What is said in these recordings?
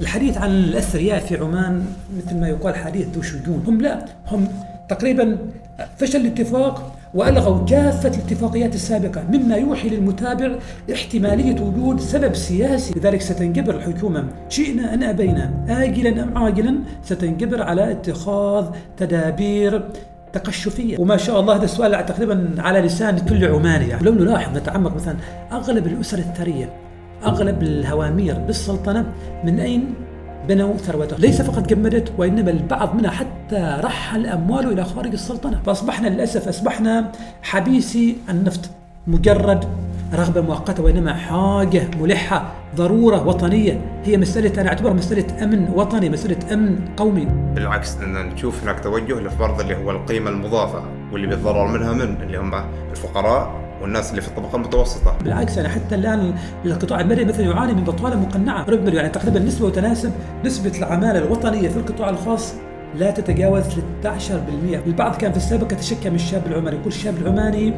الحديث عن الأثرياء في عمان مثل ما يقال حديث ذو شجون هم لا هم تقريبا فشل الاتفاق وألغوا كافه الاتفاقيات السابقة مما يوحي للمتابع احتمالية وجود سبب سياسي. لذلك ستنجبر الحكومة شئنا أم أبينا؟ اجلا أم عاجلا؟ ستنجبر على اتخاذ تدابير تقشفية. وما شاء الله هذا السؤال تقريبا على لسان كل عماني يعني. ولو نلاحظ نتعمق مثلا أغلب الأسر الثرية أغلب الهوامير بالسلطنة من أين بنوا ثروته؟ ليس فقط جمدت وإنما البعض منها حتى رحل أمواله إلى خارج السلطنة. فأصبحنا للأسف أصبحنا حبيسي النفط مجرد رغبة مؤقتة وإنما حاجة ملحة ضرورة وطنية. هي مسألة أنا أعتبرها مسألة أمن وطني مسألة أمن قومي. بالعكس أن نشوف هناك توجه لفرض اللي هو القيمة المضافة واللي بيتضرر منها من اللي هم الفقراء والناس اللي في الطبقة المتوسطة. بالعكس يعني حتى الآن القطاع المدني مثلا يعاني من بطالة مقنعة. رغم يعني تقريبا نسبة وتناسب نسبة العمالة الوطنية في القطاع الخاص لا تتجاوز 13% البعض كان في السابق يتشكى من الشاب العماني يقول الشاب العماني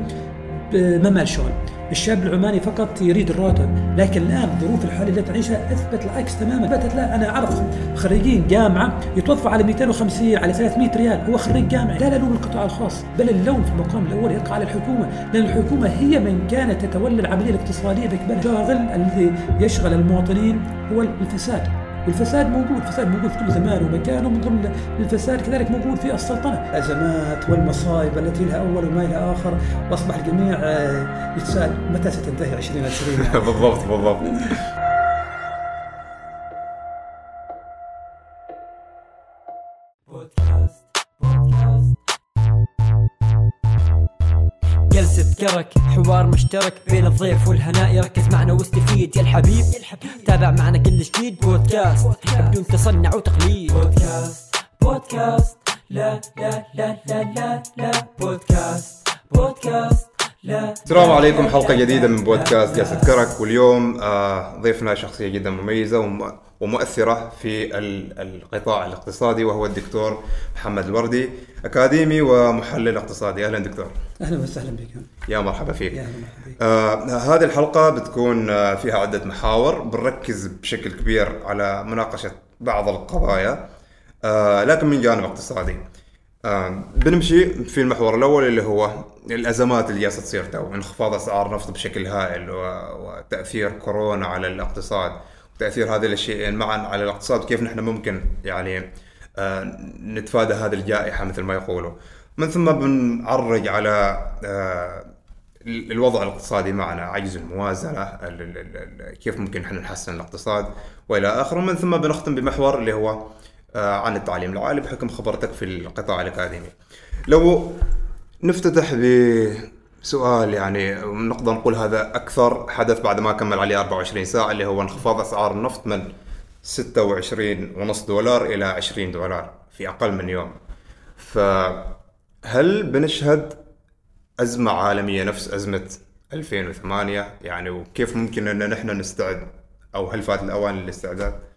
ما مال شغل. الشاب العماني فقط يريد الراتب لكن الآن الظروف الحالية اللي تعيشها اثبت العكس تماما. أثبتت لا أنا أعرف خريجين جامعة يتوظفوا على 250 على 300 ريال. هو خريج جامعي لا نلوم القطاع الخاص بل اللوم في المقام الأول يقع على الحكومة لأن الحكومة هي من كانت تتولى العملية الاقتصادية باكملها الشاغل الذي يشغل المواطنين هو الفساد. والفساد موجود الفساد موجود في كل زمان ومكان ومن ضمن الفساد كذلك موجود في السلطنة. الأزمات والمصائب التي لها أول وما لها آخر وأصبح الجميع آه، يتساءل متى ستنتهي 2020 بالضبط بالضبط. كرك حوار مشترك بين الضيف والهناء يركز معنا واستفيد. يا الحبيب تابع معنا كل جديد بودكاست بدون تصنع وتقليد. بودكاست بودكاست لا لا لا لا لا لا. بودكاست بودكاست لا السلام عليكم حلقة جديدة من بودكاست جلسة كرك. واليوم آه ضيفنا شخصية جدا مميزة ومؤثرة في القطاع الاقتصادي وهو الدكتور محمد الوردي أكاديمي ومحلل اقتصادي. أهلا دكتور. أهلا وسهلا بك. يا مرحبا فيك. يا مرحبا بك. آه هذه الحلقة بتكون آه، فيها عدة محاور. بنركز بشكل كبير على مناقشة بعض القضايا آه لكن من جانب اقتصادي. آه بنمشي في المحور الأول اللي هو الأزمات اللي جالسة تصير تو انخفاض أسعار النفط بشكل هائل وتأثير كورونا على الاقتصاد. تأثير هذه الشيئين معا على الاقتصاد وكيف نحن ممكن يعني آه، نتفادى هذه الجائحة مثل ما يقولوا. من ثم بنعرج على آه، الوضع الاقتصادي معنا عجز الموازنة كيف ممكن إحنا نحسن الاقتصاد وإلى آخره. من ثم بنختم بمحور اللي هو آه، عن التعليم العالي بحكم خبرتك في القطاع الأكاديمي. لو نفتتح ب سؤال يعني نقدر نقول هذا أكثر حدث بعد ما كمل عليه 24 ساعة اللي هو انخفاض أسعار النفط من 26 ونص دولار إلى 20 دولار في أقل من يوم. فهل بنشهد أزمة عالمية نفس أزمة 2008 يعني وكيف ممكن إن نحن نستعد أو هل فات الأوان للاستعداد؟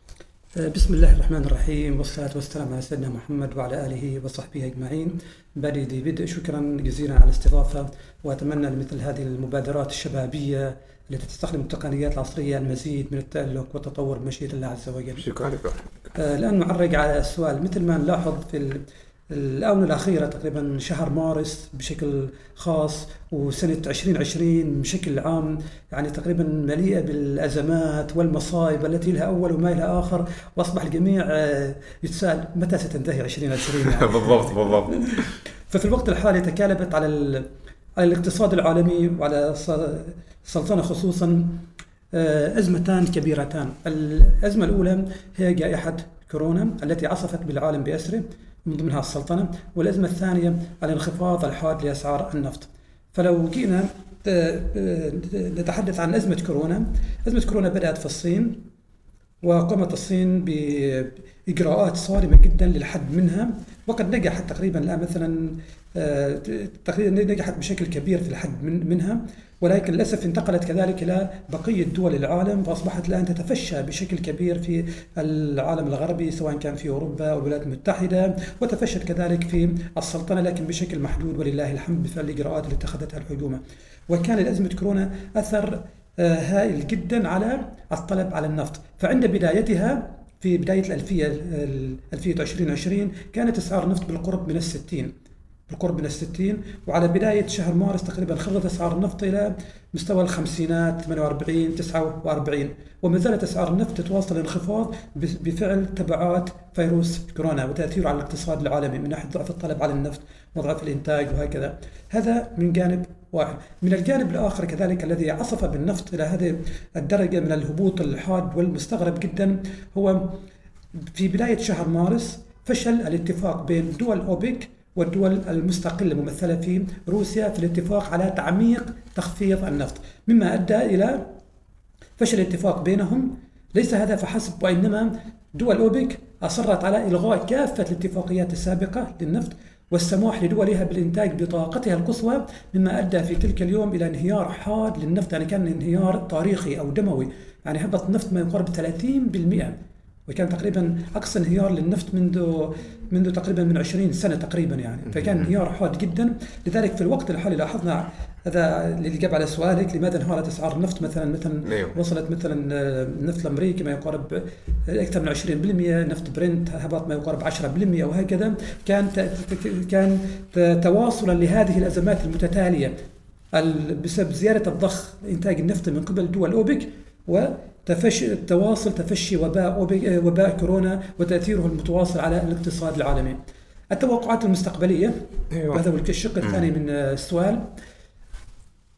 بسم الله الرحمن الرحيم والصلاة والسلام على سيدنا محمد وعلى آله وصحبه أجمعين. بدي بدء شكرا جزيلا على الاستضافة وأتمنى لمثل هذه المبادرات الشبابية التي تستخدم التقنيات العصرية المزيد من التألق والتطور بمشيئة الله عز وجل. شكرا. لك آه، الآن نعرج على السؤال مثل ما نلاحظ في الآونة الأخيرة تقريبا شهر مارس بشكل خاص وسنة 2020 بشكل عام يعني تقريبا مليئة بالأزمات والمصائب التي لها أول وما لها آخر. وأصبح الجميع آه، يتساءل متى ستنتهي 2020 يعني. بالضبط بالضبط. ففي الوقت الحالي تكالبت على على الاقتصاد العالمي وعلى السلطنة خصوصا آه، أزمتان كبيرتان. الأزمة الأولى هي جائحة كورونا التي عصفت بالعالم بأسره. من ضمنها السلطنة والأزمة الثانية الانخفاض الحاد لأسعار النفط. فلو جينا نتحدث عن أزمة كورونا. أزمة كورونا بدأت في الصين وقامت الصين بإجراءات صارمة جدا للحد منها وقد نجحت تقريبا الآن مثلا آه، تقريبا نجحت بشكل كبير في الحد من منها. ولكن للأسف انتقلت كذلك إلى بقية دول العالم فأصبحت الان تتفشى بشكل كبير في العالم الغربي سواء كان في أوروبا أو الولايات المتحده وتفشت كذلك في السلطنة لكن بشكل محدود ولله الحمد بفعل الإجراءات اللي اتخذتها الحكومة. وكان لأزمة كورونا أثر آه، هائل جدا على الطلب على النفط فعند بدايتها في بداية الألفية ألفية 2020 كانت إسعار النفط بالقرب من الستين بالقرب من الستين وعلى بداية شهر مارس تقريبا خفضت أسعار النفط إلى مستوى الخمسينات 48 49 وما زالت أسعار النفط تتواصل الانخفاض بفعل تبعات فيروس كورونا وتأثيره على الاقتصاد العالمي من ناحية ضعف الطلب على النفط وضعف الإنتاج وهكذا. هذا من جانب واحد. من الجانب الآخر كذلك الذي عصف بالنفط إلى هذه الدرجة من الهبوط الحاد والمستغرب جدا هو في بداية شهر مارس فشل الاتفاق بين دول أوبك والدول المستقلة ممثلة في روسيا في الاتفاق على تعميق تخفيض النفط. مما أدى إلى فشل الاتفاق بينهم. ليس هذا فحسب وإنما دول أوبك أصرت على إلغاء كافة الاتفاقيات السابقة للنفط والسماح لدولها بالإنتاج بطاقتها القصوى مما أدى في تلك اليوم إلى انهيار حاد للنفط. يعني كان انهيار تاريخي أو دموي. يعني هبط النفط ما يقارب 30% وكان تقريبا أقصى انهيار للنفط منذ منذ تقريبا من 20 سنة تقريبا يعني. فكان انهيار حاد جدا. لذلك في الوقت الحالي لاحظنا هذا اللي جاب على سؤالك لماذا انهارت أسعار النفط مثلا مثلا أيوه. وصلت مثلا النفط الأمريكي ما يقارب أكثر من 20% نفط برنت هبط ما يقارب 10% وهكذا. كان كان تواصلا لهذه الأزمات المتتالية بسبب زيادة الضخ إنتاج النفط من قبل دول أوبك وتفشي تواصل تفشي وباء وباء كورونا وتأثيره المتواصل على الاقتصاد العالمي. التوقعات المستقبلية أيوة. وهذا هو الشق الثاني من السؤال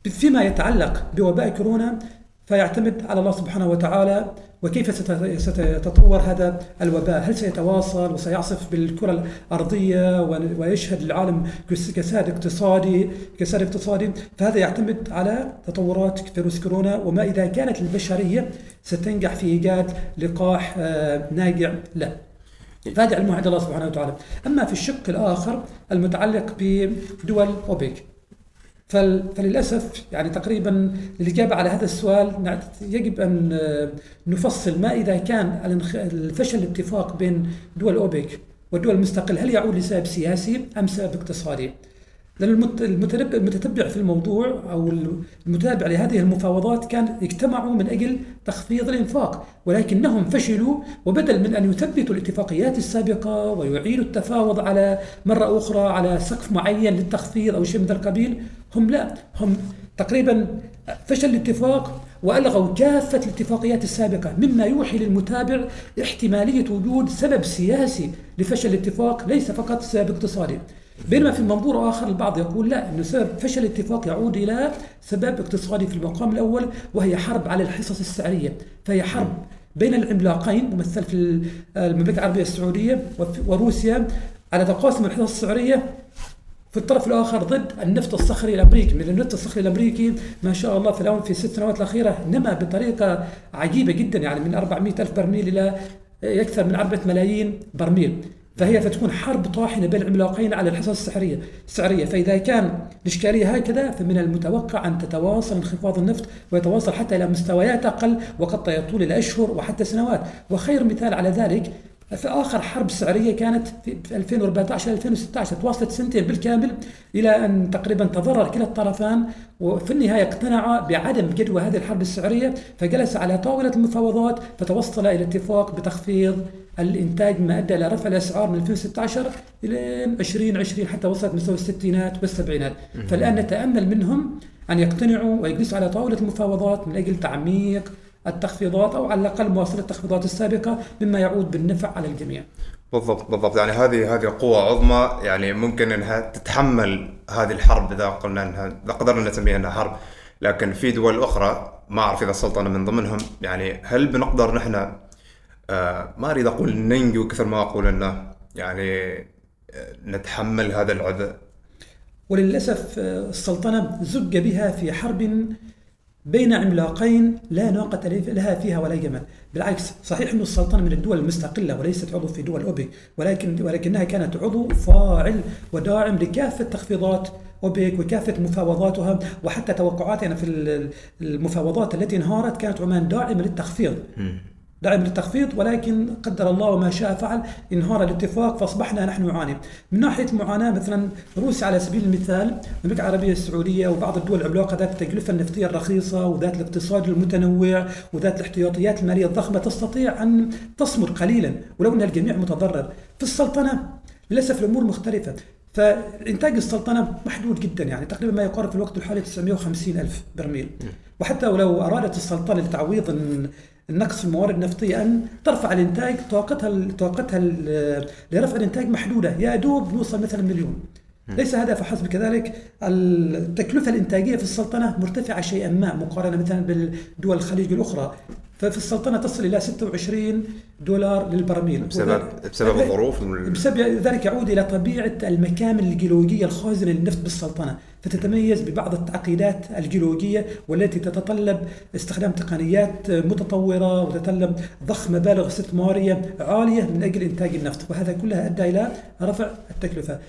فيما يتعلق بوباء كورونا فيعتمد على الله سبحانه وتعالى وكيف ستتطور هذا الوباء؟ هل سيتواصل وسيعصف بالكرة الأرضية ويشهد العالم كساد اقتصادي كساد اقتصادي؟ فهذا يعتمد على تطورات فيروس كورونا وما إذا كانت البشرية ستنجح في إيجاد لقاح آه، ناجع له. فهذا علم عند الله سبحانه وتعالى. أما في الشق الآخر المتعلق بدول أوبك فللأسف يعني تقريبا الاجابه على هذا السؤال يجب أن نفصل ما إذا كان الفشل الاتفاق بين دول أوبك والدول المستقلة هل يعود لسبب سياسي أم سبب اقتصادي؟ لأن المتتبع في الموضوع أو المتابع لهذه المفاوضات كان اجتمعوا من أجل تخفيض الإنفاق ولكنهم فشلوا وبدل من أن يثبتوا الاتفاقيات السابقة ويعيدوا التفاوض على مرة أخرى على سقف معين للتخفيض أو شيء من القبيل هم لا هم تقريبا فشل الاتفاق وألغوا كافه الاتفاقيات السابقة مما يوحي للمتابع احتمالية وجود سبب سياسي لفشل الاتفاق ليس فقط سبب اقتصادي. بينما في منظور آخر البعض يقول لا أن سبب فشل الاتفاق يعود إلى سبب اقتصادي في المقام الأول وهي حرب على الحصص السعرية. فهي حرب بين العملاقين ممثل في المملكة العربية السعودية وروسيا على تقاسم الحصص السعرية. في الطرف الآخر ضد النفط الصخري الأمريكي، من النفط الصخري الأمريكي ما شاء الله في الان في الست سنوات الأخيرة نما بطريقة عجيبة جدا يعني من 400 ألف برميل إلى أكثر من 4 ملايين برميل، فهي فتكون حرب طاحنة بين العملاقين على الحصص السعريه السعريه فإذا كان الإشكالية هكذا فمن المتوقع أن تتواصل انخفاض النفط ويتواصل حتى إلى مستويات أقل وقد يطول إلى أشهر وحتى سنوات. وخير مثال على ذلك في آخر حرب سعريه كانت في 2014 2016 تواصلت سنتين بالكامل إلى أن تقريبا تضرر كلا الطرفان وفي النهاية اقتنع بعدم جدوى هذه الحرب السعريه فجلس على طاولة المفاوضات فتوصل إلى اتفاق بتخفيض الإنتاج ما أدى إلى رفع الأسعار من 2016 إلى 2020 حتى وصلت مستوى الستينات والسبعينات. فالآن نتأمل منهم أن يقتنعوا ويجلسوا على طاولة المفاوضات من أجل تعميق التخفيضات أو على الأقل مواصلة التخفيضات السابقة مما يعود بالنفع على الجميع. بالضبط بالضبط. يعني هذه هذه قوة عظمى يعني ممكن إنها تتحمل هذه الحرب إذا قلنا إنها إذا قدرنا نسميها إنها حرب. لكن في دول أخرى ما أعرف إذا السلطنة من ضمنهم يعني هل بنقدر نحن آه ما أريد أقول ننجو كثر ما أقول إنه يعني آه نتحمل هذا العبء وللأسف آه، السلطنة زج بها في حرب بين عملاقين لا ناقة لها فيها ولا جمل بالعكس صحيح أن السلطنة من الدول المستقلة وليست عضو في دول أوبك ولكن ولكنها كانت عضو فاعل وداعم لكافة تخفيضات أوبك وكافة مفاوضاتها وحتى توقعاتنا في المفاوضات التي انهارت كانت عمان داعمة للتخفيض. دعم للتخفيض ولكن قدر الله وما شاء فعل انهار الاتفاق فأصبحنا نحن نعاني. من ناحية المعاناة مثلا روسيا على سبيل المثال المملكه العربية السعودية وبعض الدول العملاقة ذات التكلفه النفطية الرخيصة وذات الاقتصاد المتنوع وذات الاحتياطيات المالية الضخمة تستطيع أن تصمد قليلا ولو أن الجميع متضرر. في السلطنة للأسف الأمور مختلفة. فإنتاج السلطنة محدود جدا يعني تقريبا ما يقارب في الوقت الحالي 950 ألف برميل وحتى ولو أرادت السلطنة لتعويض النقص في الموارد النفطية أن ترفع الإنتاج طاقتها طاقتها لرفع الإنتاج محدودة. يا دوب نوصل مثلا مليون. ليس هذا فحسب كذلك التكلفة الإنتاجية في السلطنة مرتفعة شيئا ما مقارنة مثلا بالدول الخليج الأخرى. ففي السلطنة تصل إلى 26 دولار للبرميل. بسبب بسبب الظروف بسبب ذلك يعود إلى طبيعة المكامن الجيولوجية الخازنة للنفط بالسلطنة. فتتميز ببعض التعقيدات الجيولوجية والتي تتطلب استخدام تقنيات متطورة وتتطلب ضخ مبالغ استثمارية عالية من أجل إنتاج النفط وهذا كلها أدى إلى رفع التكلفة.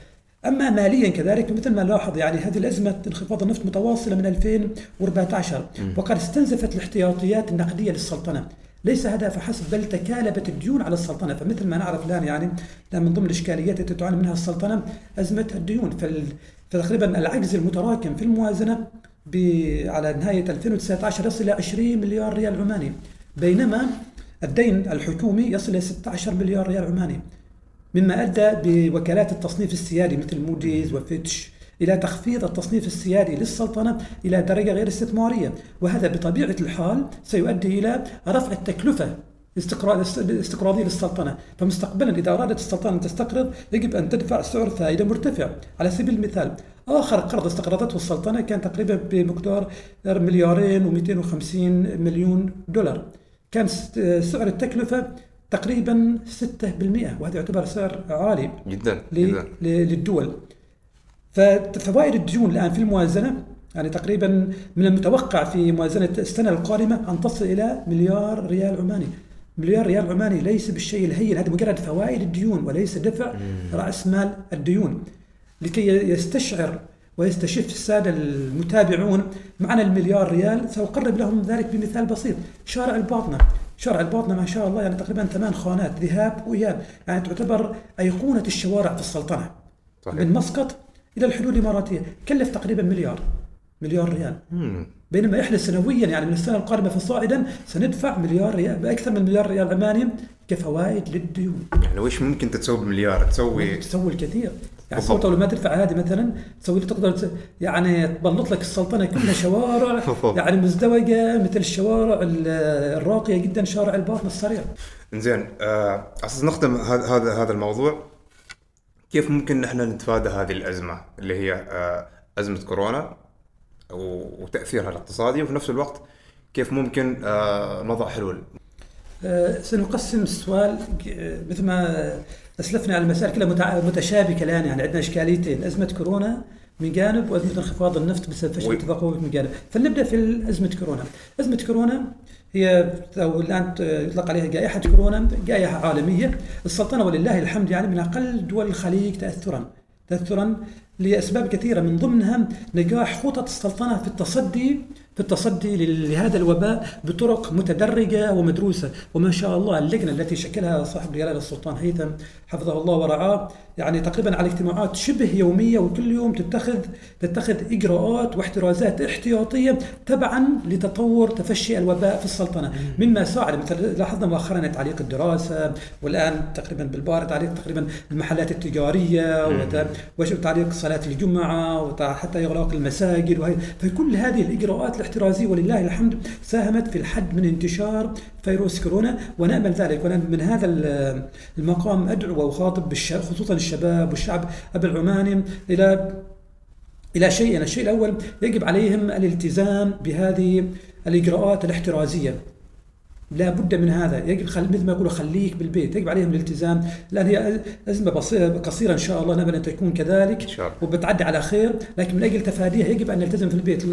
أما ماليا كذلك مثل ما نلاحظ يعني هذه الأزمة انخفاض النفط متواصلة من 2014 وقد استنزفت الاحتياطيات النقدية للسلطنة. ليس هذا فحسب بل تكالبت الديون على السلطنة. فمثل ما نعرف الآن يعني من ضمن الإشكاليات التي تعاني منها السلطنة أزمة الديون. فتقريبا العجز المتراكم في الموازنة على نهاية 2019 يصل إلى 20 مليار ريال عماني بينما الدين الحكومي يصل إلى 16 مليار ريال عماني. مما أدى بوكالات التصنيف السيادي مثل موديز وفيتش إلى تخفيض التصنيف السيادي للسلطنة إلى درجة غير استثمارية وهذا بطبيعة الحال سيؤدي إلى رفع التكلفة الاستقراضية للسلطنة فمستقبلا إذا أرادت السلطنة أن تستقرض يجب أن تدفع سعر فائدة مرتفع. على سبيل المثال آخر قرض استقرضته السلطنة كان تقريبا بمقدار مليارين و250 مليون دولار. كان سعر التكلفة تقريبا 6% وهذا يعتبر سعر عالي جدا, جداً. للدول. ففوائد الديون الآن في الموازنة يعني تقريبا من المتوقع في موازنة السنة القادمة أن تصل إلى مليار ريال عماني. مليار ريال عماني ليس بالشيء الهين هذا مجرد فوائد الديون وليس دفع رأس مال الديون. لكي يستشعر ويستشف السادة المتابعون معنى المليار ريال سأقرب لهم ذلك بمثال بسيط. شارع الباطنة. شارع الباطنة ما شاء الله يعني تقريبا ثمان خانات ذهاب وإياب يعني تعتبر أيقونة الشوارع في السلطنة صحيح. من مسقط إلى الحدود الإماراتية كلف تقريبا مليار مليار ريال مم. بينما إحنا سنويا يعني من السنة القادمة فصاعدا سندفع مليار ريال بأكثر من مليار ريال عماني كفوائد للديون. يعني وش ممكن تسوي بمليار؟ تسوي تسوي الكثير. يعني السلطة لو ما تدفع هذه مثلا تسوي تقدر يعني تبلط لك السلطنة كلها شوارع يعني مزدوجة مثل الشوارع الراقية جدا شارع الباطن السريع. زين آه أساس نختم هذا هذا الموضوع كيف ممكن نحن نتفادى هذه الأزمة اللي هي آه أزمة كورونا وتأثيرها الاقتصادي وفي نفس الوقت كيف ممكن آه نضع حلول؟ آه سنقسم السؤال مثل ما أسلفنا على المسائل كلها متشابكة الآن يعني. عندنا إشكاليتين أزمة كورونا من جانب وأزمة انخفاض النفط بسبب فشل التفاقم من جانب. فلنبدأ في ازمه كورونا. أزمة كورونا هي أو الآن يطلق عليها جائحة كورونا جائحة عالمية. السلطنة ولله الحمد يعني من أقل دول الخليج تاثرا. تاثرا لأسباب كثيرة. من ضمنها نجاح خطط السلطنة في التصدي في التصدي لهذا الوباء بطرق متدرجة ومدروسة. وما شاء الله اللجنة التي شكلها صاحب جلالة السلطان هيثم حفظه الله ورعاه يعني تقريبا على اجتماعات شبه يومية وكل يوم تتخذ تتخذ إجراءات واحترازات احتياطية تبعا لتطور تفشي الوباء في السلطنة. مما ساعد مثل لاحظنا مؤخرا تعليق الدراسة والآن تقريبا بالبارد تعليق تقريبا المحلات التجارية وتعليق صلاة الجمعة وحتى إغلاق المساجد وهي فكل هذه الإجراءات الاحترازي ولله الحمد ساهمت في الحد من انتشار فيروس كورونا ونأمل ذلك. وأنا من هذا المقام أدعو وأخاطب خصوصا الشباب والشعب العماني إلى إلى شيئين، الشيء الأول يجب عليهم الالتزام بهذه الإجراءات الاحترازية. لا بد من هذا. يجب خل... مثل ما يقولوا خليك بالبيت. يجب عليهم الالتزام. لأن هي ازمه بسيطه قصيرة إن شاء الله. نامل أن تكون كذلك وبتعدي على خير. لكن من أجل تفاديها يجب أن نلتزم في البيت.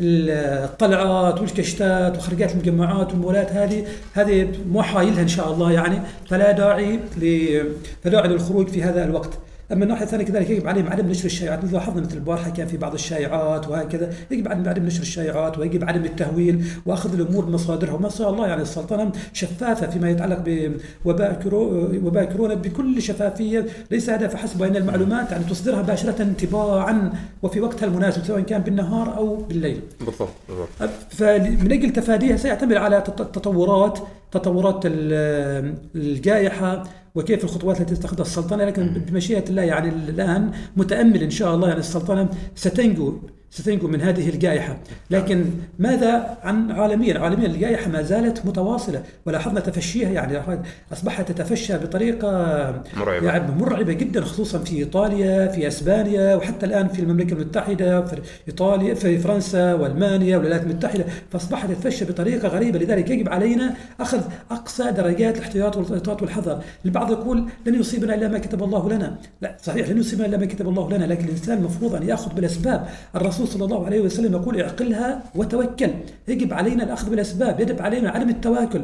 الطلعات والكشتات وخرجات المجمعات والمولات. هذه هذه مو حايلها إن شاء الله يعني. فلا داعي ل... فلا داعي للخروج في هذا الوقت. أما الناحيه الثانية كذلك يجب عليهم عدم نشر الشائعات مثل لاحظنا مثل البارحة كان في بعض الشائعات وهكذا يجب عليهم عدم نشر الشائعات ويجب عدم التهويل وأخذ الأمور بمصادرها وما شاء الله يعني السلطنة شفافة فيما يتعلق بوباء وباء كورونا بكل شفافية ليس هدف حسب وان المعلومات يعني تصدرها مباشرة تباعا وفي وقتها المناسب سواء كان بالنهار أو بالليل. بالضبط بالضبط. فمن أجل تفاديها سيعتمد على تطورات تطورات الجائحة وكيف الخطوات التي تتخذها السلطنة لكن بمشيئه الله يعني الآن متأمل إن شاء الله يعني السلطنة ستنجو. ستنجو من هذه الجائحة. لكن ماذا عن عالميا عالميا الجائحة ما زالت متواصلة ولاحظنا تفشيها يعني أصبحت تتفشى بطريقة مرعبة. يعني مرعبة جدا خصوصا في إيطاليا في أسبانيا وحتى الآن في المملكة المتحدة في إيطاليا في فرنسا وألمانيا والولايات المتحدة. فأصبحت تتفشى بطريقة غريبة لذلك يجب علينا أخذ أقصى درجات الاحتياط والاحتياط والحذر. البعض يقول لن يصيبنا إلا ما كتب الله لنا. لا صحيح لن يصيبنا إلا ما كتب الله لنا لكن الإنسان المفروض أن يأخذ بالأسباب. الرسول الرسول صلى الله عليه وسلم يقول اعقلها وتوكل. يجب علينا الأخذ بالأسباب يجب علينا عدم التواكل.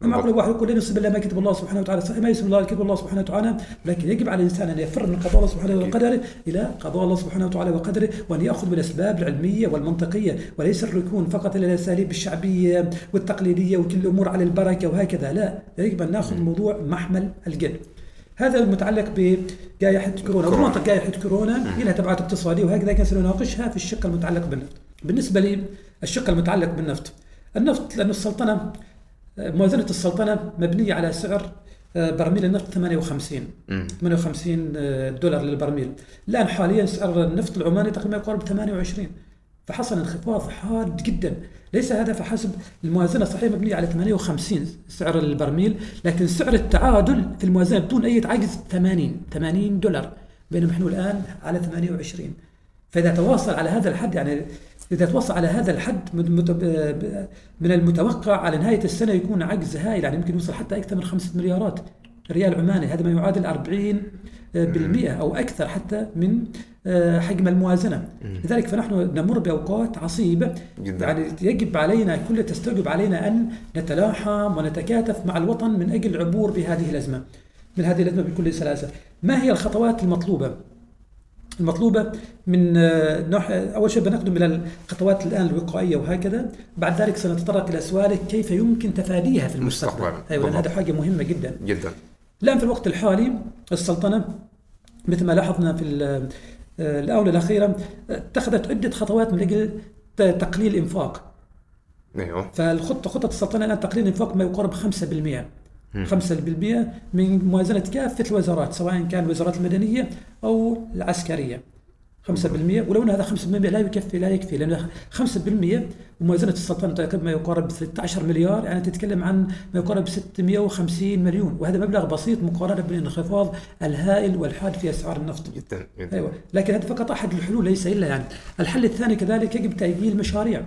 ما معقول واحد يقول لن يصيب الا ما كتب الله سبحانه وتعالى. صحيح ما يصيب الله كتب الله سبحانه وتعالى لكن يجب على الإنسان أن يفر من قضاء الله سبحانه وقدره إلى قضاء الله سبحانه وتعالى وقدره وأن يأخذ بالأسباب العلمية والمنطقية. وليس الركون فقط إلى الأساليب الشعبية والتقليدية وكل الأمور على البركة وهكذا لا. يجب أن نأخذ الموضوع محمل الجد. هذا المتعلق بجائحة كورونا ومنطق جائحة كورونا لها تبعات اقتصادية وهكذا كان سنناقشها في الشق المتعلق بالنفط. بالنسبة لي الشق المتعلق بالنفط. النفط لأن السلطنة موازنة السلطنة مبنية على سعر آه، برميل النفط 58 58 آه، دولار للبرميل. الآن حاليا سعر النفط العماني تقريبا يقارب 28 فحصل انخفاض حاد جدا. ليس هذا فحسب الموازنة. صحيح مبنية على 58 سعر البرميل لكن سعر التعادل في الموازنة بدون أي عجز 80 80 دولار بينما نحن الآن على 28 فإذا تواصل على هذا الحد يعني إذا توصل على هذا الحد من المتوقع على نهاية السنة يكون عجز هائل يعني يمكن يوصل حتى أكثر من 5 مليارات ريال عماني. هذا ما يعادل 40 بالمئة أو أكثر حتى من حجم الموازنة. لذلك فنحن نمر بأوقات عصيبة. جدا. يعني يجب علينا كل تستوجب علينا أن نتلاحم ونتكاتف مع الوطن من أجل العبور بهذه الأزمة من هذه الأزمة بكل سلاسة. ما هي الخطوات المطلوبة؟ المطلوبة من آه، نوع أول شيء بنقدم إلى الخطوات الآن الوقائية وهكذا. بعد ذلك سنتطرق إلى سؤالك كيف يمكن تفاديها في المستقبل؟ أيوة هذا حاجة مهمة جدا. جدا. الآن في الوقت الحالي السلطنة مثل ما لاحظنا في الآونة الأخيرة اتخذت عدة خطوات من أجل تقليل الإنفاق أيوه. فالخطة خطة السلطنة الآن تقليل الإنفاق ما يقارب 5% 5% من موازنة كافة الوزارات سواء كان الوزارات المدنية أو العسكرية. 5% ولو إن هذا 5% لا يكفي لا يكفي لأن 5% وموازنة السلطنة تقريبا ما يقارب 16 مليار يعني تتكلم عن ما يقارب 650 مليون وهذا مبلغ بسيط مقارنة بالانخفاض الهائل والحاد في أسعار النفط. جدا جدا. أيوه. لكن هذا فقط أحد الحلول ليس إلا يعني. الحل الثاني كذلك يجب تأجيل مشاريع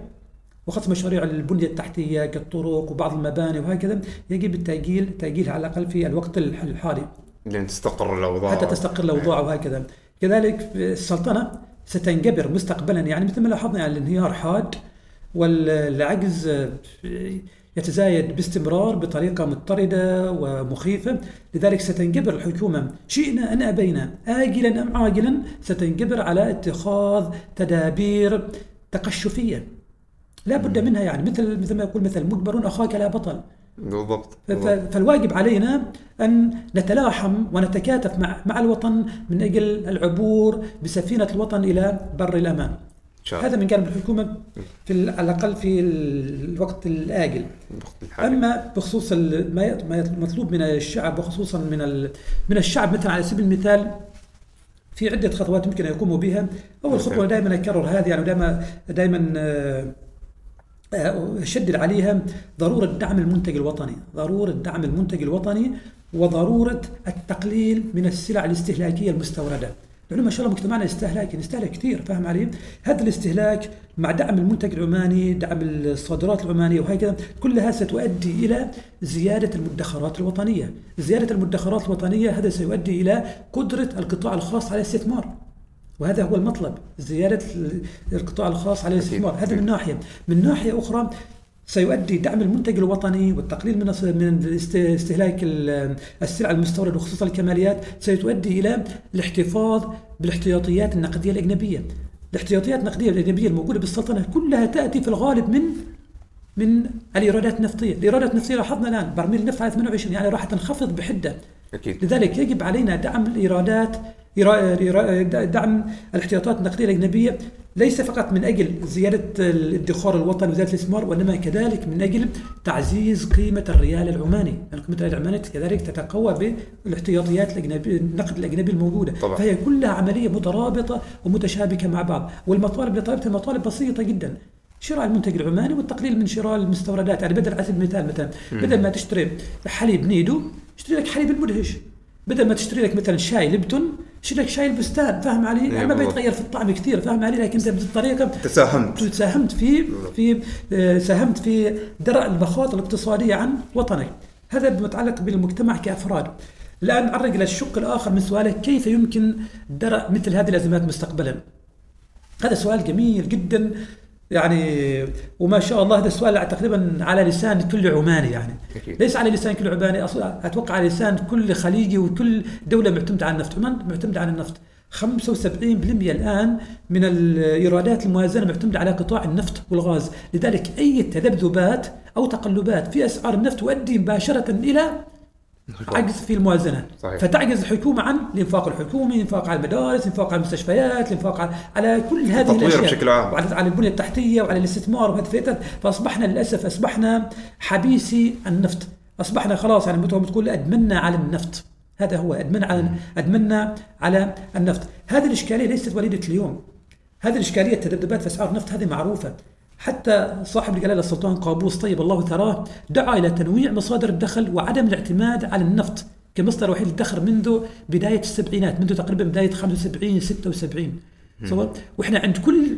وخاصة مشاريع البنية التحتية كالطرق وبعض المباني وهكذا يجب التأجيل تأجيلها على الأقل في الوقت الحالي. لين تستقر الأوضاع. حتى تستقر الأوضاع وهكذا. كذلك السلطنة ستنجبر مستقبلا. يعني مثل ما لاحظنا يعني الانهيار حاد والعجز يتزايد باستمرار بطريقة مضطردة ومخيفة. لذلك ستنجبر الحكومة. شئنا أن أبينا؟ آجلا أم عاجلا ستنجبر على اتخاذ تدابير تقشفية. لا بد منها. يعني مثل مثل ما يقول مثل مجبر أخاك لا بطل. بالضبط فالواجب علينا أن نتلاحم ونتكاتف مع مع الوطن من أجل العبور بسفينة الوطن إلى بر الأمان. شاء. هذا من جانب الحكومة في على الأقل في الوقت الآجل. الحالي. أما بخصوص ما مطلوب من الشعب وخصوصا من من الشعب مثلا على سبيل المثال في عدة خطوات يمكن ان يقوموا بها، أول خطوة دائما أكرر هذه يعني دائما دائما أشدد عليها ضرورة دعم المنتج الوطني ضرورة دعم المنتج الوطني وضرورة التقليل من السلع الاستهلاكية المستوردة. لأنه ما شاء الله مجتمعنا استهلاكي نستهلك كثير فاهم علي؟ هذا الاستهلاك مع دعم المنتج العماني دعم الصادرات العمانية وهكذا كلها ستؤدي إلى زيادة المدخرات الوطنية. زيادة المدخرات الوطنية هذا سيؤدي إلى قدرة القطاع الخاص على الاستثمار وهذا هو المطلب زيادة القطاع الخاص على الاستثمار. هذا من ناحية. من ناحية أخرى سيؤدي دعم المنتج الوطني والتقليل من من است- استهلاك ال- السلع المستوردة وخصوصا الكماليات. سيؤدي إلى الاحتفاظ بالاحتياطيات النقدية الأجنبية. الاحتياطيات النقدية الأجنبية الموجودة بالسلطنة كلها تأتي في الغالب من من الإيرادات النفطية، الإيرادات النفطية لاحظنا الآن برميل النفط على 28 يعني راح تنخفض بحدة. أكيد. لذلك يجب علينا دعم الإيرادات دعم الاحتياطات النقدية الأجنبية ليس فقط من أجل زيادة الادخار الوطني وزيادة الاستثمار وإنما كذلك من أجل تعزيز قيمة الريال العماني، يعني قيمة الريال العماني كذلك تتقوى بالاحتياطيات الاجنبيه النقد الأجنبي الموجودة، طبعا. فهي كلها عملية مترابطة ومتشابكة مع بعض، والمطالب اللي طلبتها مطالب بسيطة جدا. شراء المنتج العماني والتقليل من شراء المستوردات. يعني بدل على سبيل المثال مثلا بدل ما تشتري حليب نيدو اشتري لك حليب المدهش. بدل ما تشتري لك مثلا شاي ليبتون اشتري لك شاي البستان فاهم علي؟ يعني ما. بيتغير في الطعم كثير فاهم علي؟ لكن أنت بالطريقة تساهمت ساهمت. في في آه، ساهمت في درء المخاطر الاقتصادية عن وطنك. هذا متعلق بالمجتمع كأفراد. الآن نعرج إلى الشق الآخر من سؤالك كيف يمكن درء مثل هذه الأزمات مستقبلا؟ هذا سؤال جميل جدا. يعني وما شاء الله هذا السؤال تقريبا على لسان كل عماني يعني. أكيد. ليس على لسان كل عماني أص- أتوقع على لسان كل خليجي وكل دولة معتمدة على النفط. عمان معتمدة على النفط. 75% الآن من الإيرادات الموازنة معتمدة على قطاع النفط والغاز. لذلك أي تذبذبات أو تقلبات في أسعار النفط تؤدي مباشرة إلى عجز في الموازنة. صحيح. فتعجز الحكومة عن الانفاق الحكومي الانفاق على المدارس الانفاق على المستشفيات الانفاق على, على كل هذه التطوير الأشياء. بشكل عام. وعلى على البنية التحتية وعلى الاستثمار فئة- فأصبحنا للأسف أصبحنا حبيسي النفط. أصبحنا خلاص يعني مثل ما بتقول ادمنا على النفط. هذا هو ادمنا على ادمنا على النفط. هذه الإشكالية ليست وليدة اليوم. هذه الإشكالية التذبذبات في أسعار النفط هذه معروفة. حتى صاحب الجلالة السلطان قابوس طيب الله ثراه دعا إلى تنويع مصادر الدخل وعدم الاعتماد على النفط كمصدر وحيد للدخل منذ بداية السبعينات منذ تقريبا بداية 75 76 صور وإحنا عند كل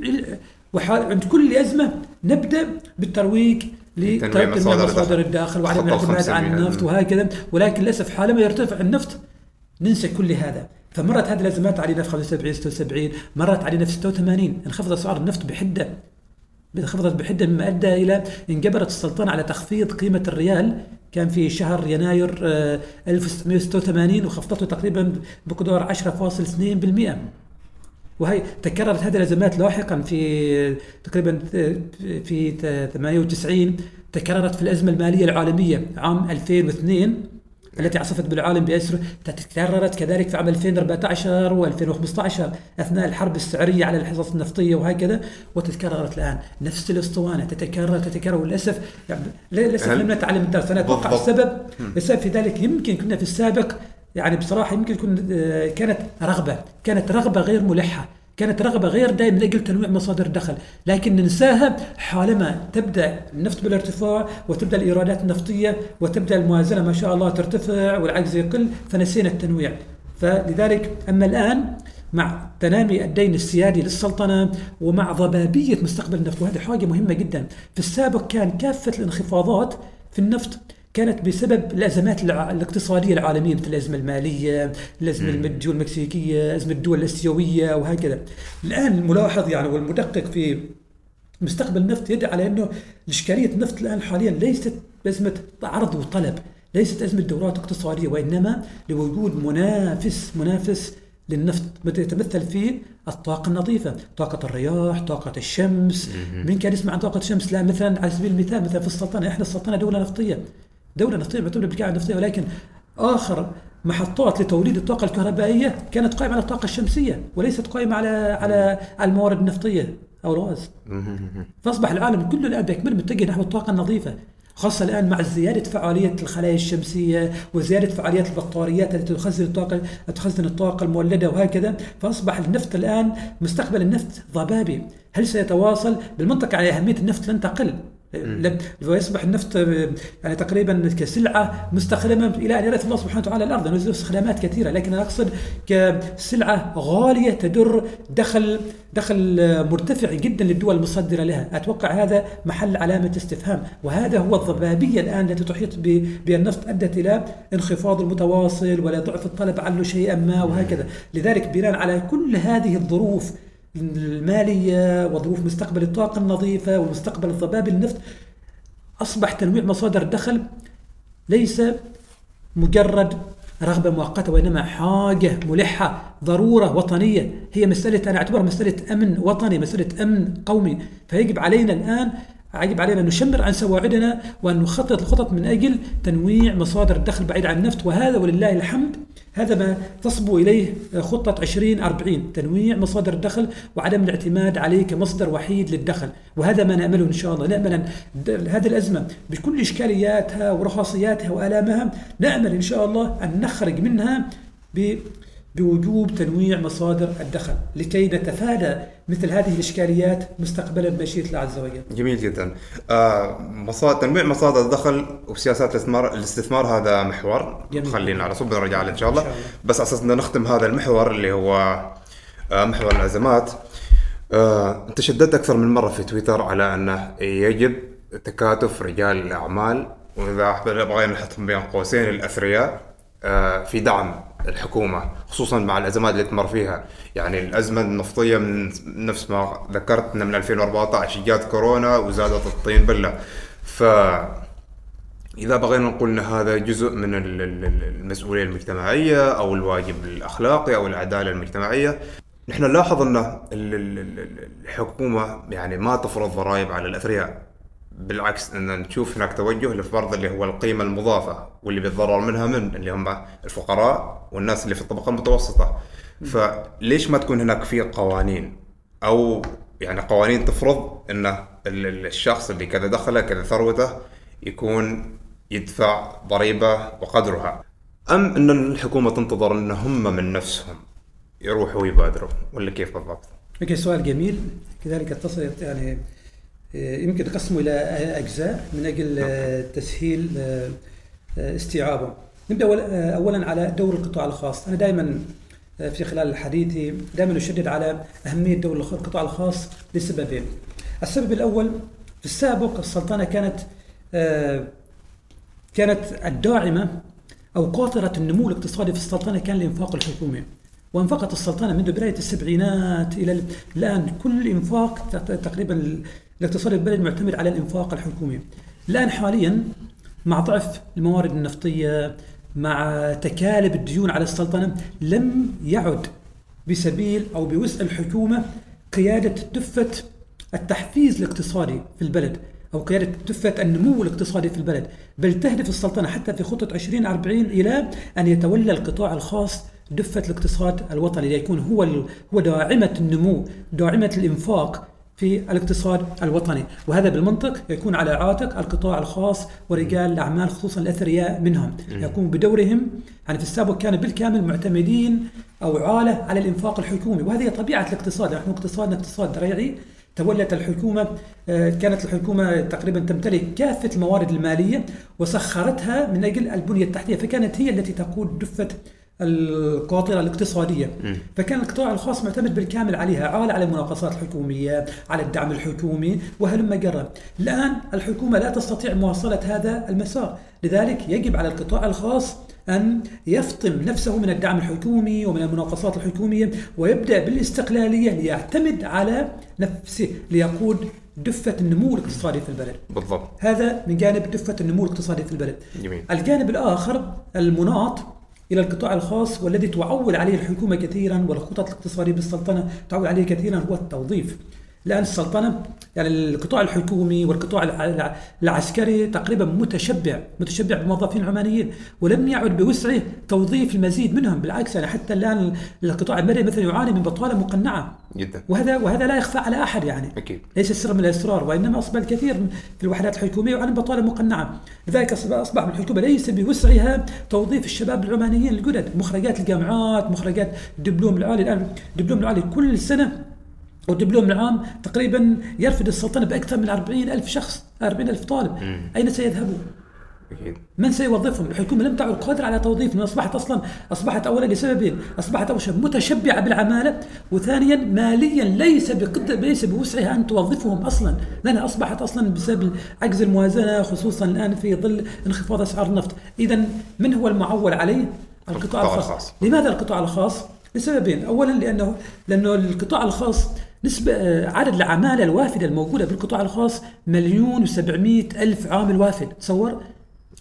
عند كل ازمه نبدأ بالترويج تنويع لتنويع مصادر مصادر الدخل. وعدم الاعتماد 500 على النفط وهكذا. ولكن للأسف حالما يرتفع النفط. ننسى كل هذا. فمرت هذه الأزمات علينا في 75 76 مرت علينا في 86 انخفض أسعار النفط بحدة. انخفضت بحدة مما ادى إلى انجبرت السلطنه على تخفيض قيمة الريال. كان في شهر يناير آه، 1686 وخفضته تقريبا بقدر 10.2% وهي تكررت هذه الأزمات لاحقا في تقريبا في 98 تكررت في الأزمة المالية العالمية عام 2002 التي عصفت بالعالم بأسره تكررت كذلك في عام 2014 و2015 أثناء الحرب السعرية على الحصص النفطية وهكذا وتتكررت الآن. نفس الأسطوانة تتكرر تتكرر وللأسف يعني للأسف لم نتعلم الدرس. أنا أتوقع. السبب السبب في ذلك يمكن كنا في السابق يعني بصراحة يمكن كن آه، كانت رغبة كانت رغبة غير ملحة. كانت رغبة غير دائما من أجل تنويع مصادر الدخل. لكن ننساها حالما تبدأ النفط بالارتفاع وتبدأ الإيرادات النفطية وتبدأ الموازنة ما شاء الله ترتفع والعجز يقل فنسينا التنويع. فلذلك أما الآن مع تنامي الدين السيادي للسلطنة ومع ضبابية مستقبل النفط وهذه حاجة مهمة جدا. في السابق كان كافة الانخفاضات في النفط كانت بسبب الأزمات الاقتصادية العالمية مثل الأزمة المالية، الأزمة المادية المكسيكيه، أزمة الدول الأسيوية وهكذا. الآن الملاحظ يعني والمدقق في مستقبل النفط يدعي على إنه اشكاليه النفط الآن حاليا ليست ازمه عرض وطلب، ليست أزمة دورات اقتصادية وإنما لوجود منافس منافس للنفط. يتمثل في الطاقة النظيفة طاقة الرياح طاقة الشمس. من كان يسمع عن طاقة الشمس؟ لا مثلا على سبيل المثال مثلا في السلطنة إحنا السلطنة دولة نفطية. دولة نفطية معتمدة بالكعبة النفطية ولكن آخر محطات لتوليد الطاقة الكهربائية كانت قائمة على الطاقة الشمسية وليست قائمة على على على الموارد النفطية أو الغاز. فأصبح العالم كله الآن باكمله متجه نحو الطاقة النظيفة خاصة الآن مع زيادة فعالية الخلايا الشمسية وزيادة فعاليات البطاريات التي تخزن الطاقة تخزن الطاقة المولدة وهكذا. فأصبح النفط الآن مستقبل النفط ضبابي. هل سيتواصل؟ بالمنطقة على أهمية النفط لن تقل. ويصبح النفط آه، يعني تقريبا كسلعة مستخدمة إلى أن يرث الله سبحانه وتعالى الأرض. لأنه له استخدامات كثيرة لكن أنا أقصد كسلعة غالية تدر دخل دخل آه، مرتفع جدا للدول المصدرة لها. أتوقع هذا محل علامة استفهام وهذا هو الضبابية الآن التي تحيط بالنفط أدت إلى انخفاض المتواصل ولا ضعف الطلب عنه شيئا ما وهكذا. لذلك بناء على كل هذه الظروف المالية وظروف مستقبل الطاقة النظيفة ومستقبل الضباب النفط. أصبح تنويع مصادر الدخل ليس مجرد رغبة مؤقتة وإنما حاجة ملحة ضرورة وطنية. هي مسألة أنا أعتبرها مسألة أمن وطني مسألة أمن قومي. فيجب علينا الآن يجب علينا أن نشمر عن سواعدنا وأن نخطط الخطط من أجل تنويع مصادر الدخل بعيد عن النفط. وهذا ولله الحمد هذا ما تصبو إليه خطة 2040 تنويع مصادر الدخل وعدم الاعتماد عليه كمصدر وحيد للدخل. وهذا ما نأمله إن شاء الله. نأمل أن هذه الأزمة بكل إشكالياتها ورخاصياتها وآلامها نأمل إن شاء الله أن نخرج منها بوجوب تنويع مصادر الدخل لكي نتفادى مثل هذه الإشكاليات مستقبلا بمشيئه الله عز وجل. جميل جدا. آه مصادر تنويع مصادر الدخل وسياسات الاستثمار الاستثمار هذا محور جميل. خلينا على صوب نرجع له إن شاء الله. بس أساس نختم هذا المحور اللي هو آه محور الأزمات. آه أنت شددت أكثر من مرة في تويتر على أنه يجب تكاتف رجال الأعمال وإذا بغينا نحطهم بين قوسين الاثرياء آه في دعم الحكومة خصوصا مع الأزمات اللي تمر فيها. يعني الأزمة النفطية من نفس ما ذكرت من 2014 جات كورونا وزادت الطين بله ف إذا بغينا نقول إن هذا جزء من المسؤولية المجتمعية أو الواجب الأخلاقي أو العدالة المجتمعية نحن نلاحظ إن الحكومة يعني ما تفرض ضرائب على الأثرياء. بالعكس إن نشوف هناك توجه لفرض اللي هو القيمة المضافة واللي بيتضرر منها من اللي هم الفقراء والناس اللي في الطبقة المتوسطة. فليش ما تكون هناك في قوانين؟ أو يعني قوانين تفرض إن الشخص اللي كذا دخله كذا ثروته يكون يدفع ضريبة وقدرها. أم إن الحكومة تنتظر إن هم من نفسهم يروحوا ويبادروا ولا كيف بالضبط؟ أوكي سؤال جميل. كذلك اتصل يعني يمكن نقسمه إلى أجزاء من أجل آه، تسهيل آه، استيعابه. نبدأ اولا على دور القطاع الخاص، أنا دائما في خلال حديثي دائما أشدد على أهمية دور القطاع الخاص لسببين. السبب الأول في السابق السلطنة كانت كانت الداعمة أو قاطرة النمو الاقتصادي في السلطنة كان الانفاق الحكومي. وانفقت السلطنة منذ بداية السبعينات إلى الآن كل إنفاق تقريبا الاقتصاد البلد معتمد على الإنفاق الحكومي. الآن حاليا مع ضعف الموارد النفطية مع تكالب الديون على السلطنة لم يعد بسبيل أو بوسع الحكومة قيادة دفه التحفيز الاقتصادي في البلد أو قيادة دفه النمو الاقتصادي في البلد. بل تهدف السلطنة حتى في خطة 2040 إلى أن يتولى القطاع الخاص دفة الاقتصاد الوطني. ليكون هو هو داعمة النمو داعمة الإنفاق في الاقتصاد الوطني. وهذا بالمنطق يكون على عاتق القطاع الخاص ورجال الأعمال خصوصا الأثرياء منهم. يكون بدورهم. يعني في السابق كانوا بالكامل معتمدين أو عالة على الإنفاق الحكومي. وهذه طبيعة الاقتصاد. نحن اقتصادنا اقتصاد ريعي. تولت الحكومة آه، كانت الحكومة تقريبا تمتلك كافة الموارد المالية وسخرتها من أجل البنية التحتية. فكانت هي التي تقود دفة القاطرة الاقتصادية. م. فكان القطاع الخاص معتمد بالكامل عليها عال على المناقصات الحكومية على الدعم الحكومي وهلم جرا الآن الحكومة لا تستطيع مواصلة هذا المسار. لذلك يجب على القطاع الخاص أن يفطم نفسه من الدعم الحكومي ومن المناقصات الحكومية ويبدأ بالاستقلالية ليعتمد على نفسه ليقود دفة النمو الاقتصادي في البلد. بالضبط. هذا من جانب دفة النمو الاقتصادي في البلد. جميل. الجانب الآخر المناط. إلى القطاع الخاص والذي تعول عليه الحكومة كثيرا والخطط الاقتصادية بالسلطنة تعول عليه كثيرا هو التوظيف. الآن السلطنة يعني القطاع الحكومي والقطاع العسكري تقريبا متشبع متشبع بموظفين عمانيين ولم يعد بوسعه توظيف المزيد منهم بالعكس يعني حتى الآن القطاع المدني مثلا يعاني من بطالة مقنعة. جدا. وهذا وهذا لا يخفى على أحد يعني. أكيد. ليس سر من الأسرار وإنما أصبح الكثير في الوحدات الحكومية يعاني من بطالة مقنعة. لذلك أصبح الحكومة ليس بوسعها توظيف الشباب العمانيين الجدد. مخرجات الجامعات مخرجات الدبلوم العالي الآن الدبلوم العالي كل سنة والدبلوم العام تقريبا يرفد السلطنة بأكثر من 40 ألف شخص 40 ألف طالب مم. أين سيذهبوا؟ أكيد. من سيوظفهم؟ الحكومة لم تعد قادرة على توظيفهم أصبحت أصلا أصبحت أولا لسببين أصبحت أول شيء متشبعة بالعمالة وثانيا ماليا ليس بقدر ليس بوسعها أن توظفهم أصلا لأنها أصبحت أصلا بسبب عجز الموازنة خصوصا الآن في ظل انخفاض أسعار النفط إذا من هو المعول عليه؟ القطاع الخاص. الخاص لماذا القطاع الخاص؟ لسببين اولا لأنه لأنه القطاع الخاص نسبة آه، عدد العمالة الوافدة الموجودة بالقطاع الخاص مليون وسبعمائة ألف عامل وافد. تصور؟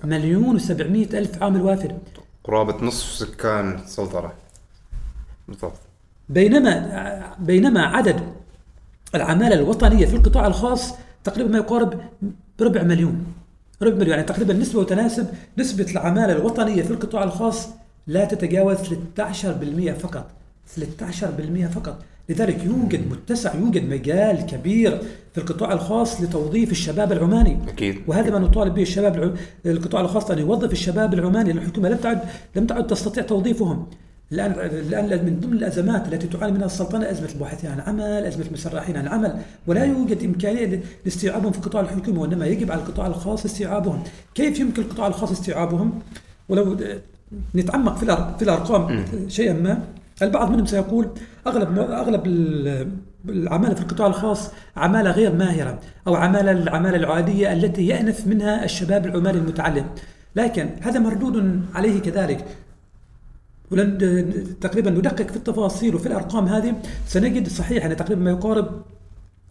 مليون وسبعمائة ألف عامل وافد. قرابة نصف سكان السلطنة. بالضبط. بينما بينما عدد العمالة الوطنية في القطاع الخاص تقريبا ما يقارب بربع مليون. ربع مليون يعني تقريبا نسبة وتناسب نسبة العمالة الوطنية في القطاع الخاص لا تتجاوز 13% فقط. 13% فقط. لذلك يوجد متسع يوجد مجال كبير في القطاع الخاص لتوظيف الشباب العماني. أكيد. وهذا ما نطالب به الشباب الع- القطاع الخاص أن يوظف الشباب العماني. لأن الحكومة لم تعد لم تعد تستطيع توظيفهم. الآن الآن من ضمن الأزمات التي تعاني منها السلطنة أزمة الباحثين عن عمل، أزمة المسرحين عن عمل، ولا يوجد إمكانية لاستيعابهم في القطاع الحكومي وإنما يجب على القطاع الخاص استيعابهم، كيف يمكن القطاع الخاص استيعابهم؟ ولو نتعمق في في الأرقام شيئا ما البعض منهم سيقول أغلب أغلب ال- العمالة في القطاع الخاص عمالة غير ماهرة أو عماله العمالة العادية التي يأنف منها الشباب العمالي المتعلم. لكن هذا مردود عليه كذلك. ولن تقريبا ندقق في التفاصيل وفي الأرقام هذه. سنجد صحيح أن تقريبا ما يقارب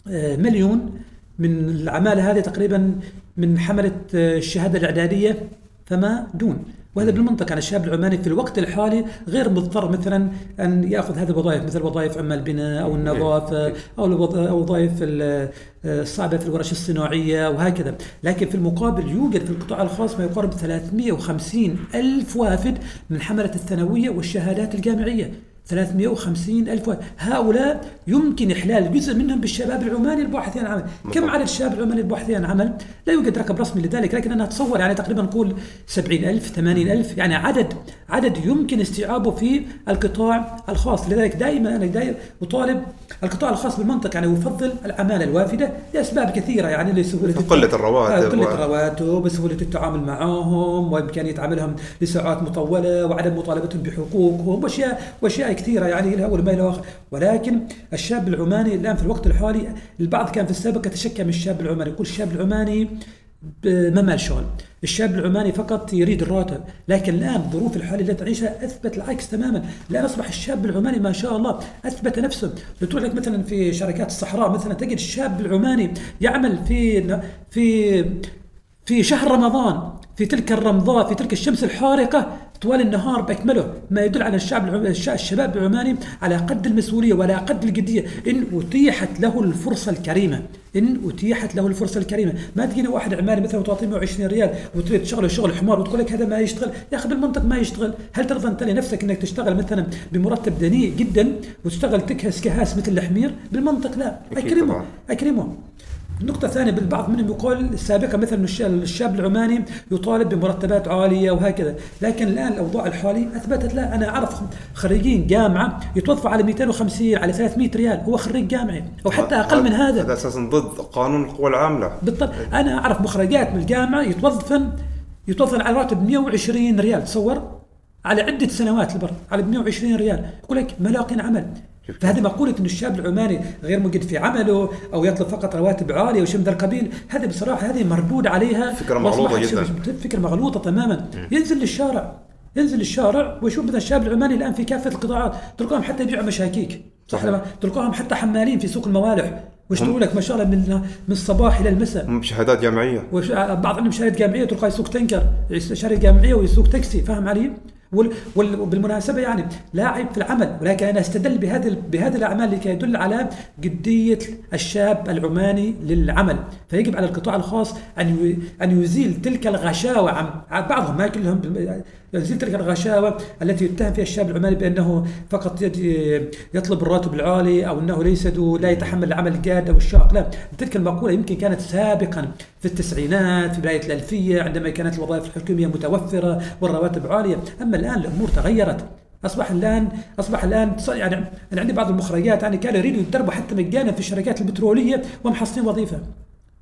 آه، مليون من العمالة هذه تقريبا من حملة آه، الشهادة الإعدادية فما دون. وهذا بالمنطق يعني الشاب العماني في الوقت الحالي غير مضطر مثلا أن يأخذ هذه الوظائف مثل وظائف عمال البناء أو النظافة أو الوظ- أو الوظائف ال- الصعبة في الورش الصناعية وهكذا، لكن في المقابل يوجد في القطاع الخاص ما يقارب 350 ألف وافد من حملة الثانوية والشهادات الجامعية. 350 ألف واحد. هؤلاء يمكن إحلال جزء منهم بالشباب العماني الباحثين عن عمل كم. عدد الشباب العماني الباحثين عن عمل لا يوجد رقم رسمي لذلك لكن أنا أتصور يعني تقريبا نقول 70 ألف 80 ألف يعني عدد عدد يمكن استيعابه في القطاع الخاص لذلك دائما أنا دائما أطالب القطاع الخاص بالمنطق يعني يفضل العمالة الوافدة لأسباب كثيرة يعني لسهولة قلة الرواتب آه، قلة الرواتب وسهولة التعامل معهم وإمكانية عملهم لساعات مطولة وعدم مطالبتهم بحقوقهم وأشياء وأشياء كثيرة يعني لها وما إلى آخره ولكن الشاب العماني الآن في الوقت الحالي البعض كان في السابق يتشكى من الشاب العماني. يقول الشاب العماني ما مال شغل. الشاب العماني فقط يريد الراتب. لكن الآن الظروف الحالية التي تعيشها أثبت العكس تماما. الآن أصبح الشاب العماني ما شاء الله أثبت نفسه. بتروح لك مثلا في شركات الصحراء مثلا تجد الشاب العماني يعمل في في في شهر رمضان في تلك الرمضاء في تلك الشمس الحارقة طوال النهار بأكمله ما يدل على الشعب الشباب العماني على قد المسؤولية وعلى قد الجدية. إن أتيحت له الفرصة الكريمة. إن أتيحت له الفرصة الكريمة. ما تجيني واحد عمالي مثلا وتعطيه 120 ريال وتريد تشغله شغل حمار وتقول لك هذا ما يشتغل. يا أخي بالمنطق ما يشتغل. هل ترضى أنت لنفسك أنك تشتغل مثلا بمرتب دنيء جدا وتشتغل تكهس كهاس مثل الحمير؟ بالمنطق لا. طبعاً. أكرمه. النقطة الثانية بالبعض منهم يقول سابقا مثلا الش- الشاب العماني يطالب بمرتبات عالية وهكذا، لكن الآن الأوضاع الحالية أثبتت لا أنا أعرف خريجين جامعة يتوظفوا على 250 على 300 ريال هو خريج جامعي أو حتى أقل من هذا. هذا أساسا ضد قانون القوى العاملة. بالضبط أنا أعرف مخرجات من الجامعة يتوظفن يتوظفن على راتب 120 ريال تصور؟ على عدة سنوات البر على 120 ريال. يقول لك ما لاقين عمل. فهذه مقولة أن الشاب العماني غير مجد في عمله أو يطلب فقط رواتب عالية وشيء من ذا القبيل هذه بصراحة هذه مردود عليها فكرة مغلوطة جداً. فكرة مغلوطة تماما. ينزل للشارع ينزل للشارع ويشوف مثلا الشاب العماني الآن في كافة القطاعات تلقاهم حتى يبيعوا مشاكيك. صح. لما تلقاهم حتى حمالين في سوق الموالح ويشتروا لك ما شاء الله من من الصباح إلى المساء. هم بشهادات جامعية. وش- بعض عندهم شهاده جامعية تلقى يسوق تنكر شهادة جامعية ويسوق تاكسي فاهم علي؟ وبالمناسبه يعني لا عيب في العمل ولكن أنا أستدل بهذه بهذه الأعمال لكي يدل على جدية الشاب العماني للعمل. فيجب على القطاع الخاص أن أن يزيل تلك الغشاوة عن بعضهم ما كلهم بالم- يزيل تلك الغشاوة التي يتهم فيها الشاب العماني بأنه فقط يطلب الراتب العالي أو أنه ليس ذو لا يتحمل العمل الجاد أو الشاق. لا تلك المقولة يمكن كانت سابقا في التسعينات في بدايه الألفية عندما كانت الوظائف الحكومية متوفرة والرواتب عالية. أما الآن الأمور تغيرت. أصبح الان أصبح الان يعني أنا عندي بعض المخرجات يعني كانوا يريدوا يتدربوا حتى مجانا في الشركات البترولية ومحصلين وظيفة.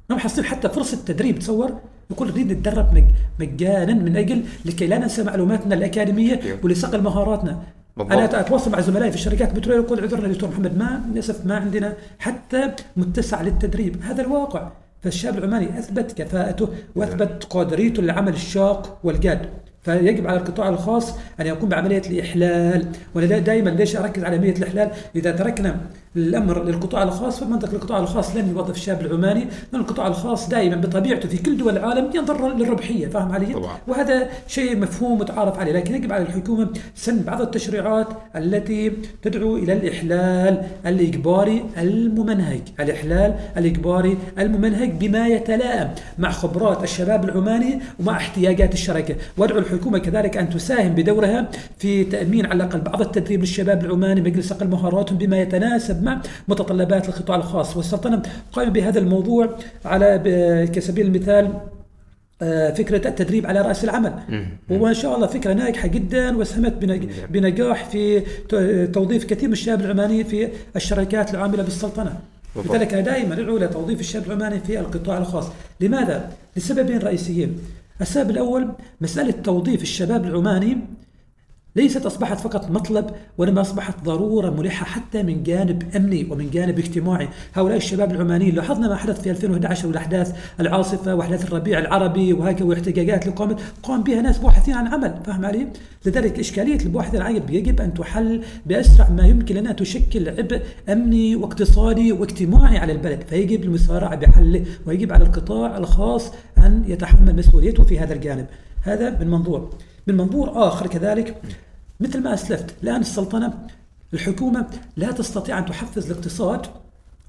ما محصلين حتى فرصة تدريب تصور؟ يقول نريد نتدرب مج- مجانا من أجل لكي لا ننسى معلوماتنا الأكاديمية ولصقل مهاراتنا بالضبط. أنا أتواصل مع زملائي في الشركات البتروليه يقول عذرنا دكتور محمد ما للأسف ما عندنا حتى متسع للتدريب. هذا الواقع. فالشاب العماني أثبت كفاءته وأثبت قادريته للعمل الشاق والجاد. فيجب على القطاع الخاص أن يقوم بعملية الإحلال وأنا دائما ليش أركز على عملية الإحلال؟ إذا تركنا الأمر للقطاع الخاص فمنطق القطاع الخاص لن يوظف الشاب العماني لأن القطاع الخاص دائما بطبيعته في كل دول العالم ينظر للربحية فاهم علي؟ طبعا. وهذا شيء مفهوم متعارف عليه لكن يجب على الحكومة سن بعض التشريعات التي تدعو إلى الإحلال الإجباري الممنهج، الإحلال الإجباري الممنهج بما يتلائم مع خبرات الشباب العماني ومع احتياجات الشركة، وأدعو الحكومة كذلك أن تساهم بدورها في تأمين على الأقل بعض التدريب للشباب العماني مجلس صقل مهاراتهم بما يتناسب مع متطلبات القطاع الخاص، والسلطنة قائمة بهذا الموضوع على كسبيل المثال آه، فكرة التدريب على رأس العمل. وما شاء الله فكرة ناجحة جدا وساهمت بنج- بنجاح في توظيف كثير من الشباب العماني في الشركات العاملة بالسلطنة. لذلك دائما أدعو لتوظيف الشاب العماني في القطاع الخاص. لماذا؟ لسببين رئيسيين. السبب الأول مسألة توظيف الشباب العماني ليست أصبحت فقط مطلب وإنما أصبحت ضرورة ملحة حتى من جانب أمني ومن جانب اجتماعي. هؤلاء الشباب العمانيين لاحظنا ما حدث في 2011 والأحداث العاصفة وأحداث الربيع العربي وهكذا واحتجاجات اللي قامت قام بها ناس باحثين عن عمل فاهم علي؟ لذلك إشكالية الباحث عن يجب أن تحل بأسرع ما يمكن لأنها تشكل عبء أمني واقتصادي واجتماعي على البلد. فيجب المسارعة بحله ويجب على القطاع الخاص أن يتحمل مسؤوليته في هذا الجانب. هذا من منظور. من منظور آخر كذلك مثل ما أسلفت. الآن السلطنة الحكومة لا تستطيع أن تحفز الاقتصاد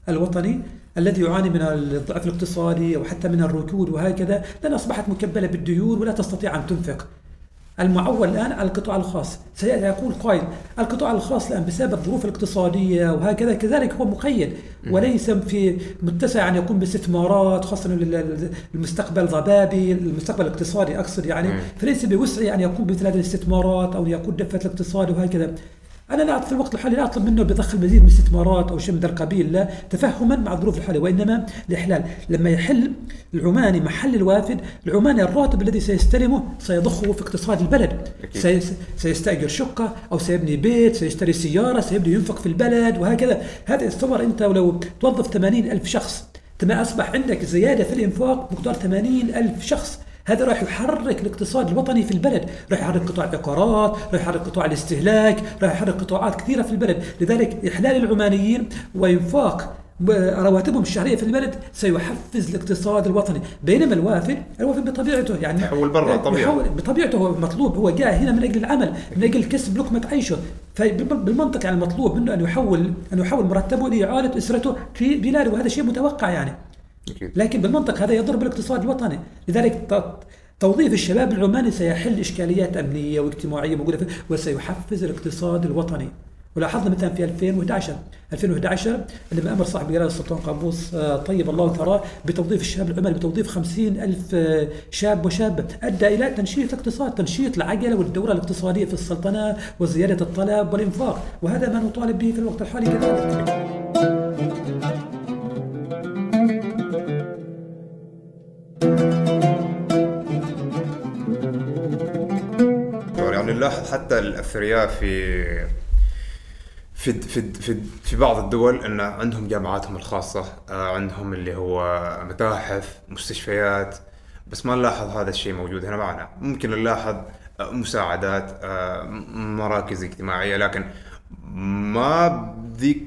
الوطني الذي يعاني من الضعف الاقتصادي أو حتى من الركود وهكذا. لأن أصبحت مكبلة بالديون ولا تستطيع أن تنفق. المعول الآن على القطاع الخاص. سيقول قائل القطاع الخاص الآن بسبب الظروف الاقتصادية وهكذا كذلك هو مقيد. وليس في متسع أن يقوم باستثمارات خاصة المستقبل ضبابي المستقبل الاقتصادي أقصد يعني. فليس بوسعه أن يقوم بمثل هذه الاستثمارات أو يقود دفة الاقتصاد وهكذا. أنا لا في الوقت الحالي لا أطلب منه بيدخل مزيد من الاستثمارات أو شيء من القبيل لا. تفهما مع الظروف الحاليه وإنما الإحلال. لما يحل العماني محل الوافد العماني الراتب الذي سيستلمه سيضخه في اقتصاد البلد. سي سيستأجر شقة أو سيبني بيت سيشتري سيارة سيبدا ينفق في البلد وهكذا. هذا تصور أنت ولو توظف 80 ألف شخص تما أصبح عندك زيادة في الإنفاق مقدار 80 ألف شخص. هذا راح يحرك الاقتصاد الوطني في البلد راح يحرك قطاع العقارات راح يحرك قطاع الاستهلاك راح يحرك قطاعات كثيرة في البلد. لذلك إحلال العمانيين وإنفاق رواتبهم الشهرية في البلد سيحفز الاقتصاد الوطني. بينما الوافد الوافد بطبيعته يعني يحول برا طبيعي. يحول بطبيعته هو مطلوب هو جاء هنا من أجل العمل من أجل كسب لقمة عيشه. فبالمنطق يعني المطلوب منه أن يحول أن يحول مرتبه لإعالة أسرته في بلاده وهذا شيء متوقع يعني. لكن بالمنطق هذا يضرب الاقتصاد الوطني. لذلك توظيف الشباب العماني سيحل إشكاليات أمنية واجتماعية موجودة وسيحفز الاقتصاد الوطني. ولاحظنا مثلا في 2011 2011 لما أمر صاحب جلاله السلطان قابوس آه، طيب الله ثراه بتوظيف الشباب العماني بتوظيف 50 ألف آه، شاب وشابه أدى إلى تنشيط الاقتصاد تنشيط العجله والدورة الاقتصادية في السلطنة وزيادة الطلب والإنفاق. وهذا ما نطالب به في الوقت الحالي كذلك. يعني نلاحظ حتى الأثرياء في في في في, في بعض الدول إن عندهم جامعاتهم الخاصة آه، عندهم اللي هو متاحف مستشفيات بس ما نلاحظ هذا الشيء موجود هنا معنا. ممكن نلاحظ آه، مساعدات آه، مراكز اجتماعية لكن ما بذيك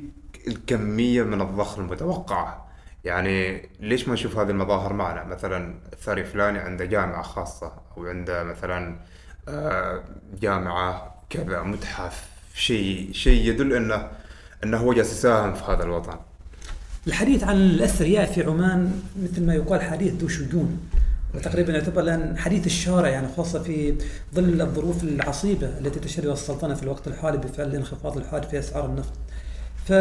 الكمية من الضخ المتوقعة. يعني ليش ما نشوف هذه المظاهر معنا؟ مثلا ثري فلاني عنده جامعة خاصة أو عنده مثلا جامعة كذا متحف شيء شيء يدل إنه إنه هو جالس يساهم في هذا الوطن الحديث عن الأثرياء في عمان مثل ما يقال حديث ذو شجون وتقريبا يعتبر الآن حديث الشارع يعني خاصة في ظل الظروف العصيبة التي تشهدها السلطنة في الوقت الحالي بفعل الانخفاض الحاد في أسعار النفط. ف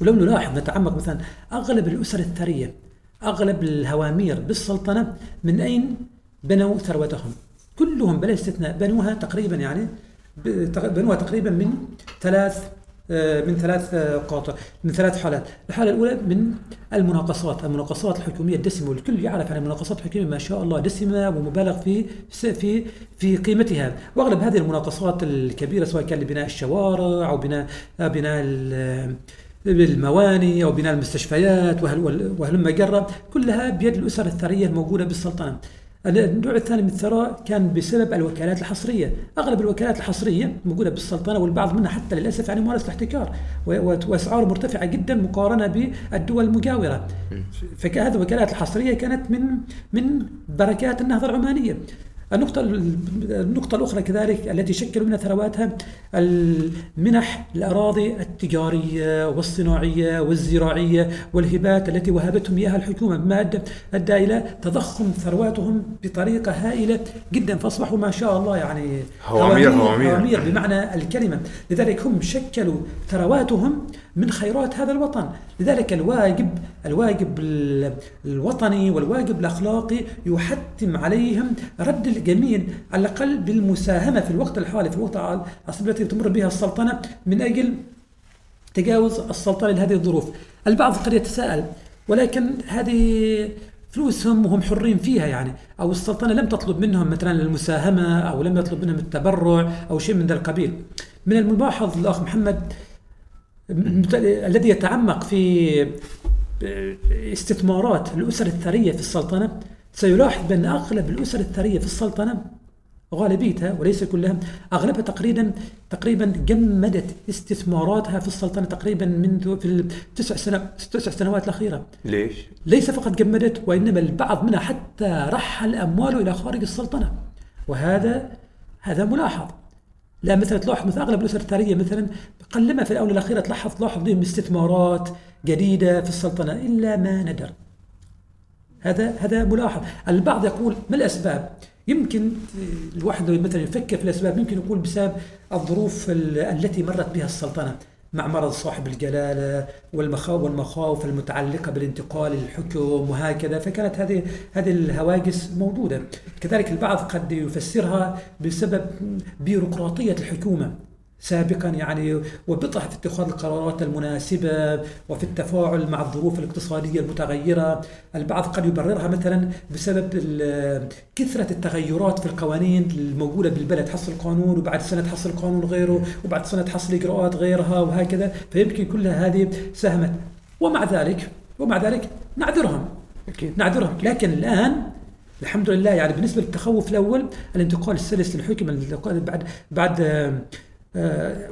ولو نلاحظ نتعمق مثلا أغلب الأسر الثرية أغلب الهوامير بالسلطنة من أين بنوا ثروتهم؟ كلهم بلا استثناء بنوها تقريبا يعني بنوها تقريبا من ثلاث آه، من ثلاث آه، قاطع من ثلاث حالات، الحالة الأولى من المناقصات، المناقصات الحكومية الدسمة والكل يعرف عن المناقصات الحكومية ما شاء الله دسمة ومبالغ في في في قيمتها، وأغلب هذه المناقصات الكبيرة سواء كان لبناء الشوارع أو بناء آه، بناء ال- المواني أو بناء المستشفيات وهل وهلم جرة كلها بيد الأسر الثرية الموجودة بالسلطنة. النوع الثاني من الثراء كان بسبب الوكالات الحصرية، أغلب الوكالات الحصرية موجودة بالسلطنة والبعض منها حتى للأسف يعني ممارسة الاحتكار واسعاره مرتفعة جدا مقارنة بالدول المجاورة. فهذه الوكالات الحصرية كانت من من بركات النهضة العمانية. النقطة النقطة الأخرى كذلك التي شكلوا منها ثرواتها المنح الأراضي التجارية والصناعية والزراعية والهبات التي وهبتهم إياها الحكومة بما أدى, أدى إلى تضخم ثرواتهم بطريقة هائلة جدا فأصبحوا ما شاء الله يعني هوامير هوامير, هوامير بمعنى الكلمة. لذلك هم شكلوا ثرواتهم من خيرات هذا الوطن. لذلك الواجب الواجب الوطني والواجب الأخلاقي يحتم عليهم رد الجميع على الأقل بالمساهمة في الوقت الحالي. في الوقت العصيب التي تمر بها السلطنة من أجل تجاوز السلطنة لهذه الظروف. البعض قد يتساءل ولكن هذه فلوسهم وهم حرين فيها يعني. أو السلطنة لم تطلب منهم مثلا المساهمة أو لم يطلب منهم التبرع أو شيء من ذا القبيل. من الملاحظ الاخ محمد الذي يتعمق في استثمارات الأسر الثرية في السلطنة سيلاحظ بأن أغلب الأسر الثرية في السلطنة غالبيتها وليس كلها أغلبها تقريبا تقريبا جمدت استثماراتها في السلطنة تقريبا منذ في التسع سنة تسع سنوات الأخيرة. ليش؟ ليس فقط جمدت وإنما البعض منها حتى رحل أمواله إلى خارج السلطنة. وهذا هذا ملاحظ. لا مثلا تلاحظ مثل أغلب الأسر الثريه مثلا قلما في الاونه الاخيره تلاحظ تلاحظ بهم استثمارات جديدة في السلطنة إلا ما ندر. هذا هذا ملاحظ. البعض يقول ما الأسباب؟ يمكن الواحد لو مثلا يفكر في الأسباب يمكن يقول بسبب الظروف التي مرت بها السلطنة. مع مرض صاحب الجلالة والمخاوف المتعلقة بالانتقال للحكم وهكذا. فكانت هذه هذه الهواجس موجودة. كذلك البعض قد يفسرها بسبب بيروقراطية الحكومة. سابقا يعني وبطح في اتخاذ القرارات المناسبة وفي التفاعل مع الظروف الاقتصادية المتغيرة. البعض قد يبررها مثلا بسبب كثرة التغيرات في القوانين الموجودة بالبلد تحصل قانون وبعد سنة تحصل قانون غيره وبعد سنة تحصل إجراءات غيرها وهكذا. فيمكن كلها هذه ساهمت. ومع ذلك ومع ذلك نعذرهم. أكيد. نعذرهم. لكن الآن الحمد لله يعني بالنسبة للتخوف الأول الانتقال السلس للحكم بعد بعد آه،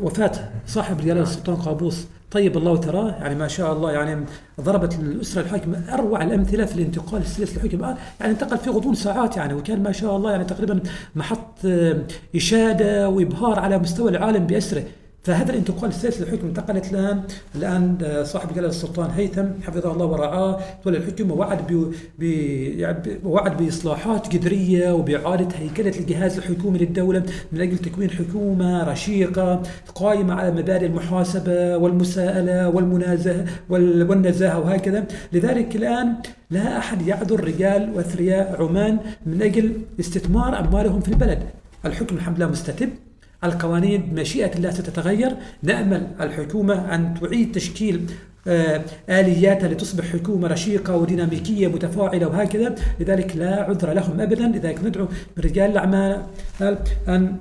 وفاة صاحب الجلالة السلطان قابوس. طيب الله ثراه يعني ما شاء الله يعني ضربت الأسرة الحاكمة أروع الأمثلة في الانتقال السلسلة الحكم آه، يعني انتقل في غضون ساعات يعني وكان ما شاء الله يعني تقريبا محط آه، إشادة وإبهار على مستوى العالم بأسره. فهذا الانتقال السياسي للحكم انتقلت الآن الآن آه، صاحب جلالة السلطان هيثم حفظه الله ورعاه تولى الحكم ووعد ب يعني وعد بإصلاحات جذرية وبإعادة هيكلة الجهاز الحكومي للدولة من أجل تكوين حكومة رشيقة قائمة على مبادئ المحاسبة والمساءلة والمنازهه والنزاهة وهكذا. لذلك الآن لا أحد يعذر رجال وأثرياء عمان من أجل استثمار أموالهم في البلد. الحكم الحمد لله مستتب. القوانين بمشيئة الله ستتغير. نأمل الحكومة أن تعيد تشكيل آه، آلياتها لتصبح حكومة رشيقة وديناميكية متفاعلة وهكذا. لذلك لا عذر لهم أبدا. لذلك ندعو رجال الأعمال أن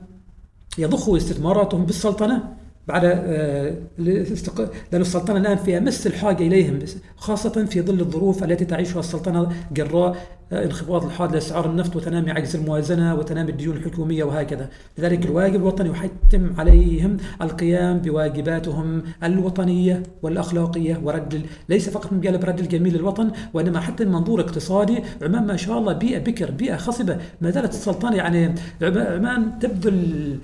يضخوا استثماراتهم بالسلطنة. بعد آه، لأن السلطنة الآن في أمس الحاجة إليهم خاصة في ظل الظروف التي تعيشها السلطنة جراء انخفاض الحاد لأسعار النفط وتنامي عجز الموازنة وتنامي الديون الحكومية وهكذا، لذلك الواجب الوطني يحتم عليهم القيام بواجباتهم الوطنية والأخلاقية ورد ليس فقط من جانب رد الجميل للوطن وإنما حتى من منظور اقتصادي، عمان ما شاء الله بيئة بكر، بيئة خصبة، ما زالت السلطنة يعني عمان تبذل.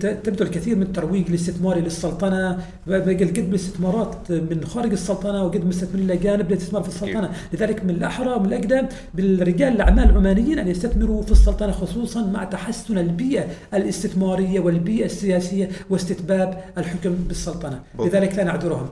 تبذل الكثير من الترويج الاستثماري للسلطنة، قد من الاستثمارات من خارج السلطنة وقد مستثمرين الأجانب للاستثمار في السلطنة، لذلك من الأحرى ومن الأقدم بالرجال الأعمال العمانيين أن يستثمروا في السلطنة خصوصا مع تحسن البيئة الاستثمارية والبيئة السياسية واستتباب الحكم بالسلطنة. لذلك لا نعذرهم.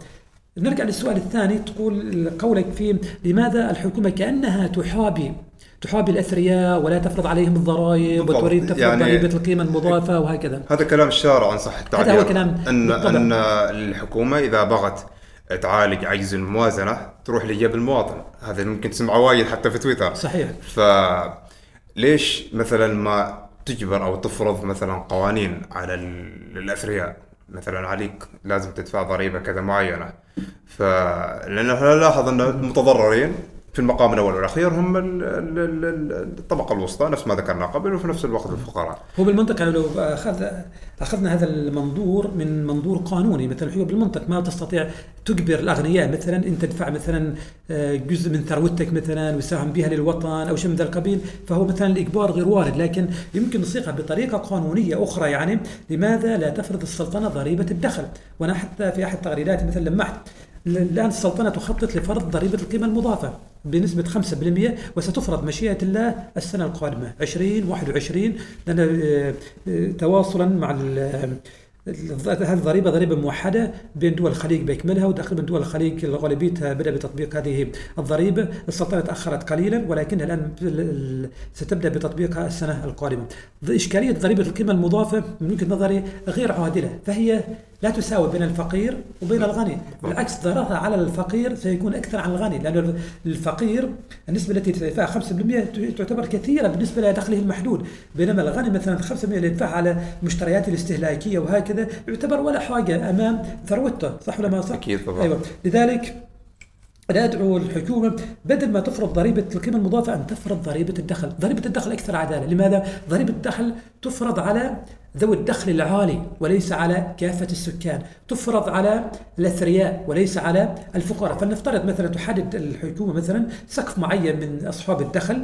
نرجع للسؤال الثاني. تقول قولك في لماذا الحكومة كأنها تحابي تحابي الأثرياء ولا تفرض عليهم الضرائب وتريد تفرض يعني ضريبه القيمة المضافة وهكذا. هذا كلام الشارع عن صح التعبير هذا هو كلام ان أن الحكومة إذا بغت تعالج عجز الموازنة تروح لجيب المواطن. هذا ممكن تسمعه وايد حتى في تويتر. صحيح. ف ليش مثلا ما تجبر أو تفرض مثلا قوانين على الاثرياء مثلا عليك لازم تدفع ضريبة كذا معينة. ف لأنه نلاحظ أن المتضررين في المقام الأول والأخير هم ال- ال- ال- ال- الطبقة الوسطى نفس ما ذكرنا قبل وفي نفس الوقت الفقراء. هو بالمنطق يعني لو أخذ أخذنا هذا المنظور من منظور قانوني. مثلا هو بالمنطق ما تستطيع تجبر الأغنياء مثلا أن تدفع مثلا آه، جزء من ثروتك مثلا ويساهم بها للوطن أو شيء من ذا القبيل فهو مثلا الإجبار غير وارد. لكن يمكن نصيغها بطريقة قانونية أخرى يعني لماذا لا تفرض السلطنة ضريبة الدخل؟ وأنا حتى في أحد تغريداتي مثلا لمحت الآن السلطنة تخطط لفرض ضريبة القيمة المضافة بنسبة 5% وستفرض مشيئة الله السنة القادمة 2021 لأن آه، آه، تواصلا مع آه، هذه الضريبة ضريبة موحدة بين دول الخليج بيكملها وتقريبا دول الخليج غالبيتها بدأ بتطبيق هذه الضريبة. السلطنة تأخرت قليلا ولكنها الآن ال- ال- ستبدأ بتطبيقها السنة القادمة. إشكالية ضريبة القيمة المضافة من وجهة نظري غير عادلة فهي لا تساوي بين الفقير وبين الغني بالعكس ضررها على الفقير سيكون أكثر عن الغني لأن الفقير النسبة التي تدفعها 5% تعتبر كثيرة بالنسبة لدخله المحدود بينما الغني مثلا 5% اللي يدفعها على المشتريات الاستهلاكية وهكذا يعتبر ولا حاجة أمام ثروته صح ولا ما صح؟ أكيد طبعا. أيوة لذلك أنا أدعو الحكومة بدل ما تفرض ضريبة القيمة المضافة أن تفرض ضريبة الدخل، ضريبة الدخل أكثر عدالة، لماذا؟ ضريبة الدخل تفرض على ذوي الدخل العالي وليس على كافة السكان، تفرض على الأثرياء وليس على الفقراء، فلنفترض مثلا تحدد الحكومة مثلا سقف معين من أصحاب الدخل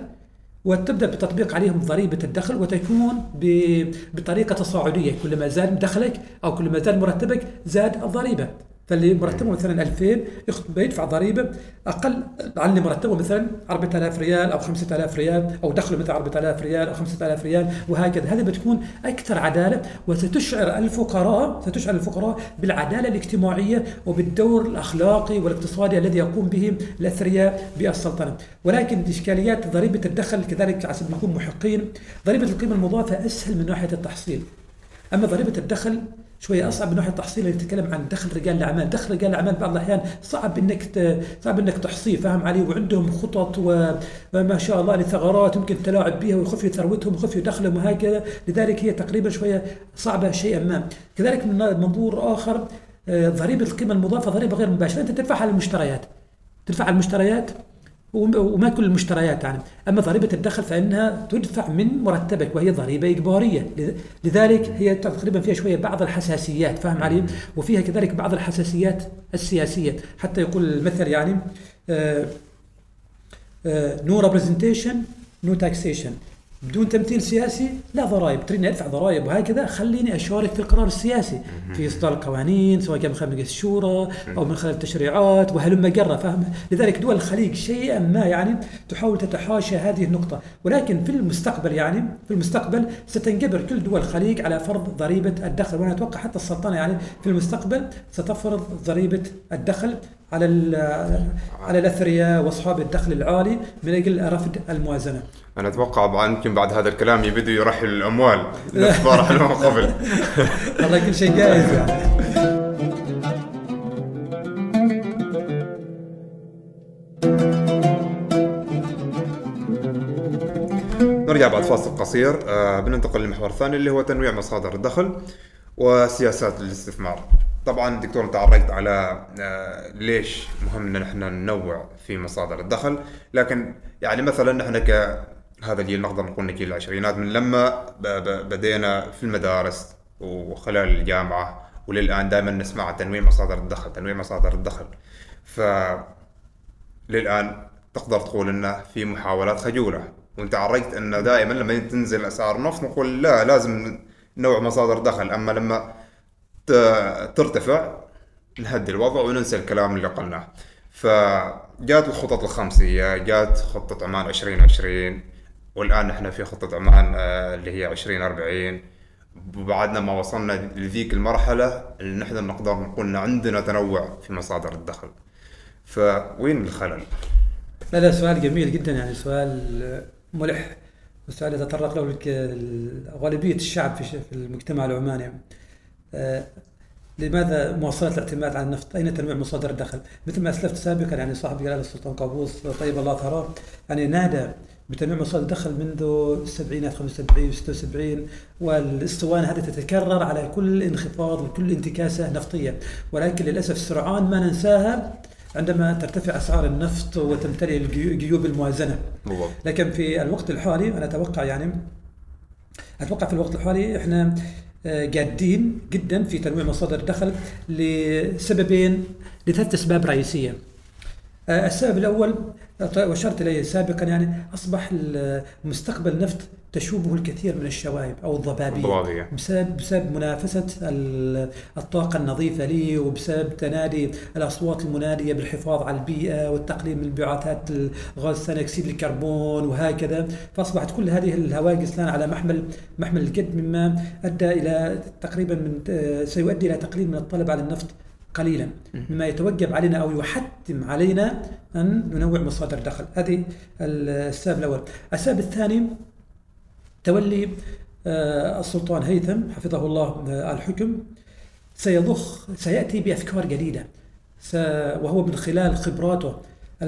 وتبدأ بتطبيق عليهم ضريبة الدخل وتكون بطريقة تصاعدية. كلما زاد دخلك أو كلما زاد مرتبك زاد الضريبة. فاللي مرتبه مثلا 2000 يخ- بيدفع ضريبة أقل عن اللي مرتبه مثلا 4000 ريال أو 5000 ريال أو دخله مثلا 4000 ريال أو 5000 ريال وهكذا. هذه بتكون أكثر عدالة وستشعر الفقراء ستشعر الفقراء بالعدالة الاجتماعية وبالدور الأخلاقي والاقتصادي الذي يقوم به الأثرياء بالسلطنة. ولكن اشكاليات ضريبة الدخل كذلك عشان نكون محقين. ضريبة القيمة المضافة أسهل من ناحية التحصيل. أما ضريبة الدخل شوية أصعب من ناحية التحصيل اللي تتكلم عن دخل رجال الأعمال، دخل رجال الأعمال بعض الأحيان صعب إنك ت... صعب إنك تحصيه فاهم علي؟ وعندهم خطط وما شاء الله لثغرات يمكن التلاعب بها ويخفي ثروتهم ويخفي دخلهم وهكذا، لذلك هي تقريبا شوية صعبة شيئا ما، كذلك من منظور آخر آه، ضريبة القيمة المضافة ضريبة غير مباشرة، أنت تدفعها على المشتريات. تدفع على المشتريات وما كل المشتريات يعني. أما ضريبة الدخل فإنها تدفع من مرتبك وهي ضريبة إجبارية. لذ- لذلك هي تقريبا فيها شوية بعض الحساسيات فاهم علي؟ وفيها كذلك بعض الحساسيات السياسية. حتى يقول المثل يعني no representation no taxation بدون تمثيل سياسي لا ضرائب. تريدني أدفع ضرائب وهكذا خليني أشارك في القرار السياسي. في إصدار القوانين سواء كان من خلال مجلس الشورى أو من خلال التشريعات وهلم جرة فاهم؟ لذلك دول الخليج شيئا ما يعني تحاول تتحاشى هذه النقطة. ولكن في المستقبل يعني في المستقبل ستنجبر كل دول الخليج على فرض ضريبة الدخل. وأنا أتوقع حتى السلطنة يعني في المستقبل ستفرض ضريبة الدخل على على الأثرياء وأصحاب الدخل العالي من أجل رفض الموازنة. أنا أتوقع بعد يمكن بعد هذا الكلام يبدوا يرحلوا الأموال. ما رحلوها قبل. والله كل شيء جاهز يعني. نرجع بعد فاصل قصير. آه بننتقل للمحور الثاني اللي هو تنويع مصادر الدخل وسياسات الاستثمار. طبعا دكتور أنت عرجت على آه ليش مهم إن إحنا ننوع في مصادر الدخل لكن يعني مثلا نحن ك هذا الجيل نقدر نقول جيل العشرينات من لما بدينا في المدارس وخلال الجامعة وللآن دائما نسمع تنويع مصادر الدخل تنويع مصادر الدخل. ف للآن تقدر تقول إنه في محاولات خجولة. وأنت عرجت انه دائما لما تنزل أسعار النفط نقول لا لازم نوع مصادر دخل. أما لما ترتفع نهدي الوضع وننسى الكلام اللي قلناه. فجات الخطط الخمسية جات خطة عمان 2020 والآن إحنا في خطة عمان آه، اللي هي 2040 وبعدنا ما وصلنا لذيك المرحلة اللي نحن نقدر نقول إن عندنا تنوع في مصادر الدخل فوين الخلل؟ لا سؤال جميل جدا يعني سؤال ملح وسؤال يتطرق له غالبية الشعب في المجتمع العماني آه، لماذا مواصلة الاعتماد على النفط؟ أين تنويع مصادر الدخل؟ مثل ما أسلفت سابقا يعني صاحب جلالة السلطان قابوس طيب الله ثراه يعني نادى بتنويع مصادر الدخل منذ السبعينات 75 76 والاسطوانة هذه تتكرر على كل انخفاض وكل انتكاسة نفطية. ولكن للأسف سرعان ما ننساها عندما ترتفع أسعار النفط وتمتلئ جيوب الموازنة. لكن في الوقت الحالي أنا أتوقع يعني أتوقع في الوقت الحالي إحنا آه، جادين جدا في تنويع مصادر الدخل لسببين لثلاث أسباب رئيسية. آه، السبب الأول آه، واشرت اليه سابقا يعني أصبح ال- مستقبل النفط تشوبه الكثير من الشوائب الضبابية الضبابية. بسبب بسبب منافسة ال- الطاقة النظيفة لي وبسبب تنادي الأصوات المنادية بالحفاظ على البيئة والتقليل من انبعاثات غاز ثاني أكسيد الكربون وهكذا فأصبحت كل هذه الهواجس الآن على محمل محمل الجد مما أدى إلى تقريبا من سيؤدي إلى تقليل من الطلب على النفط قليلا. مما يتوجب علينا أو يحتم علينا أن ننوع مصادر الدخل هذه السبب الأول. السبب الثاني تولي آه، السلطان هيثم حفظه الله آه، الحكم. سيضخ سيأتي بأفكار جديدة. س- وهو من خلال خبراته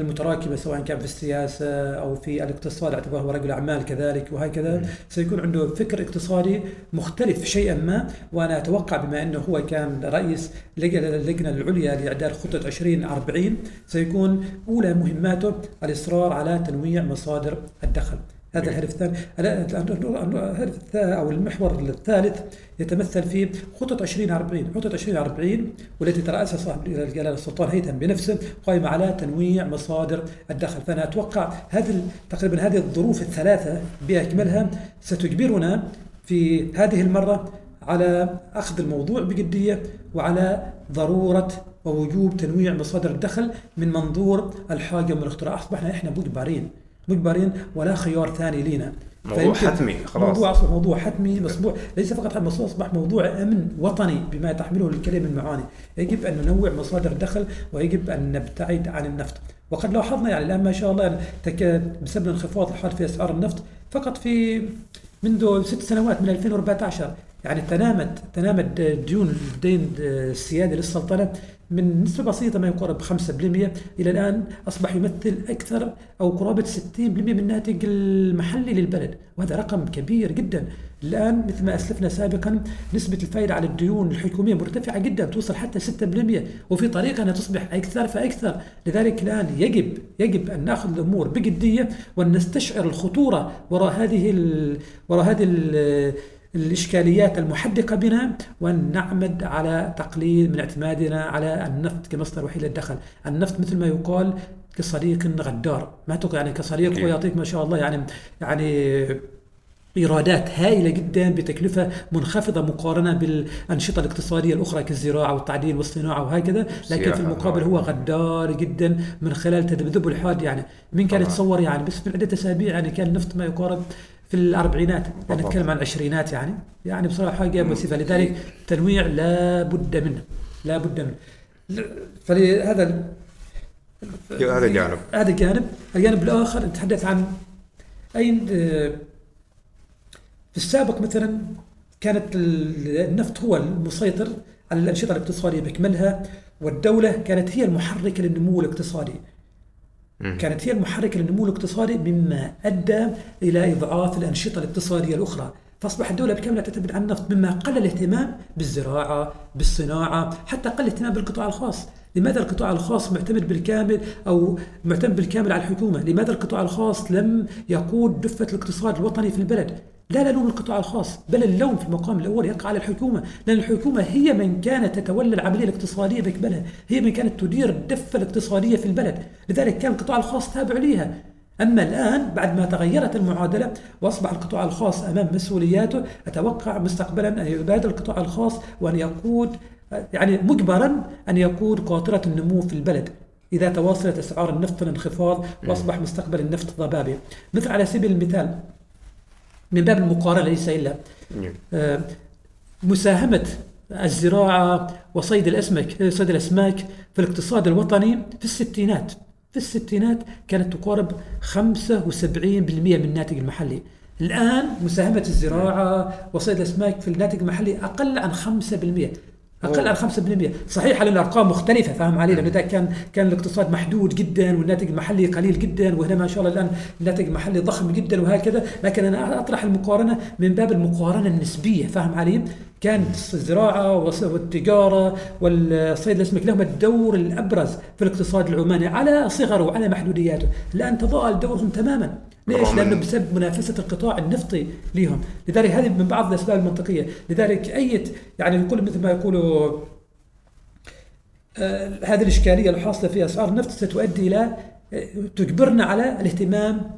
المتراكمه سواء كان في السياسة أو في الاقتصاد اعتباره هو رجل أعمال كذلك وهكذا سيكون عنده فكر اقتصادي مختلف شيئا ما وأنا أتوقع بما إنه هو كان رئيس لج- اللجنه العليا لإعداد خطة 2040 سيكون أولى مهماته الإصرار على تنويع مصادر الدخل. هذا الهدف الثاني. الهدف أو المحور الثالث يتمثل في خطة 2040 خطة 2040 والتي ترأسها صاحب جلالة السلطان هيثم بنفسه قائمة على تنويع مصادر الدخل. فأنا أتوقع هذه تقريبا هذه الظروف الثلاثة بأكملها ستجبرنا في هذه المرة على أخذ الموضوع بجدية وعلى ضرورة ووجوب تنويع مصادر الدخل من منظور الحاجة والاختراع أصبحنا إحنا مجبرين. مجبرين ولا خيار ثاني لنا موضوع حتمي، خلاص. موضوع اصبح موضوع حتمي مصبوع ليس فقط مصبوع أصبح موضوع أمن وطني بما تحمله الكلمة من معاني يجب أن ننوع مصادر الدخل ويجب أن نبتعد عن النفط. وقد لاحظنا يعني الآن ما شاء الله بسبب الانخفاض الحاد في أسعار النفط فقط في منذ ست سنوات من 2014 يعني تنامت تنامت ديون الدين السيادي للسلطنة من نسبة بسيطة ما يقارب 5% إلى الآن أصبح يمثل أكثر أو قرابة 60% من الناتج المحلي للبلد وهذا رقم كبير جدا. الآن مثل ما أسلفنا سابقا نسبة الفائده على الديون الحكومية مرتفعة جدا توصل حتى 6% وفي طريق انها تصبح أكثر فأكثر. لذلك الآن يجب يجب أن نأخذ الأمور بجدية وأن نستشعر الخطورة وراء هذه ال وراء هذه ال الإشكاليات المحدقة بنا وأن نعمد على تقليل من اعتمادنا على النفط كمصدر وحيد للدخل النفط مثل ما يقال كصديق غدار ما تقول يعني كصديق. ويعطيك ما شاء الله يعني يعني إيرادات هائلة جدا بتكلفة منخفضة مقارنة بالأنشطة الاقتصادية الأخرى كالزراعة والتعدين والصناعة وهكذا لكن في. المقابل هو غدار جدا من خلال تذبذبه الحاد يعني مين كان. يتصور يعني بس في عدة أسابيع يعني كان النفط ما يقارب في الأربعينات يعني. نتكلم عن العشرينات يعني. يعني بصراحة حاجة مؤسفه لذلك تنويع لا بد منه لا بد منه. فلهذا هذا جانب هذا جانب الجانب. الآخر نتحدث عن أين آه، في السابق مثلا كانت ال- النفط هو المسيطر على الأنشطة الاقتصادية باكملها والدولة كانت هي المحركة للنمو الاقتصادي. كانت هي المحركة للنمو الاقتصادي مما أدى إلى إضعاف الأنشطة الاقتصادية الأخرى. فأصبح الدولة بكاملها تعتمد على النفط مما قلل الاهتمام بالزراعة بالصناعة حتى قل الاهتمام بالقطاع الخاص. لماذا القطاع الخاص معتمد بالكامل أو معتمد بالكامل على الحكومة؟ لماذا القطاع الخاص لم يقود دفة الاقتصاد الوطني في البلد؟ لا نلوم القطاع الخاص بل اللوم في المقام الأول يقع على الحكومة لأن الحكومة هي من كانت تتولى العملية الاقتصادية بأكملها هي من كانت تدير الدفة الاقتصادية في البلد لذلك كان القطاع الخاص تابع ليها. أما الآن بعد ما تغيرت المعادلة وأصبح القطاع الخاص أمام مسؤولياته أتوقع مستقبلا أن يبادر القطاع الخاص وأن يقود يعني مجبرا أن يقود قاطرة النمو في البلد. إذا تواصلت أسعار النفط الانخفاض وأصبح مستقبل النفط ضبابي مثل على سبيل المثال من باب المقارنة ليس إلا نعم. آه، مساهمة الزراعة وصيد الأسماك صيد الأسماك في الاقتصاد الوطني في الستينات. في الستينات كانت تقارب 75% من الناتج المحلي. الآن مساهمة الزراعة وصيد الأسماك في الناتج المحلي أقل عن 5% أقل عن 5% صحيح على الأرقام مختلفة فاهم علي لأنه ده كان كان الاقتصاد محدود جدا والناتج المحلي قليل جدا وهنا ما شاء الله الآن الناتج المحلي ضخم جدا وهكذا. لكن أنا أطرح المقارنة من باب المقارنة النسبية فاهم علي؟ كانت الزراعة والتجارة والصيد الاسماك لهم الدور الأبرز في الاقتصاد العماني على صغره وعلى محدودياته. الآن تضاءل دورهم تماما. ليش؟ لأنه بسبب منافسة القطاع النفطي لهم، لذلك هذه من بعض الأسباب المنطقية، لذلك أي يعني يقول مثل ما يقولوا آه، هذه الإشكالية الحاصلة في أسعار النفط ستؤدي إلى تجبرنا على الاهتمام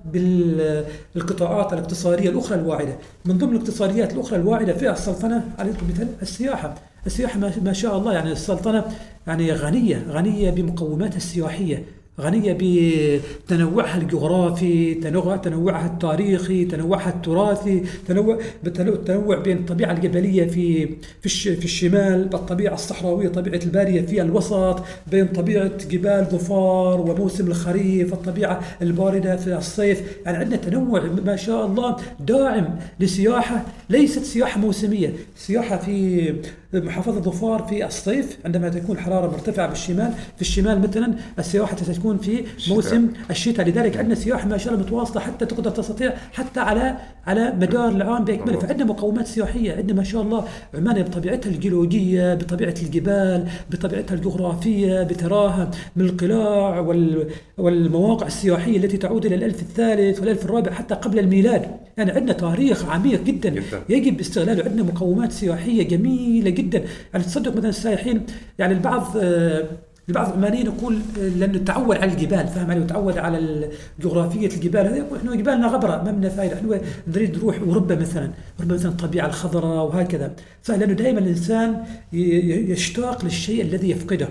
بالقطاعات الاقتصادية الأخرى الواعدة، من ضمن الاقتصاديات الأخرى الواعدة في السلطنة على سبيل المثال السياحة، السياحة ما- شاء الله يعني السلطنة يعني غنية غنية بمقوماتها السياحية، غنية بتنوعها الجغرافي تنوع تنوعها التاريخي تنوعها التراثي تنوع بتنوع التنوع بين الطبيعة الجبلية في في في الشمال بالطبيعة الصحراوية طبيعة البادية في الوسط بين طبيعة جبال ظفار وموسم الخريف الطبيعة الباردة في الصيف. يعني عندنا تنوع ما شاء الله داعم لسياحة ليست سياحة موسمية سياحة في محافظة ظفار في الصيف عندما تكون الحرارة مرتفعة بالشمال في الشمال مثلا السياحة ستكون في موسم الشتاء. لذلك عندنا سياحة ما شاء الله متواصلة حتى تقدر تستطيع حتى على على مدار العام بأكمله. فعندنا مقومات سياحية عندنا ما شاء الله عمان بطبيعتها الجيولوجية بطبيعة الجبال بطبيعتها الجغرافية بتراها من القلاع وال والمواقع السياحية التي تعود إلى الألف الثالث والألف الرابع حتى قبل الميلاد. يعني عندنا تاريخ عميق جدا جداً. يجب استغلاله. عندنا مقومات سياحية جميلة جدا. يعني تصدق مثلا السائحين يعني البعض آه، البعض العمانيين يقول لأنه تعود على الجبال فاهم علي؟ وتعود على جغرافية الجبال. هذا يقول إحنا جبالنا غبرة ما لنا فائده إحنا نريد نروح أوروبا مثلا أوروبا مثلا الطبيعة الخضراء وهكذا. صح لأنه دائما الإنسان يشتاق للشيء الذي يفقده.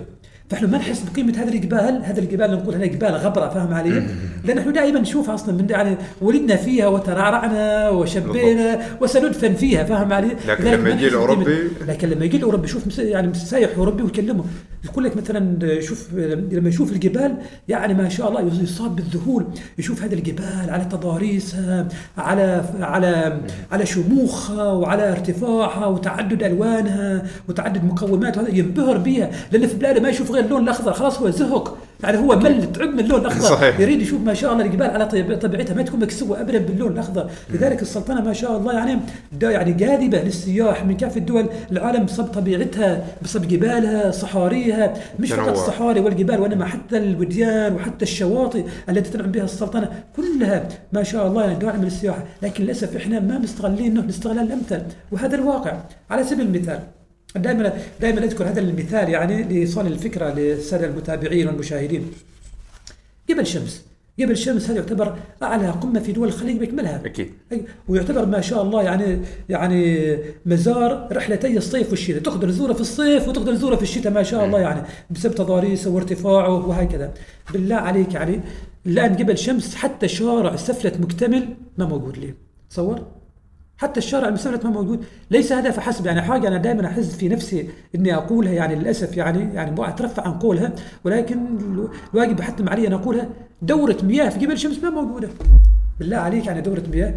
فاحنا ما نحس بقيمة هذه الجبال هذه الجبال اللي نقول هذه جبال غبرة فاهم علي؟ لأن إحنا دائما نشوفها أصلا من يعني ولدنا فيها وترعرعنا وشبينا وسندفن فيها فاهم علي؟ لكن لما ما يجي الأوروبي- لكن لما يجي الأوروبي يشوف يعني سايح أوروبي ويكلمه يقول لك مثلا شوف لما يشوف الجبال يعني ما شاء الله يصاب بالذهول. يشوف هذه الجبال على تضاريسها على على على شموخها وعلى ارتفاعها وتعدد ألوانها وتعدد مقوماتها ينبهر بها لأن في بلاده ما يشوف غير اللون الأخضر خلاص هو زهق. يعني هو مل تعب من اللون الأخضر. صحيح. يريد يشوف ما شاء الله الجبال على طب- طبيعتها ما تكون مكسوة ابدا باللون الأخضر. لذلك السلطنة ما شاء الله يعني يعني جاذبة للسياح من كافه دول العالم بسبب طبيعتها بسبب جبالها صحاريها. مش فقط. الصحاري والجبال وإنما حتى الوديان وحتى الشواطئ التي تنعم بها السلطنة. كلها ما شاء الله يعني داعمه للسياحه لكن للأسف إحنا ما مستغلينه الاستغلال الامثل وهذا الواقع. على سبيل المثال دائما دائما أذكر هذا المثال يعني لايصال الفكرة للساده المتابعين والمشاهدين. جبل شمس. جبل شمس هذا يعتبر أعلى قمة في دول الخليج بإكملها. أكيد. ويعتبر ما شاء الله يعني يعني مزار رحلتي الصيف والشتاء. تقدر تزوره في الصيف وتقدر تزوره في الشتاء ما شاء الله يعني. بسبب تضاريسه وارتفاعه وهكذا. بالله عليك يعني الان جبل شمس حتى شارع سفلة مكتمل ما موجود ليه تصور؟ حتى الشارع المسافرة ما موجود. ليس هذا فحسب يعني حاجة أنا دائما أحس في نفسي إني أقولها يعني للأسف يعني يعني مو أترفع عن قولها ولكن الو- الواجب حتى علي أن أقولها. دورة مياه في جبل شمس ما موجودة. بالله عليك يعني دورة مياه؟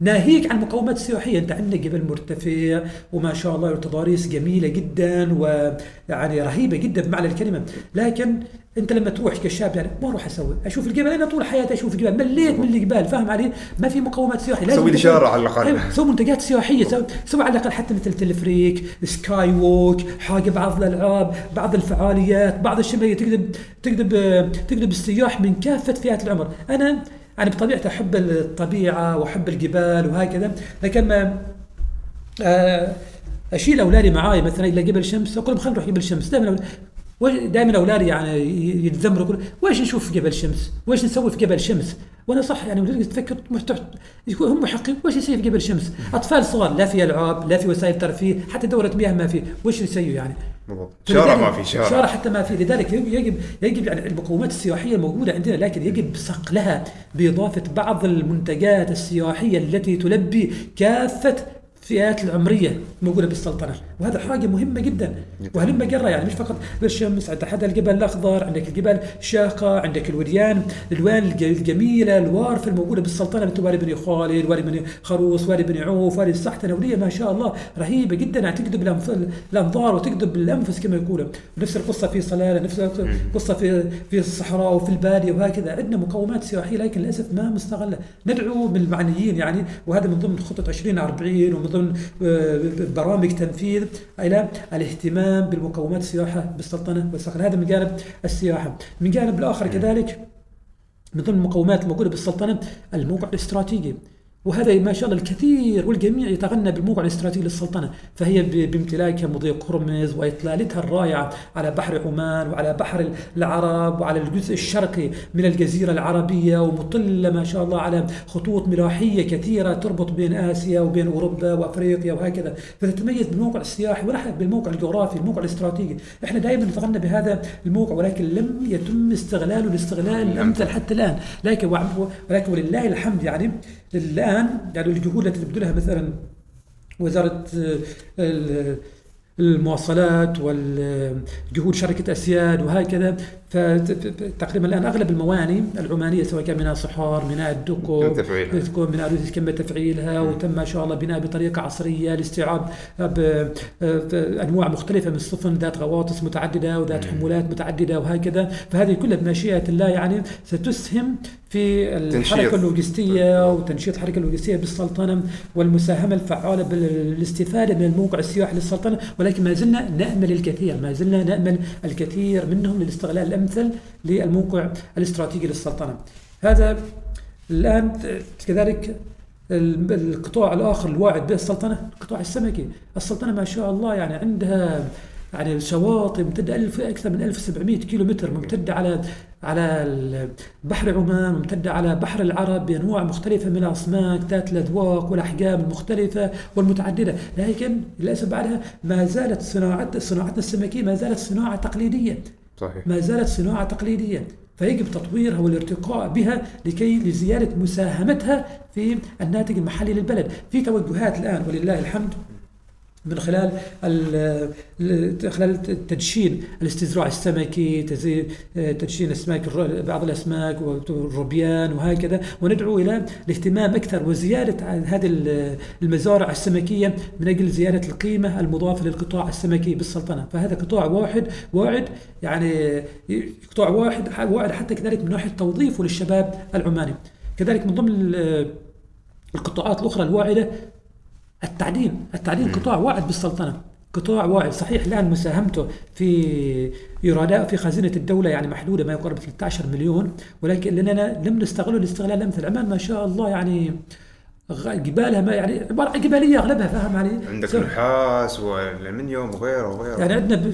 ناهيك عن المقومات السياحية أنت عندك جبل مرتفع وما شاء الله تضاريس جميلة جدا ويعني رهيبة جدا بمعنى الكلمة. لكن أنت لما تروح كشاب يعني ما أروح أسوي؟ أشوف الجبل. أنا طول حياتي أشوف جبال مليت من الجبال. فاهم علي؟ ما في مقومات سياحية. لازم سوي لي شارع على الأقل. أيوة، سوي منتجات سياحية. سوي, سوي على الأقل حتى مثل تلفريك sky walk حاجة بعض الألعاب بعض الفعاليات بعض الشيء تقدر تقدر تقدر السياح من كافة فئات العمر. أنا أنا بطبيعتي أحب الطبيعة وأحب الجبال وهكذا لكن ما آه، أشيل أولادي معاي مثلا إلى جبل شمس أقول لهم خلينا نروح جبل شمس دائما دائما أولادي يعني يتذمروا يقولوا ويش نشوف في جبل شمس؟ ويش نسوي في جبل شمس؟ وأنا صح يعني تفكر يكون هم محقين وش يسوي في جبل شمس؟ أطفال صغار لا في ألعاب لا في وسائل ترفيه حتى دورة مياه ما في وش يسوي يعني؟ بالضبط. شارع ما في شارع. شارع حتى ما في. لذلك يجب يجب, يعني المقومات السياحية الموجودة عندنا لكن يجب صقلها بإضافة بعض المنتجات السياحية التي تلبي كافة الفئات العمرية الموجوده بالسلطنة. وهذا حاجة مهمة جدا. وهلم جرى يعني مش فقط بالشمس عند حدا الجبل الأخضر عندك الجبال الشاقة عندك الوديان الألوان الج- الجميلة الوارفه الموجودة بالسلطنة مثل وادي بني خالد وادي بني خروص وادي بني عوف وادي السحتنه وليه ما شاء الله رهيبة جدا. يعني تجذب الأنظار وتجذب الأنفس كما يقولوا نفس القصة في صلالة نفس القصة في في الصحراء وفي البادية وهكذا. عندنا مقومات سياحية لكن للأسف ما مستغلة. ندعو من المعنيين يعني. وهذا من ضمن خطة 2040 ومن ضمن آه، برامج تنفيذ إلى الاهتمام بالمقومات السياحة بالسلطنة والصقر هذا من جانب السياحة. من جانب الآخر كذلك من ضمن المقومات الموجودة بالسلطنة الموقع الاستراتيجي. وهذا ما شاء الله الكثير والجميع يتغنى بالموقع الاستراتيجي للسلطنه فهي بامتلاكها مضيق هرمز وإطلالتها الرائعة على بحر عمان وعلى بحر العرب وعلى الجزء الشرقي من الجزيرة العربية ومطله ما شاء الله على خطوط ملاحية كثيرة تربط بين آسيا وبين أوروبا وأفريقيا وهكذا. فتتميز بالموقع السياحي ولحق بالموقع الجغرافي الموقع الاستراتيجي. إحنا دائما نتغنى بهذا الموقع ولكن لم يتم استغلاله الاستغلال الامثل حتى الآن. لكن ولكن ولله الحمد يعني الآن يعني الجهود التي تبذلها مثلا وزارة آه، ال- المواصلات والجهود شركة أسياد وهكذا فتقريبا الآن أغلب المواني العمانية سواء كان ميناء صحار ميناء الدكو تم تفعيلها. ميناء روسيس تم تفعيلها وتم ما شاء الله بناء بطريقة عصرية لاستيعاب ب- أنواع مختلفة من السفن ذات غواطس متعددة وذات حمولات متعددة وهكذا فهذه كلها بمشيئة الله يعني ستسهم في تنشيط. الحركة اللوجستية وتنشيط الحركة اللوجستية بالسلطنة والمساهمة الفعالة بالاستفادة من الموقع السياحي للسلطنة ولكن ما زلنا نأمل الكثير ما زلنا نأمل الكثير منهم للاستغلال الأمثل للموقع الاستراتيجي للسلطنة. هذا الآن كذلك ال- القطاع الآخر الواعد به السلطنة القطاع السمكي. السلطنة ما شاء الله يعني عندها يعني الشواطئ ممتدة ألف أكثر من 1700 كيلو متر ممتدة على على بحر عمان ممتدة على بحر العرب بأنواع مختلفة من الأسماك ذات الأذواق والأحجام المختلفة والمتعددة. لكن للأسف بعدها ما زالت صناعة صناعتنا السمكية ما زالت صناعة تقليدية. صحيح. ما زالت صناعة تقليدية. فيجب تطويرها والارتقاء بها لكي لزيادة مساهمتها في الناتج المحلي للبلد. في توجهات الآن ولله الحمد. من خلال ال- ال- خلال تدشين الاستزراع السمكي تدشين أسماك بعض الأسماك والروبيان وهكذا وندعو إلى الاهتمام أكثر وزيادة هذه ال- المزارع السمكية من أجل زيادة القيمة المضافة للقطاع السمكي بالسلطنة. فهذا قطاع واحد واعد يعني قطاع واحد واعد حتى كذلك من ناحية توظيفه للشباب العماني. كذلك من ضمن ال- القطاعات الأخرى الواعدة التعدين التعدين قطاع واعد بالسلطنة قطاع واعد. صحيح الآن مساهمته في إيرادات في خزينة الدولة يعني محدودة ما يقارب 13 مليون ولكن لأننا لم نستغله الاستغلال الأمثل عمان ما شاء الله يعني جبالها ما يعني عبارة عن جبالية أغلبها فاهم علي؟ عندك سو- نحاس والألمنيوم وغيره وغيره. يعني عندنا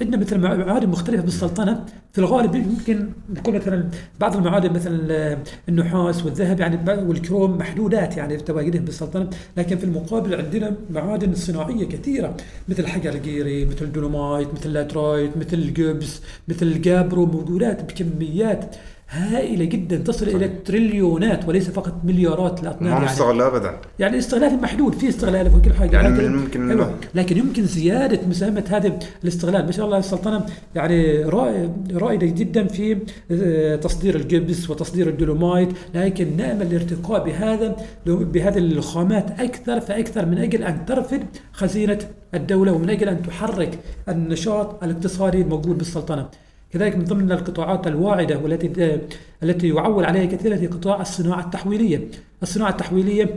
عندنا مثل معادن مختلفة بالسلطنة. في الغالب يمكن يكون مثلا بعض المعادن مثلا النحاس والذهب يعني والكروم محدودات يعني في تواجدهم بالسلطنة. لكن في المقابل عندنا معادن صناعية كثيرة مثل حجر الجيري مثل الدولومايت مثل اللاترايت مثل الجبس مثل الجابرو موجودات بكميات هائلة جدا تصل إلى تريليونات وليس فقط مليارات الأطنان ما يعني. مستغل ابدا. يعني استغلال محدود في استغلال في كل حاجة يعني لكن ممكن أيوة. لكن يمكن زيادة مساهمة هذا الاستغلال. ما شاء الله السلطنه يعني رائد- رائدة جدا في آه، تصدير الجبس وتصدير الدولومايت لكن نأمل الارتقاء بهذا بهذه الخامات أكثر فأكثر من أجل أن ترفد خزينة الدولة ومن أجل أن تحرك النشاط الاقتصادي الموجود بالسلطنة. كذلك من ضمن القطاعات الواعدة والتي التي يعول عليها كثيرا قطاع الصناعة التحويلية. الصناعة التحويلية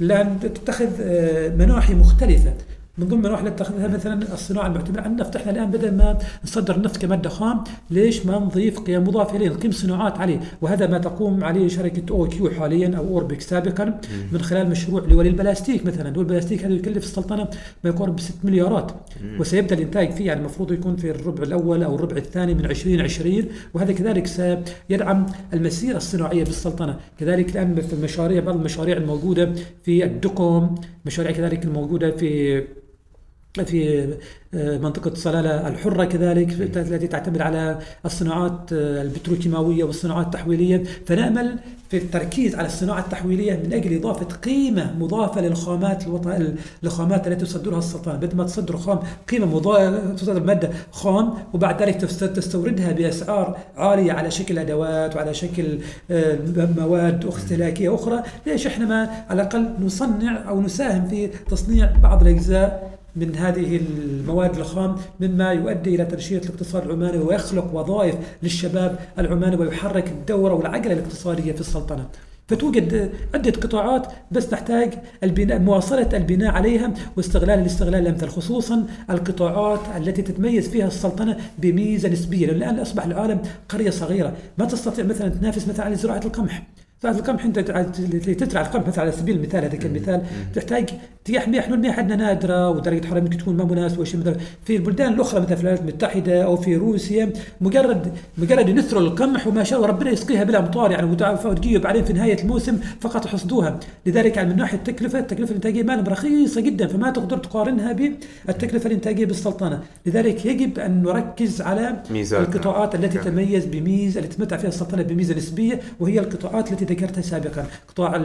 الآن تتخذ آه، مناحي مختلفة. من ضمن المناحي التي تتخذها مثلا الصناعة المعتمدة على النفط إحنا الآن بدل ما نصدر النفط كمادة خام ليش ما نضيف قيم مضافة إليه نقيم صناعات عليه. وهذا ما تقوم عليه شركة أو كيو حاليا أو أوربك سابقا من خلال مشروع لولي البلاستيك مثلا. دول البلاستيك هذا يكلف السلطنة ما يقارب 6 مليارات وسيبدأ الإنتاج فيه يعني المفروض يكون في الربع الأول أو الربع الثاني من 2020 وهذا كذلك سيدعم المسيرة الصناعية بالسلطنة. كذلك الآن في المشاريع بعض المشاريع الموجودة في الدقم مشاريع كذلك الموجودة في في آه، منطقة صلالة الحرة كذلك التي تعتمد على الصناعات آه، البتروكيماوية والصناعات التحويلية. فنأمل في التركيز على الصناعة التحويلية من أجل إضافة قيمة مضافة للخامات الوط... الخامات التي تصدرها السلطنة بدل ما تصدر خام قيمة مضافة تصدر مادة خام وبعد ذلك تستوردها بأسعار عالية على شكل أدوات وعلى شكل آه، مواد استهلاكية أخرى. ليش إحنا ما على الأقل نصنع أو نساهم في تصنيع بعض الأجزاء من هذه المواد الخام مما يؤدي إلى تنشيط الاقتصاد العماني ويخلق وظائف للشباب العماني ويحرك الدورة والعجله الاقتصادية في السلطنة. فتوجد عدة قطاعات بس نحتاج البناء مواصلة البناء عليها واستغلال الاستغلال الأمثل خصوصا القطاعات التي تتميز فيها السلطنة بميزة نسبية. لأن الآن أصبح العالم قرية صغيرة. ما تستطيع مثلا تنافس مثلا على زراعة القمح. فهذا القمح انت تزرع القمح مثلا على سبيل المثال هذا كمثال تحتاج تياح مياه إحنا المياه عندنا نادرة ودرجة حراره ممكن تكون ما مناسبة مثلا. في البلدان الأخرى مثلا في الولايات المتحدة أو في روسيا مجرد مجرد ينثروا القمح وما شاء الله ربنا يسقيها بالامطار يعني وتجي بعدين في نهاية الموسم فقط يحصدوها لذلك يعني من ناحية التكلفة التكلفة الإنتاجية مالهم رخيصة جدا فما تقدر تقارنها بالتكلفة الإنتاجية بالسلطنة. لذلك يجب أن نركز على ميزات القطاعات التي تتميز بميزه التي تتمتع فيها السلطنة بميزة نسبية وهي القطاعات التي ذكرتها سابقا. قطاع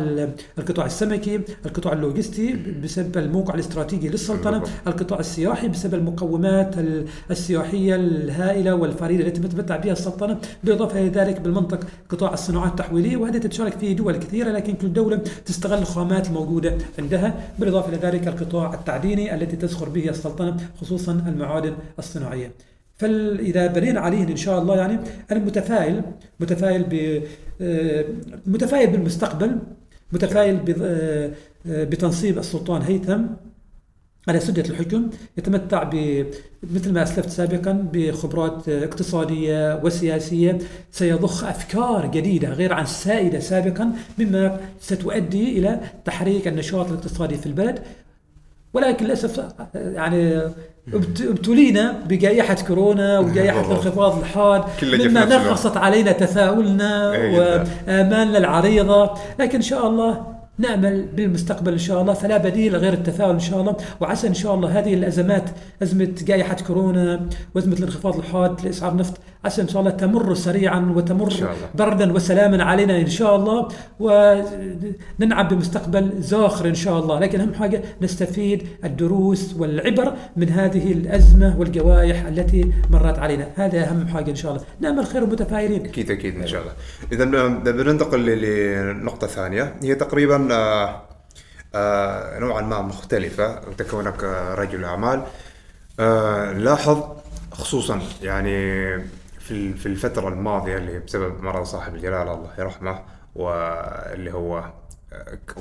القطاع السمكي القطاع اللوجستي بسبب الموقع الاستراتيجي للسلطنة القطاع السياحي بسبب المقومات السياحية الهائلة والفريدة التي تتمتع بها السلطنة. بالإضافة إلى ذلك بالمنطق قطاع الصناعات التحويلية وهذه تتشارك فيه دول كثيرة لكن كل دولة تستغل الخامات الموجودة عندها. بالإضافة إلى ذلك القطاع التعديني التي تزخر به السلطنة خصوصا المعادن الصناعية. فإذا بنينا عليه إن شاء الله يعني أنا متفائل متفائل ب آه، متفائل بالمستقبل متفائل آه، بتنصيب السلطان هيثم على سدة الحكم يتمتع ب مثل ما أسلفت سابقا بخبرات اقتصادية وسياسية سيضخ أفكار جديدة غير عن سائدة سابقا مما ستؤدي إلى تحريك النشاط الاقتصادي في البلد. ولكن للأسف يعني ابتلينا بجائحة كورونا وجائحة الانخفاض الحاد مما نقصت علينا تفاؤلنا وآمالنا العريضة. لكن إن شاء الله نأمل بالمستقبل إن شاء الله فلا بديل غير التفاؤل إن شاء الله. وعسى إن شاء الله هذه الأزمات أزمة جائحة كورونا وأزمة الانخفاض الحاد لإسعار النفط عسى إن شاء الله تمر سريعا وتمر بردا وسلاما علينا إن شاء الله وننعم بمستقبل زاخر إن شاء الله. لكن أهم حاجة نستفيد الدروس والعبر من هذه الأزمة والجوائح التي مرت علينا. هذا أهم حاجة إن شاء الله. نأمل خير ومتفائلين أكيد أكيد إن شاء الله. إذا بننتقل لنقطة ثانية. هي تقريبا آه، آه، نوعا ما مختلفة وتكونك رجل أعمال. آه، لاحظ خصوصا يعني في في الفترة الماضية اللي بسبب مرض صاحب الجلالة الله يرحمه واللي هو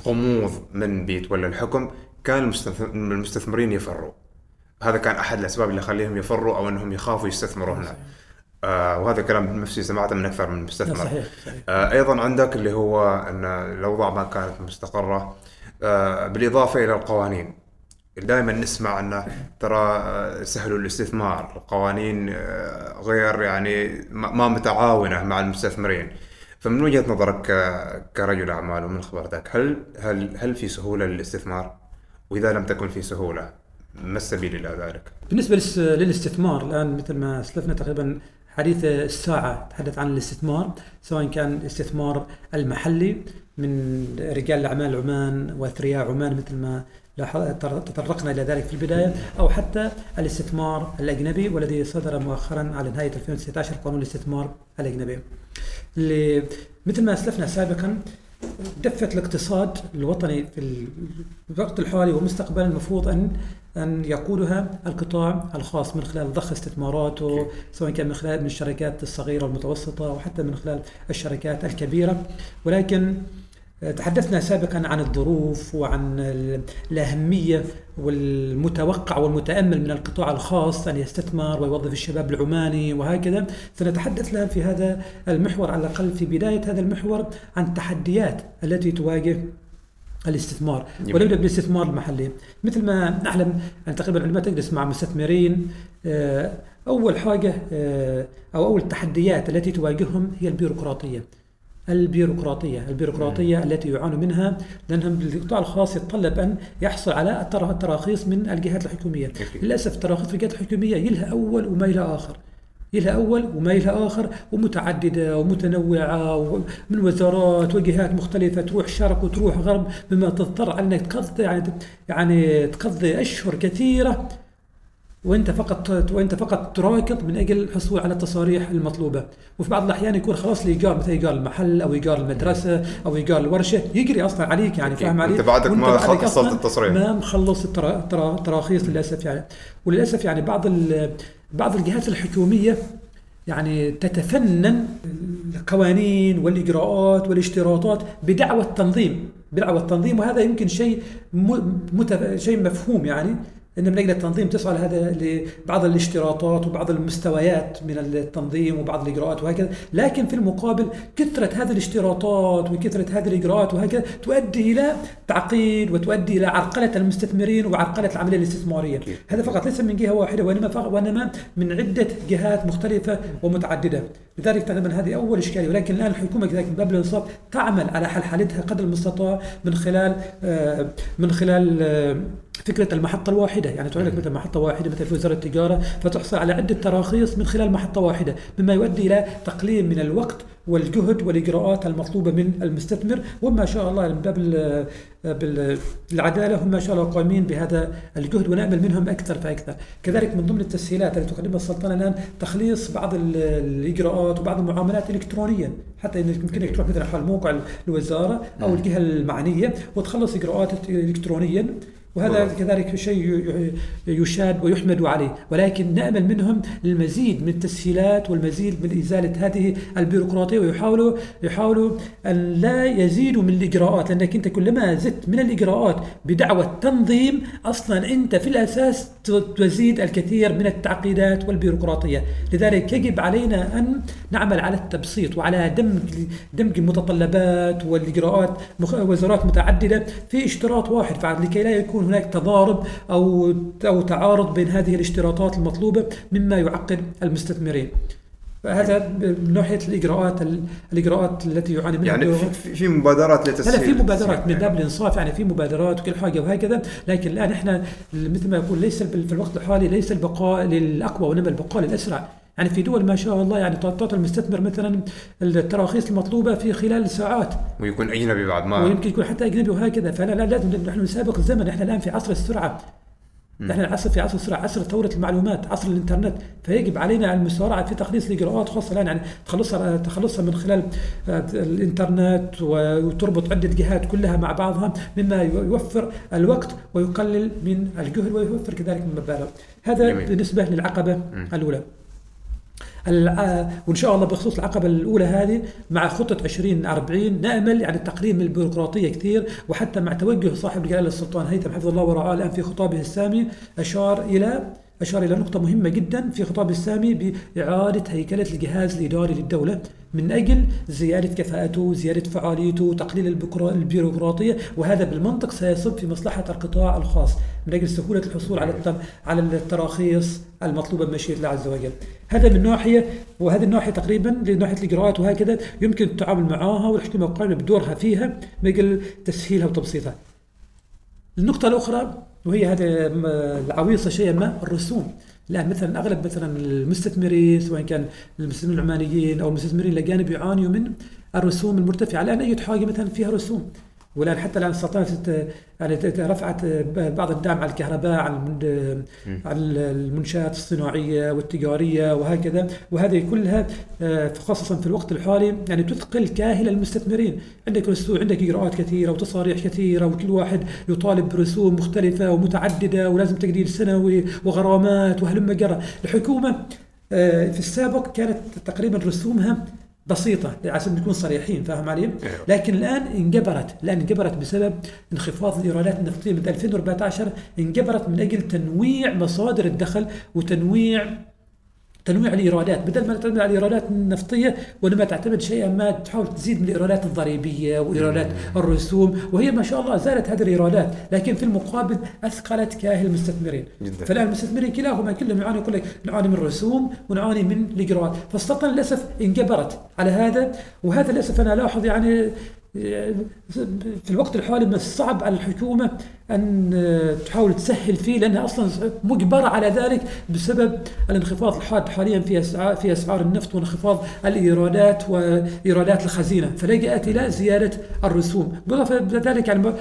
غموض من بيتولى الحكم كان المستثمرين يفروا. هذا كان أحد الأسباب اللي خليهم يفروا أو إنهم يخافوا يستثمروا هنا. آه وهذا كلام نفسي سمعته من أكثر من مستثمر. صحيح. صحيح. آه أيضا عندك اللي هو أن الأوضاع ما كانت مستقرة. آه بالإضافة إلى القوانين. دائما نسمع انه ترى آه، سهلوا الاستثمار القوانين آه، غير يعني ما متعاونة مع المستثمرين فمن وجهة نظرك كرجل أعمال ومن خبرتك هل هل هل في سهولة للاستثمار؟ وإذا لم تكن في سهولة ما السبيل إلى ذلك؟ بالنسبة للاستثمار الآن مثل ما اسلفنا تقريبا حديث الساعة تحدث عن الاستثمار سواء كان الاستثمار المحلي من رجال أعمال عمان وأثرياء عمان مثل ما تطرقنا إلى ذلك في البداية أو حتى الاستثمار الأجنبي والذي صدر مؤخرا على نهاية 2019 قانون الاستثمار الأجنبي. مثل ما أسلفنا سابقا دفة الاقتصاد الوطني في الوقت الحالي ومستقبلا المفروض أن أن يقودها القطاع الخاص من خلال ضخ استثماراته سواء كان من خلال من الشركات الصغيرة والمتوسطة أو حتى من خلال الشركات الكبيرة. ولكن تحدثنا سابقا عن الظروف وعن الأهمية والمتوقع والمتأمل من القطاع الخاص أن يستثمر ويوظف الشباب العماني وهكذا. سنتحدث الآن في هذا المحور على الأقل في بداية هذا المحور عن التحديات التي تواجه الاستثمار. ونبدأ بالاستثمار المحلي. مثل ما نعلم أن تقريبا عندما تجلس مع مستثمرين آه، أول حاجة آه، أو أول التحديات التي تواجههم هي البيروقراطية. البيروقراطية. البيروقراطية التي يعانوا منها لأنهم القطاع الخاص يتطلب أن يحصل على الترا- التراخيص من الجهات الحكومية. للأسف التراخيص في الجهات الحكومية يلها أول وما يلها آخر. يلها أول وما يلها آخر ومتعددة ومتنوعة ومن وزارات وجهات مختلفة تروح شرق وتروح غرب مما تضطر أنك تقضي يعني يعني تقضي أشهر كثيرة وانت فقط وانت فقط تراكض من أجل الحصول على التصاريح المطلوبة وفي بعض الأحيان يكون خلاص الايجار مثل ايجار المحل أو ايجار المدرسة أو ايجار الورشه يجري أصلا عليك يعني. فاهم علي أنت بعدك ما أصلاً التصريح. ما مخلص الترا- الترا- التراخيص للأسف يعني وللأسف يعني بعض بعض الجهات الحكومية يعني تتفنن القوانين والإجراءات والاشتراطات بدعوى التنظيم بدعوى التنظيم وهذا يمكن شيء. شيء مفهوم يعني ان من أجل التنظيم تسعى لهذا لبعض الاشتراطات وبعض المستويات من التنظيم وبعض الإجراءات وهكذا، لكن في المقابل كثرة هذه الاشتراطات وكثرة هذه الإجراءات وهكذا تؤدي إلى تعقيد وتؤدي إلى عرقلة المستثمرين وعرقلة العملية الاستثمارية، هذا فقط ليس من جهة واحدة وإنما فقط وإنما من عدة جهات مختلفة ومتعددة، لذلك تعتبر هذه أول إشكالية. ولكن الآن الحكومة كذلك من باب الإنصاف تعمل على حل حالتها قدر المستطاع من خلال آه، من خلال آه، فكرة المحطة الواحدة يعني تعلق مثل محطة واحدة مثل في وزاره التجارة فتحصل على عدة تراخيص من خلال محطة واحدة مما يؤدي إلى تقليل من الوقت والجهد والإجراءات المطلوبة من المستثمر وما شاء الله من باب العدالة هم ما شاء الله قائمين بهذا الجهد ونأمل منهم أكثر فأكثر. كذلك من ضمن التسهيلات التي تقدمها السلطنه الآن تخليص بعض ال- الإجراءات وبعض المعاملات الكترونيا حتى انك يمكنك تروح مثلا على موقع الوزارة أو الجهة المعنية وتخلص إجراءات الكترونيا. وهذا. كذلك شيء يشاد ويحمد عليه ولكن نأمل منهم المزيد من التسهيلات والمزيد من إزالة هذه البيروقراطية ويحاولوا يحاولوا أن لا يزيدوا من الإجراءات لأنك أنت كلما زدت من الإجراءات بدعوى التنظيم أصلا أنت في الأساس تزيد الكثير من التعقيدات والبيروقراطية لذلك يجب علينا أن نعمل على التبسيط وعلى دمج دمج المتطلبات والإجراءات وزارات متعددة في اشتراط واحد لكي لا يكون هناك تضارب أو أو تعارض بين هذه الاشتراطات المطلوبة مما يعقد المستثمرين فهذا من ناحية الإجراءات الإجراءات التي يعاني منها يعني. في, مبادرات لتسهيل لا في مبادرات من. باب الانصاف يعني في مبادرات وكل حاجة وهكذا لكن الآن إحنا مثل ما يقول ليس في الوقت الحالي ليس البقاء للأقوى وإنما البقاء للأسرع يعني في دول ما شاء الله يعني تعطي المستثمر مثلا التراخيص المطلوبة في خلال ساعات. ويكون أجنبي بعد ما ويمكن يكون حتى أجنبي وهكذا. فلا لا لازم نحن نسابق الزمن. إحنا الآن في عصر السرعة. نحن العصر في عصر السرعة. عصر ثورة المعلومات. عصر الإنترنت. فيجب علينا المسارعة في تخليص الإجراءات خاصة الآن يعني تخلصها تخلصها من خلال آه، الإنترنت وتربط عدة جهات كلها مع بعضها مما يوفر الوقت ويقلل من الجهد ويوفر كذلك من المبالغ. هذا جميل. بالنسبة للعقبة الأولى. وإن شاء الله بخصوص العقبة الأولى هذه مع خطة 2040 نأمل يعني تقليل من البيروقراطية كثير وحتى مع توجه صاحب الجلالة السلطان هيثم حفظه الله ورعاه الآن في خطابه السامي أشار إلى أشار إلى نقطة مهمة جدا في خطاب السامي بإعادة هيكلة الجهاز الإداري للدولة. من أجل زيادة كفاءته زيادة فعاليته تقليل البيروقراطية وهذا بالمنطق سيصب في مصلحة القطاع الخاص. من أجل سهولة الحصول على على التراخيص المطلوبة بمشيئة الله عز وجل. هذا من ناحية وهذه الناحية تقريبا لناحية الإجراءات وهكذا يمكن التعامل معها والحكومة قائمة بدورها فيها من أجل تسهيلها وتبسيطها. النقطة الأخرى وهي هذه العويصة شيئا ما الرسوم. الآن مثلا أغلب مثلا المستثمرين سواء كان المستثمرين العمانيين أو المستثمرين الأجانب يعانوا من الرسوم المرتفعة الآن أي حاجة مثلا فيها رسوم. والآن حتى الآن السلطنة ت- يعني رفعت بعض الدعم على الكهرباء على على المنشآت الصناعية والتجارية وهكذا. وهذه كلها آه، خاصة في الوقت الحالي يعني تثقل كاهل المستثمرين. عندك رسوم عندك إجراءات كثيرة وتصاريح كثيرة وكل واحد يطالب برسوم مختلفة ومتعددة ولازم تقدير سنوي وغرامات وهلم جرى. الحكومة آه، في السابق كانت تقريبا رسومها بسيطة عشان نكون صريحين فاهم علي؟ لكن الآن انجبرت الآن انجبرت بسبب انخفاض الإيرادات النفطية من 2014 انجبرت من أجل تنويع مصادر الدخل وتنويع تنويع الإيرادات. بدل ما تعتمد على الإيرادات النفطية وانما تعتمد شيئا ما تحاول تزيد من الإيرادات الضريبية وإيرادات الرسوم وهي ما شاء الله زالت هذه الإيرادات. لكن في المقابل أثقلت كأهل المستثمرين. جدا. فالان المستثمرين كلاهما كلهم يعانوا يقول لك نعاني من الرسوم ونعاني من الإجراءات. فالسلطنه للأسف انجبرت على هذا. وهذا للأسف أنا الاحظ يعني في الوقت الحالي من الصعب على الحكومة أن تحاول تسهل فيه لأنها أصلا مجبرة على ذلك بسبب الانخفاض الحاد حاليا في أسعار, في أسعار النفط وانخفاض الإيرادات وإيرادات الخزينة. فلجأت إلى زيادة الرسوم. بالإضافة إلى ذلك يعني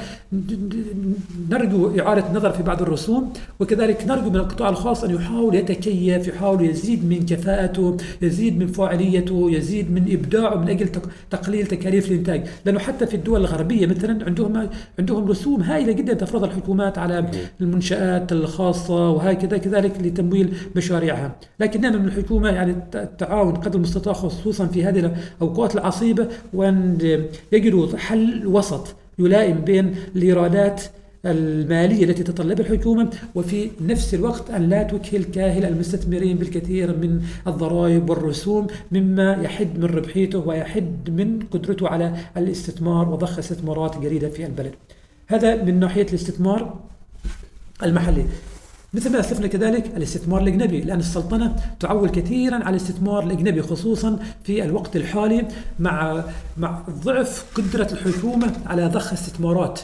نرجو إعادة النظر في بعض الرسوم وكذلك نرجو من القطاع الخاص أن يحاول يتكيف يحاول يزيد من كفاءته يزيد من فاعليته يزيد من إبداعه من أجل تقليل تكاليف الإنتاج. لأنه حتى في الدول الغربية مثلا عندهم عندهم رسوم هائلة جدا تفرضها الحكومات على المنشآت الخاصة وهكذا كذلك لتمويل مشاريعها. لكن نامل من الحكومة يعني التعاون قدر المستطاع خصوصا في هذه الأوقات العصيبة وأن يجدوا حل وسط يلائم بين الإيرادات المالية التي تتطلبها الحكومة وفي نفس الوقت أن لا تكهل كاهل المستثمرين بالكثير من الضرائب والرسوم مما يحد من ربحيته ويحد من قدرته على الاستثمار وضخ استثمارات جديدة في البلد. هذا من ناحية الاستثمار المحلي. مثل ما أسلفنا كذلك الاستثمار الأجنبي لأن السلطنة تعول كثيرا على الاستثمار الأجنبي خصوصا في الوقت الحالي مع مع ضعف قدرة الحكومة على ضخ استثمارات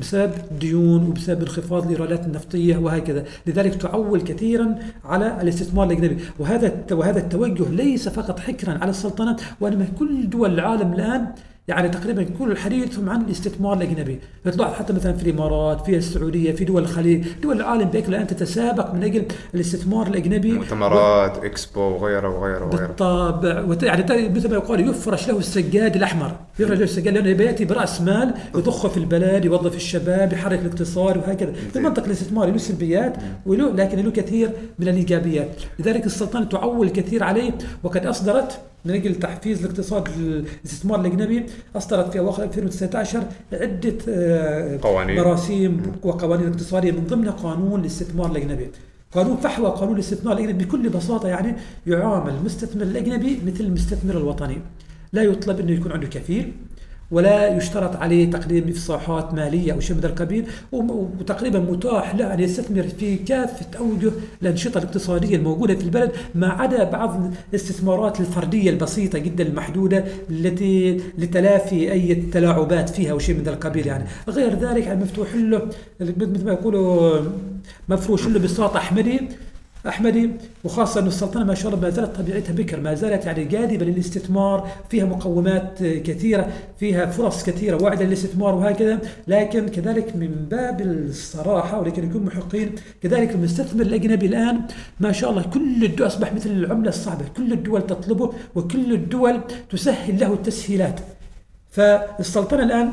بسبب ديون وبسبب انخفاض الإيرادات النفطية وهكذا، لذلك تعول كثيرا على الاستثمار الأجنبي، وهذا وهذا التوجه ليس فقط حكرا على السلطنة وإنما كل دول العالم الآن يعني تقريبا كل الحديث عن الاستثمار الأجنبي، تلاحظ حتى مثلا في الإمارات، في السعودية، في دول الخليج، دول العالم باكملها الان تتسابق من أجل الاستثمار الأجنبي. مؤتمرات، و... إكسبو وغيره وغيره وغيره. بالطبع. وت... يعني مثل ما يقال يفرش له السجاد الأحمر، يفرش له السجاد لأنه ياتي برأس مال يضخه في البلد، يوظف الشباب، يحرك الاقتصاد وهكذا، في منطق الاستثمار له سلبيات وله لكن له كثير من الإيجابيات، لذلك السلطنة تعول كثير عليه وقد أصدرت من أجل تحفيز الاقتصاد الاستثمار الأجنبي أصدرت في أواخر 2019 عدة قوانين مراسيم وقوانين اقتصادية من ضمنها قانون الاستثمار الأجنبي. قانون فحوى قانون الاستثمار الأجنبي بكل بساطة يعني يعامل المستثمر الأجنبي مثل المستثمر الوطني. لا يطلب انه يكون عنده كفيل ولا يشترط عليه تقديم إفصاحات مالية أو شيء من القبيل وتقريبا متاح له أن يستثمر في كافة اوجه الأنشطة الاقتصادية الموجودة في البلد ما عدا بعض الاستثمارات الفردية البسيطة جدا المحدودة التي لتلافي أي تلاعبات فيها أو شيء من القبيل يعني. غير ذلك مفتوح له مثل ما يقولوا مفروش له بساط أحمدي أحمدي وخاصة أن السلطنة ما شاء الله ما زالت طبيعتها بكر ما زالت يعني جاذبة للاستثمار فيها مقومات كثيرة فيها فرص كثيرة واعدة للاستثمار وهكذا لكن كذلك من باب الصراحة ولكن نكون محقين كذلك المستثمر الأجنبي الآن ما شاء الله كل الدول أصبح مثل العملة الصعبة كل الدول تطلبه وكل الدول تسهل له التسهيلات. فالسلطنة الآن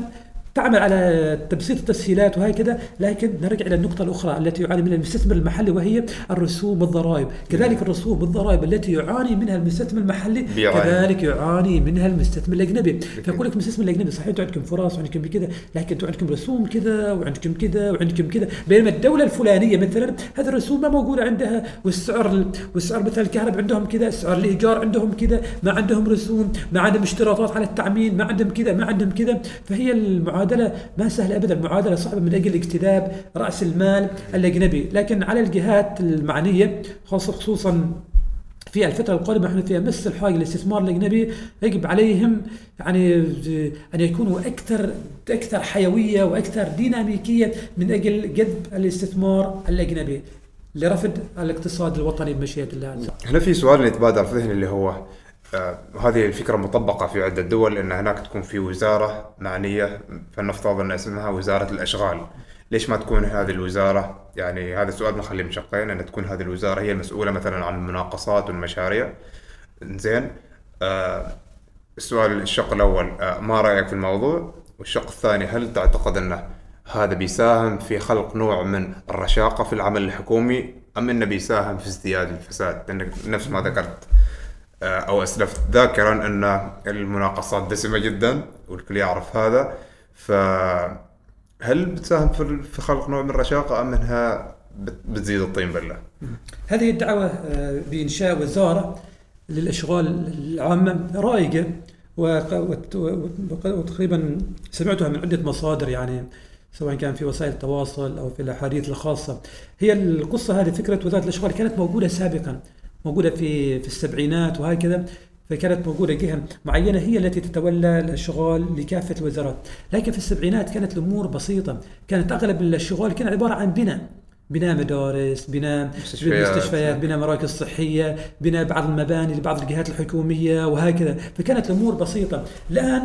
تعمل على تبسيط التسهيلات وهكذا لكن نرجع إلى النقطة الأخرى التي يعاني منها المستثمر المحلي وهي الرسوم والضرائب، كذلك الرسوم والضرائب التي يعاني منها المستثمر المحلي كذلك يعاني منها المستثمر الأجنبي، فيقول لك المستثمر الأجنبي صحيح أنتم عندكم فرص وعندكم كذا لكن أنتم عندكم رسوم كذا وعندكم كذا وعندكم كذا، بينما الدولة الفلانية مثلا هذه الرسوم ما موجودة عندها. والسعر والسعر مثلا الكهرباء عندهم كذا، سعر الإيجار عندهم كذا، ما عندهم رسوم، ما عندهم اشتراطات على التعمين، ما عندهم كذا، ما عندهم كذا، فهي المعادله المعادله ما سهله ابدا المعادله صعبة من أجل اجتذاب رأس المال الأجنبي لكن على الجهات المعنية خاصه خصوصا في الفترة القادمة إحنا فيها مس الحاجة للاستثمار الأجنبي يجب عليهم يعني أن يكونوا أكثر أكثر حيوية وأكثر ديناميكية من أجل جذب الاستثمار الأجنبي لرفض الاقتصاد الوطني بمشيئة الله. هنا في سؤال يتبادر في ذهني اللي هو هذه الفكرة مطبقة في عدة دول أن هناك تكون في وزارة معنية فلنفترض أن اسمها وزارة الأشغال. ليش ما تكون هذه الوزارة؟ يعني هذا السؤال بنخليه من شقين أن تكون هذه الوزارة هي المسؤولة مثلا عن المناقصات والمشاريع. زين آه السؤال الشق الأول آه ما رأيك في الموضوع؟ والشق الثاني هل تعتقد أنه هذا بيساهم في خلق نوع من الرشاقة في العمل الحكومي أم أنه بيساهم في ازدياد الفساد؟ لأنك نفس ما ذكرت. أو أسلفت. ذاكرا أن المناقصات دسمة جدا والكل يعرف هذا. فهل بتساهم في خلق نوع من الرشاقه أم أنها بت- بتزيد الطين بلة؟ هذه الدعوة آه، العامة رائجة وق- وت- وت- وتقريبا سمعتها من عدة مصادر يعني سواء كان في وسائل التواصل أو في الأحاديث الخاصة. هي القصة هذه فكرة وزارة الأشغال كانت موجودة سابقا. موجودة في في السبعينات وهكذا فكانت موجودة جهة معينة هي التي تتولى الأشغال لكافة الوزارات. لكن في السبعينات كانت الأمور بسيطة. كانت أغلب الأشغال كان عبارة عن بناء. بناء مدارس بناء مستشفيات. مستشفيات بناء مراكز صحية بناء بعض المباني لبعض الجهات الحكومية وهكذا. فكانت الأمور بسيطة. الآن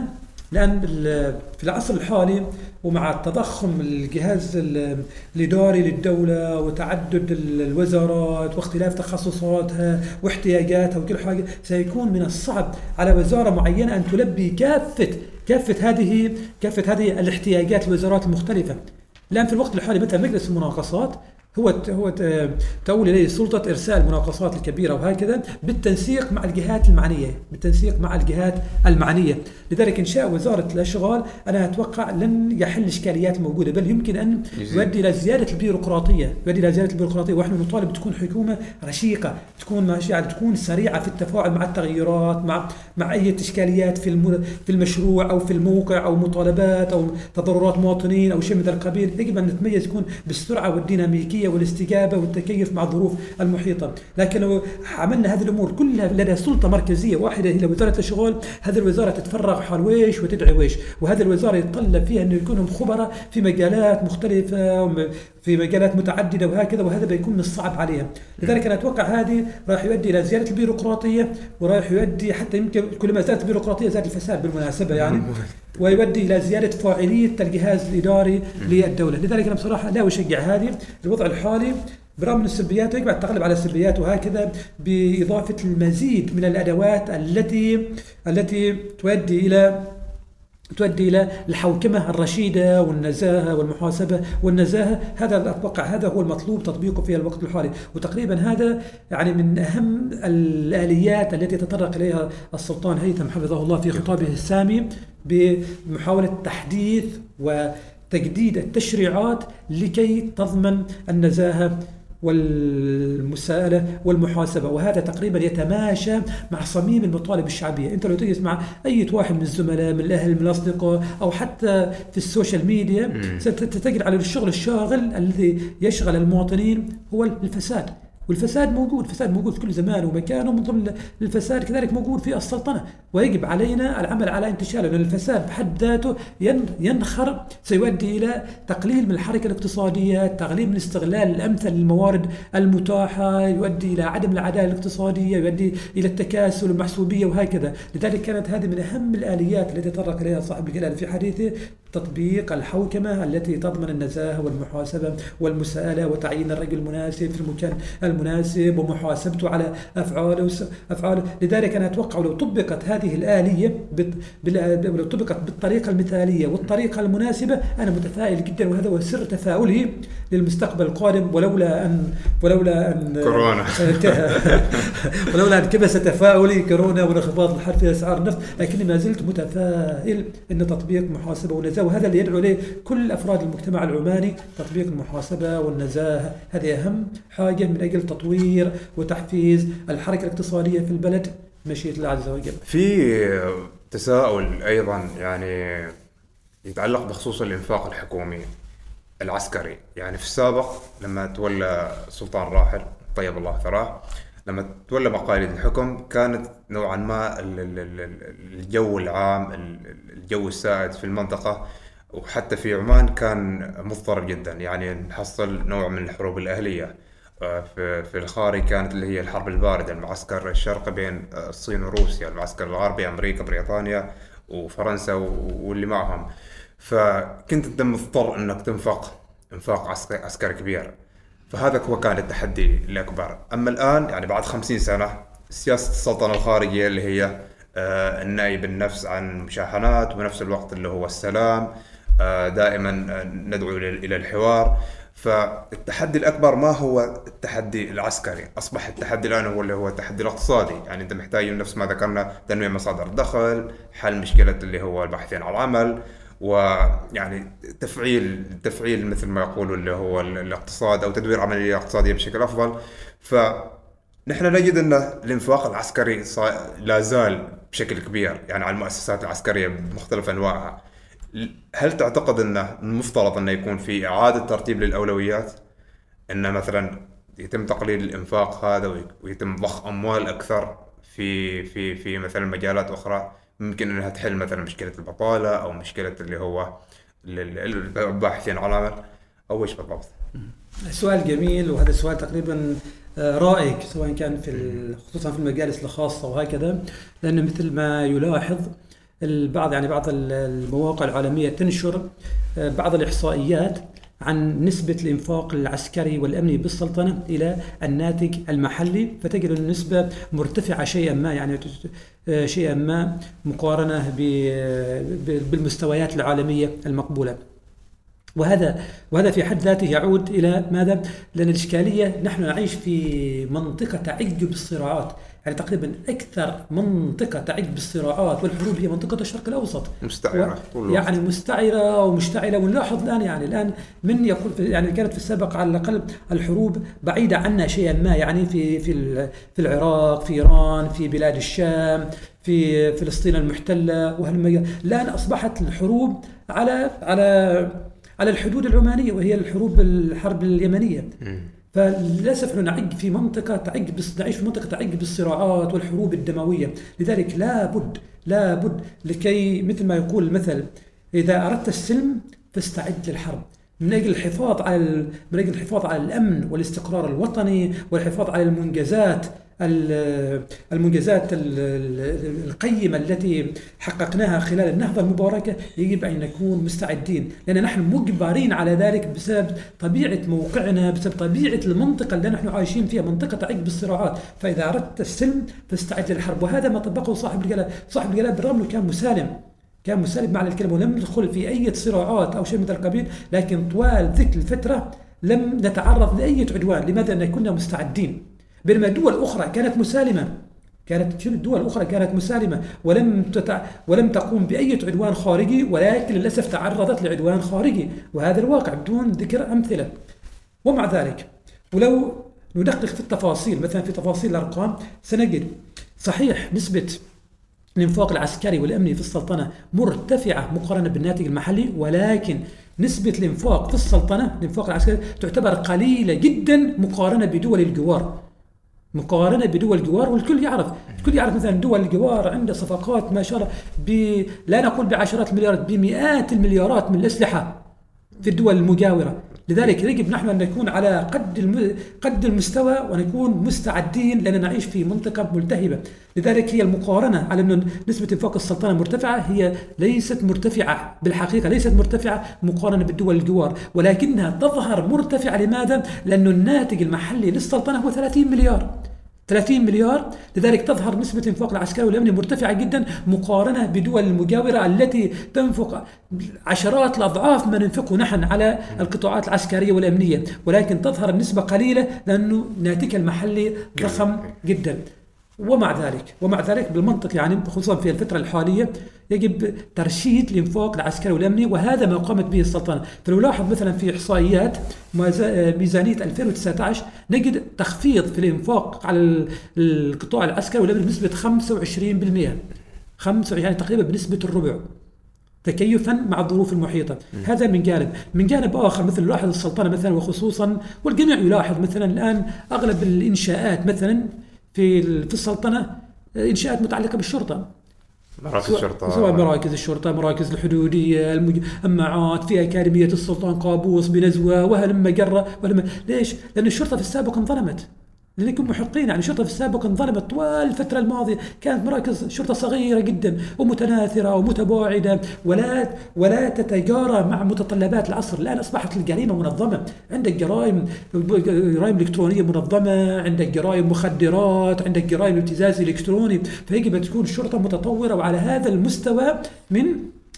بال- في العصر الحالي ومع التضخم الجهاز ال- الإداري للدولة وتعدد ال- الوزارات واختلاف تخصصاتها واحتياجاتها وكل حاجة سيكون من الصعب على وزارة معينة أن تلبي كافة كافة هذه كافة هذه الاحتياجات الوزارات المختلفة الآن في الوقت الحالي مثلا مجلس المناقصات هو هو تؤول إليه سلطة إرسال المناقصات الكبيرة وهكذا بالتنسيق مع الجهات المعنية، بالتنسيق مع الجهات المعنية، لذلك انشاء وزارة الأشغال أنا أتوقع لن يحل الاشكاليات الموجوده بل يمكن أن. يؤدي إلى زيادة البيروقراطية، يؤدي إلى زيادة البيروقراطية. ونحن نطالب تكون حكومة رشيقة، تكون ماشية يعني تكون سريعة في التفاعل مع التغيرات، مع مع أي إشكاليات في في المشروع أو في الموقع أو مطالبات أو تضررات مواطنين أو شيء من ذا القبيل، يجب أن نتميز يكون بالسرعه والديناميكية والاستجابة والتكيف مع الظروف المحيطة، لكن لو عملنا هذه الأمور كلها لدى سلطة مركزية واحدة هي وزارة الشغل، هذه الوزارة تتفرغ حول ويش وتدعي ويش، وهذه الوزارة يتطلب فيها إنه يكونوا خبراء في مجالات مختلفة في مجالات متعددة وهكذا وهذا بيكون من الصعب عليها، لذلك أنا أتوقع هذه راح يؤدي إلى زيادة البيروقراطية وراح يؤدي حتى يمكن كلما زادت البيروقراطية زاد الفساد بالمناسبة يعني ويؤدي إلى زيادة فاعلية الجهاز الإداري للدولة، لذلك أنا بصراحة لا أشجع هذه. الوضع الحالي برغم من السلبيات ويجب التغلب على السلبيات وهكذا بإضافة المزيد من الأدوات التي التي تؤدي إلى تؤدي إلى الحوكمة الرشيدة والنزاهة والمحاسبة والنزاهة. هذا أتوقع هذا هو المطلوب تطبيقه في الوقت الحالي. وتقريبا هذا يعني من أهم الآليات التي تطرق إليها السلطان هيثم حفظه الله في خطابه السامي بمحاولة تحديث وتجديد التشريعات لكي تضمن النزاهة والمساءلة والمحاسبة وهذا تقريبا يتماشى مع صميم المطالب الشعبية. أنت لو تجلس مع أي واحد من الزملاء من الأهل من الأصدقاء أو حتى في ال social media ستجد على الشغل الشاغل الذي يشغل المواطنين هو الفساد. والفساد موجود الفساد موجود في كل زمان ومكان ومن ضمن الفساد كذلك موجود في السلطنة. ويجب علينا العمل على انتشاره لأن الفساد بحد ذاته ين- ينخر سيؤدي إلى تقليل من الحركة الاقتصادية تقليل من استغلال الأمثل للموارد المتاحة يؤدي إلى عدم العدالة الاقتصادية يؤدي إلى التكاسل والمحسوبية وهكذا. لذلك كانت هذه من أهم الآليات التي تطرق إليها صاحب الكلام في حديثه تطبيق الحوكمة التي تضمن النزاهة والمحاسبة والمساءلة وتعيين الرجل المناسب في المكان المناسب ومحاسبته على أفعاله أفعاله لذلك أنا أتوقع لو طبقت هذه الآلية لو طبقت بالطريقة المثالية والطريقة المناسبة أنا متفائل جدا وهذا هو سر تفاؤلي للمستقبل القادم ولولا أن ولولا أن كورونا. ولولا أن كبس تفاؤلي كورونا وانخفاض الحرب في أسعار النفط لكني ما زلت متفائل إن تطبيق محاسبة ونزاهة وهذا اللي يدعو إليه كل أفراد المجتمع العماني تطبيق المحاسبة والنزاهة. هذه أهم حاجة من أجل تطوير وتحفيز الحركة الاقتصادية في البلد. مشيئة الله عز وجل. في تساؤل أيضا يعني يتعلق بخصوص الإنفاق الحكومي العسكري. يعني في السابق لما تولى سلطان راحل طيب الله ثراه لما تولى مقاليد الحكم كانت نوعا ما ال- ال- ال- الجو العام ال- الجو السائد في المنطقة. وحتى في عمان كان مضطرب جدا يعني نحصل نوع من الحروب الأهلية. آه، في الخارج كانت اللي هي الحرب الباردة المعسكر الشرقي بين آه، الصين وروسيا المعسكر الغربي أمريكا بريطانيا وفرنسا واللي معهم. فكنت أنت مضطر إنك تنفق إنفاق عسكري كبير. فهذا هو كان التحدي الأكبر. أما الآن يعني بعد خمسين سنة سياسة السلطنة الخارجية اللي هي آه، النأي بالنفس عن مشاحنات وبنفس الوقت اللي هو السلام آه، دائما آه، ندعو إلى الحوار. فالتحدي الأكبر ما هو التحدي العسكري؟ أصبح التحدي الآن هو اللي هو التحدي الاقتصادي. يعني أنت محتاج نفس ما ذكرنا تنمية مصادر الدخل حل مشكلة اللي هو الباحثين عن العمل. ويعني تفعيل تفعيل مثل ما يقولوا اللي هو الاقتصاد أو تدوير عملية اقتصادية بشكل أفضل. فنحن نجد أن الانفاق العسكري لا زال بشكل كبير يعني على المؤسسات العسكرية بمختلف أنواعها. هل تعتقد انه المفترض انه يكون في إعادة ترتيب للأولويات؟ انه مثلا يتم تقليل الإنفاق هذا ويتم ضخ أموال أكثر في في في مثلا مجالات أخرى؟ ممكن إنها تحل مثلا مشكلة البطالة أو مشكلة اللي هو الباحثين عن عمل أو إيش بالضبط؟ سؤال جميل وهذا السؤال تقريبا آه، رائق سواء كان في خصوصا في المجالس الخاصة وهكذا لأن مثل ما يلاحظ البعض يعني بعض المواقع العالمية تنشر آه، بعض الإحصائيات عن نسبة الإنفاق العسكري والأمني بالسلطنة إلى الناتج المحلي فتجد النسبة مرتفعة شيئا ما يعني شيئا ما مقارنة بالمستويات العالمية المقبولة وهذا وهذا في حد ذاته يعود إلى ماذا؟ لأن الإشكالية نحن نعيش في منطقة تعج بالصراعات، يعني تقريبا أكثر منطقة تعج بالصراعات والحروب هي منطقة الشرق الأوسط. مستعره و... يعني مستعره ومشتعلة. ونلاحظ الآن يعني الآن من يقول يعني كانت في السابق على الأقل الحروب بعيدة عنا شيئا ما. يعني في في في العراق في إيران في بلاد الشام في فلسطين المحتلة. وهالمجال الآن أصبحت الحروب على على على الحدود العمانية وهي الحروب الحرب اليمنية. فللأسف نحن نعج في منطقة تعج نعيش في منطقة تعج بالصراعات والحروب الدموية، لذلك لابد لابد لكي مثل ما يقول المثل إذا أردت السلم فاستعد للحرب. من أجل الحفاظ على من أجل الحفاظ على الأمن والاستقرار الوطني والحفاظ على المنجزات المنجزات القيمة التي حققناها خلال النهضة المباركة يجب أن نكون مستعدين لأن نحن مجبرين على ذلك بسبب طبيعة موقعنا بسبب طبيعة المنطقة اللي نحن عايشين فيها منطقة تعج بالصراعات فإذا أردت السلم فاستعد للحرب. وهذا ما طبقه صاحب الجلال صاحب الجلال بالرغم أنه كان مسالم كان مسالم معنى الكلمة ولم يدخل في أي صراعات أو شيء من القبيل لكن طوال ذيك الفترة لم نتعرض لأي عدوان. لماذا؟ لأن كنا مستعدين. بينما دول أخرى كانت مسالمة. كانت دول أخرى كانت مسالمة. ولم تتع... ولم تقوم بأي عدوان خارجي ولكن للأسف تعرضت لعدوان خارجي. وهذا الواقع بدون ذكر أمثلة. ومع ذلك ولو ندقق في التفاصيل مثلا في تفاصيل الأرقام سنجد صحيح نسبة الإنفاق العسكري والأمني في السلطنة مرتفعة مقارنة بالناتج المحلي ولكن نسبة الإنفاق في السلطنة الإنفاق العسكري تعتبر قليلة جدا مقارنة بدول الجوار. مقارنة بدول الجوار والكل يعرف. الكل يعرف مثلا دول الجوار عندها صفقات ما شاء الله ب... لا نقول بعشرات المليارات بمئات المليارات من الأسلحة في الدول المجاورة. لذلك يجب نحن أن نكون على قد. قد المستوى ونكون مستعدين لأن نعيش في منطقة ملتهبة لذلك هي المقارنة على انه نسبة انفاق السلطنة مرتفعة هي ليست مرتفعة بالحقيقة ليست مرتفعة مقارنة بالدول الجوار ولكنها تظهر مرتفعة لماذا؟ لأنه الناتج المحلي للسلطنة هو 30 مليار 30 مليار لذلك تظهر نسبة الانفاق العسكري والأمني مرتفعة جدا مقارنة بدول المجاورة التي تنفق عشرات الأضعاف ما ننفقه نحن على القطاعات العسكرية والأمنية. ولكن تظهر النسبة قليلة لأنه ناتجها المحلي ضخم جدا. ومع ذلك ومع ذلك بالمنطق يعني خصوصا في الفترة الحالية يجب ترشيد الانفاق العسكري والأمني وهذا ما قامت به السلطنة، فلنلاحظ مثلا في إحصائيات ميزانية 2019 نجد تخفيض في الإنفاق على القطاع العسكري والأمني بنسبة 25% 25 يعني تقريبا بنسبة الربع تكيفا مع الظروف المحيطة. م. هذا من جانب. من جانب آخر مثل نلاحظ السلطنة مثلا وخصوصا والجميع يلاحظ مثلا الآن أغلب الإنشاءات مثلا في في السلطنة إنشاءات متعلقة بالشرطة. مراكز الشرطة. سواء مراكز الشرطة مراكز الحدودية المجمعات في أكاديمية السلطان قابوس بنزوة وهلم جرة وهلم ليش؟ لأن الشرطة في السابق انظلمت. لأنكم محقين يعني الشرطة في السابق انظلمت طوال الفترة الماضية. كانت مراكز شرطة صغيرة جدا ومتناثرة ومتباعدة. ولا ولا تتجارى مع متطلبات العصر. الآن أصبحت الجريمة منظمة. عندك جرائم جرائم إلكترونية منظمة. عندك جرائم مخدرات. عندك جرائم ابتزاز إلكتروني. فيجب أن تكون الشرطة متطورة وعلى هذا المستوى من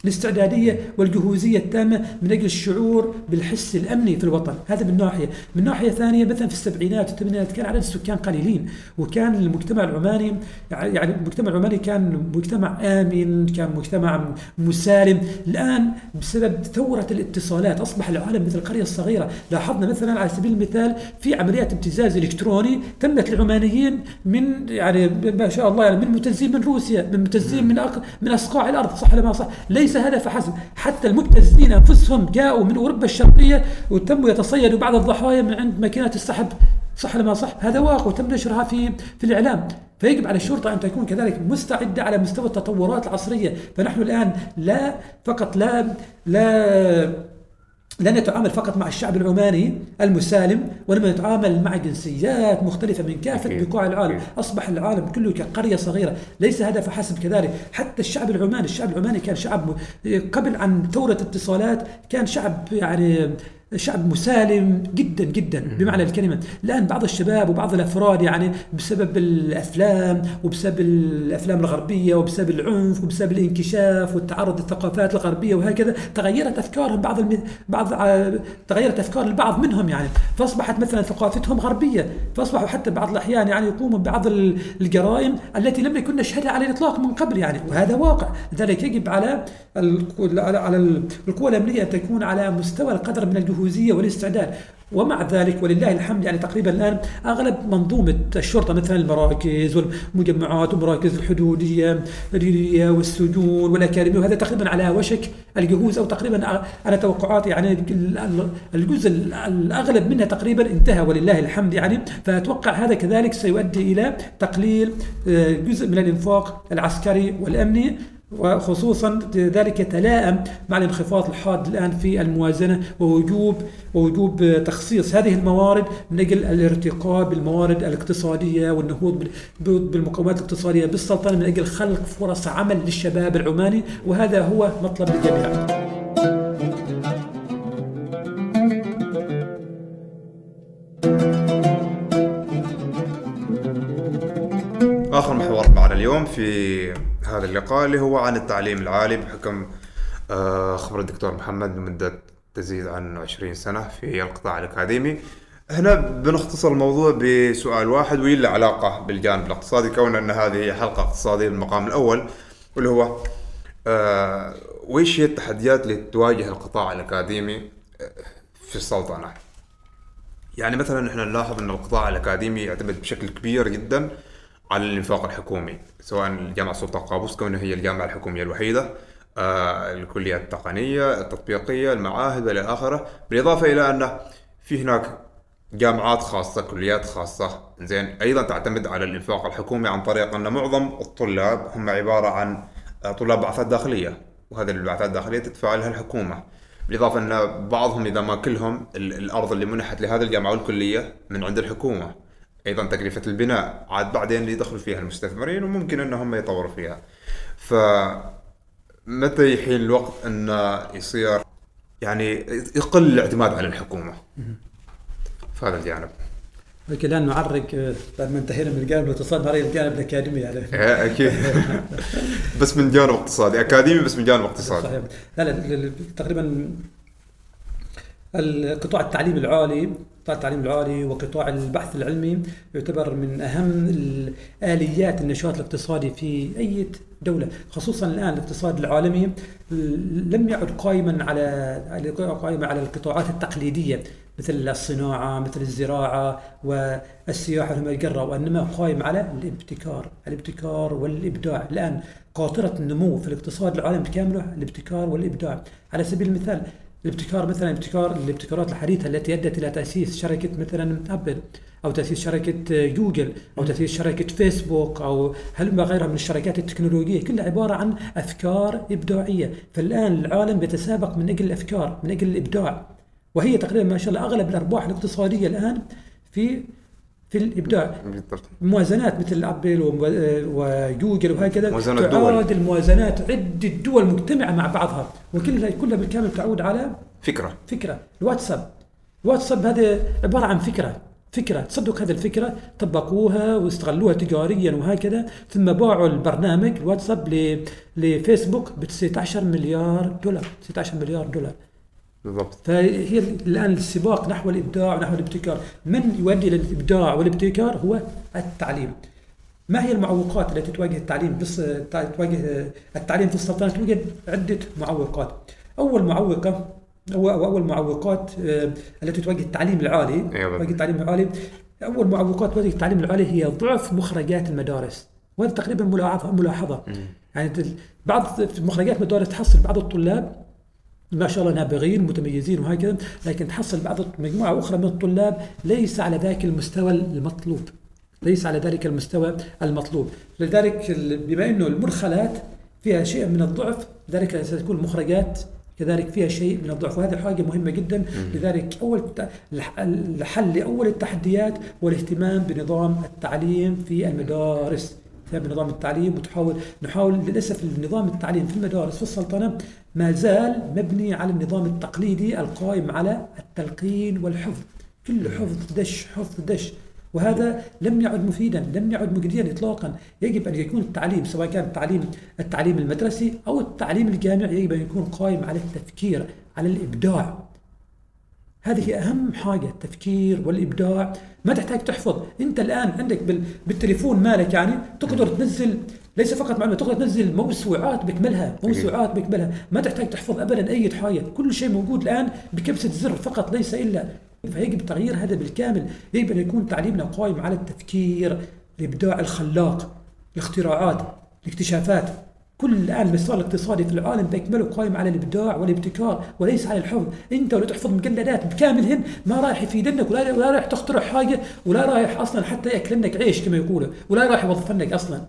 الاستعدادية والجهوزية التامة من أجل الشعور بالحس الأمني في الوطن. هذا من ناحية. من ناحية ثانية مثلا في السبعينات والثمانينات كان عدد السكان قليلين وكان المجتمع العماني يعني المجتمع العماني كان مجتمع آمن كان مجتمع مسالم. الآن بسبب ثورة الاتصالات أصبح العالم مثل القرية الصغيرة. لاحظنا مثلا على سبيل المثال في عمليات ابتزاز إلكتروني تمت العمانيين من يعني ما شاء الله يعني من متزين من روسيا من متزين من. من أصقاع الأرض صح ولا ما صح؟ ليس ليس هذا فحسب حتى المبتزين أنفسهم جاءوا من أوروبا الشرقية وتموا يتصيدوا بعض الضحايا من عند ماكينات السحب. صح ولا ما صح؟ هذا واقع وتم نشرها في في الإعلام. فيجب على الشرطة أن تكون كذلك مستعدة على مستوى التطورات العصرية. فنحن الآن لا فقط لا لا لا نتعامل فقط مع الشعب العماني المسالم وإنما نتعامل مع جنسيات مختلفة من كافة بقاع العالم، أصبح العالم كله كقرية صغيرة، ليس هذا فحسب كذلك، حتى الشعب العماني، الشعب العماني كان شعب قبل عن ثورة اتصالات كان شعب يعني شعب مسالم جدا جدا بمعنى الكلمة، الآن بعض الشباب وبعض الأفراد يعني بسبب الأفلام وبسبب الأفلام الغربية وبسبب العنف وبسبب الانكشاف والتعرض للثقافات الغربية وهكذا تغيرت افكارهم بعض المث... بعض تغيرت أفكار البعض منهم يعني. فأصبحت مثلا ثقافتهم غربية. فأصبحوا حتى بعض الأحيان يعني يقوموا ببعض الجرائم التي لم يكن نشهدها على الإطلاق من قبل يعني. وهذا واقع. لذلك يجب على على القوى الأمنية أن تكون على مستوى القدر من الجهود. النفوذيه والاستعداد. ومع ذلك ولله الحمد يعني تقريبا الآن أغلب منظومة الشرطة مثلا المراكز والمجمعات ومراكز الحدودية والسجون والأكاديمية وهذا تقريبا على وشك الجهوز أو تقريبا على توقعاتي يعني الجزء الأغلب منها تقريبا انتهى ولله الحمد يعني. فأتوقع هذا كذلك سيؤدي إلى تقليل آه، جزء من الإنفاق العسكري والأمني. وخصوصا ذلك يتلائم مع الانخفاض الحاد الآن في الموازنة ووجوب ووجوب تخصيص هذه الموارد من أجل الارتقاء بالموارد الاقتصادية والنهوض بالمقومات الاقتصادية بالسلطنة من أجل خلق فرص عمل للشباب العماني وهذا هو مطلب الجميع. آخر محور معنا اليوم في هذا اللقاء اللي هو عن التعليم العالي بحكم آه، خبرة الدكتور محمد لمدة تزيد عن 20 سنة في القطاع الأكاديمي. هنا بنختصر الموضوع بسؤال واحد واللي له علاقة بالجانب الاقتصادي كون أن هذه هي حلقة اقتصادية بالمقام الأول واللي هو آه وإيش هي التحديات اللي تواجه القطاع الأكاديمي آه، في السلطنة؟ يعني مثلا إحنا نلاحظ أن القطاع الأكاديمي يعتمد بشكل كبير جدا على الإنفاق الحكومي سواء الجامعة السلطان قابوس كونها هي الجامعة الحكومية الوحيدة آه الكليات التقنية التطبيقية المعاهد والى آخره بالإضافة إلى أن في هناك جامعات خاصة كليات خاصة زين أيضا تعتمد على الإنفاق الحكومي عن طريق أن معظم الطلاب هم عبارة عن آه، طلاب بعثات داخلية وهذه البعثات الداخلية تدفع لها الحكومة. بالإضافة أن بعضهم إذا ما كلهم الأرض اللي منحت لهذه الجامعة والكلية من عند الحكومة. أيضا تكلفة البناء عاد بعدين اللي يدخلوا فيها المستثمرين وممكن إنهم يطوروا فيها. ف متى يحين الوقت انه يصير يعني يقل الاعتماد على الحكومة؟ في هذا الجانب. لكن الآن نعرق بعد ما انتهينا من الجانب الاقتصادي نعرق الجانب الأكاديمي يعني أكيد. بس من جانب اقتصادي. أكاديمي بس من جانب اقتصادي. صحيح. لا لا تقريبا القطاع التعليم العالي قطاع التعليم العالي وقطاع البحث العلمي يعتبر من أهم الآليات النشاط الاقتصادي في أي دولة خصوصا الآن الاقتصاد العالمي لم يعد قائما على قائما على القطاعات التقليدية مثل الصناعة مثل الزراعة والسياحة والمجره وإنما قائم على الابتكار الابتكار والإبداع. الآن قاطرة النمو في الاقتصاد العالمي بكامله الابتكار والإبداع. على سبيل المثال الابتكار مثلا ابتكار الابتكارات الحديثة التي أدت إلى تأسيس شركة مثلا أبل أو تأسيس شركة جوجل أو تأسيس شركة فيسبوك أو هل غيرها من الشركات التكنولوجية. كلها عبارة عن أفكار إبداعية. فالآن العالم بيتسابق من أجل الأفكار من أجل الإبداع. وهي تقريبا ما شاء الله أغلب الأرباح الاقتصادية الآن في في الإبداع. موازنات مثل ابل وجوجل وهكذا. تعاد الموازنات عده دول مجتمعة مع بعضها. وكلها كلها بالكامل تعود على فكرة. فكرة. الواتساب. الواتساب هذا عبارة عن فكرة. فكرة. تصدق هذه الفكرة طبقوها واستغلوها تجاريا وهكذا. ثم باعوا البرنامج الواتساب لفيسبوك ب 19 مليار دولار. 19 مليار دولار. بالضبط. فهي الآن السباق نحو الإبداع ونحو الابتكار. من يؤدي إلى الإبداع والابتكار هو التعليم. ما هي المعوقات التي تواجه التعليم بس تواجه التعليم في السلطنة؟ توجد عدة معوقات. أول معوقة أو أو أول معوقات آه، التي تواجه التعليم العالي. أيوة. تواجه التعليم العالي. أول معوقات تواجه التعليم العالي هي ضعف مخرجات المدارس. وهذا تقريبا ملاحظة ملاحظة. يعني بعض مخرجات المدارس تحصل بعض الطلاب ما شاء الله نابغين متميزين وهكذا لكن تحصل بعض مجموعة أخرى من الطلاب ليس على ذاك المستوى المطلوب ليس على ذلك المستوى المطلوب. لذلك بما أنه المدخلات فيها شيء من الضعف لذلك ستكون المخرجات كذلك فيها شيء من الضعف وهذه حاجة مهمة جدا. لذلك أول الحل لأول التحديات هو الاهتمام بنظام التعليم في المدارس. بنظام التعليم وتحاول نحاول للأسف النظام التعليم في المدارس في السلطنة ما زال مبني على النظام التقليدي القائم على التلقين والحفظ. كل حفظ دش حفظ دش. وهذا لم يعد مفيدا لم يعد مجديا اطلاقا. يجب أن يكون التعليم سواء كان التعليم التعليم المدرسي أو التعليم الجامعي يجب أن يكون قائم على التفكير على الإبداع. هذه أهم حاجة التفكير والإبداع. ما تحتاج تحفظ. أنت الآن عندك بال... بالتليفون مالك يعني تقدر تنزل ليس فقط معلومات تقدر تنزل موسوعات بكملها موسوعات بكملها. ما تحتاج تحفظ أبدا أي حاجة كل شيء موجود الآن بكبسة زر فقط ليس إلا. فيجب تغيير هذا بالكامل. يجب أن يكون تعليمنا قائم على التفكير الإبداع الخلاق الاختراعات الاكتشافات. كل الآن المستوى الاقتصادي في العالم باكمله قائم على الإبداع والابتكار وليس على الحفظ، أنت لو تحفظ مجلدات بكاملهن ما رايح يفيدنك ولا ولا رايح تخترع حاجة ولا رايح أصلا حتى ياكل لك عيش كما يقولوا، ولا رايح يوظفنك أصلا.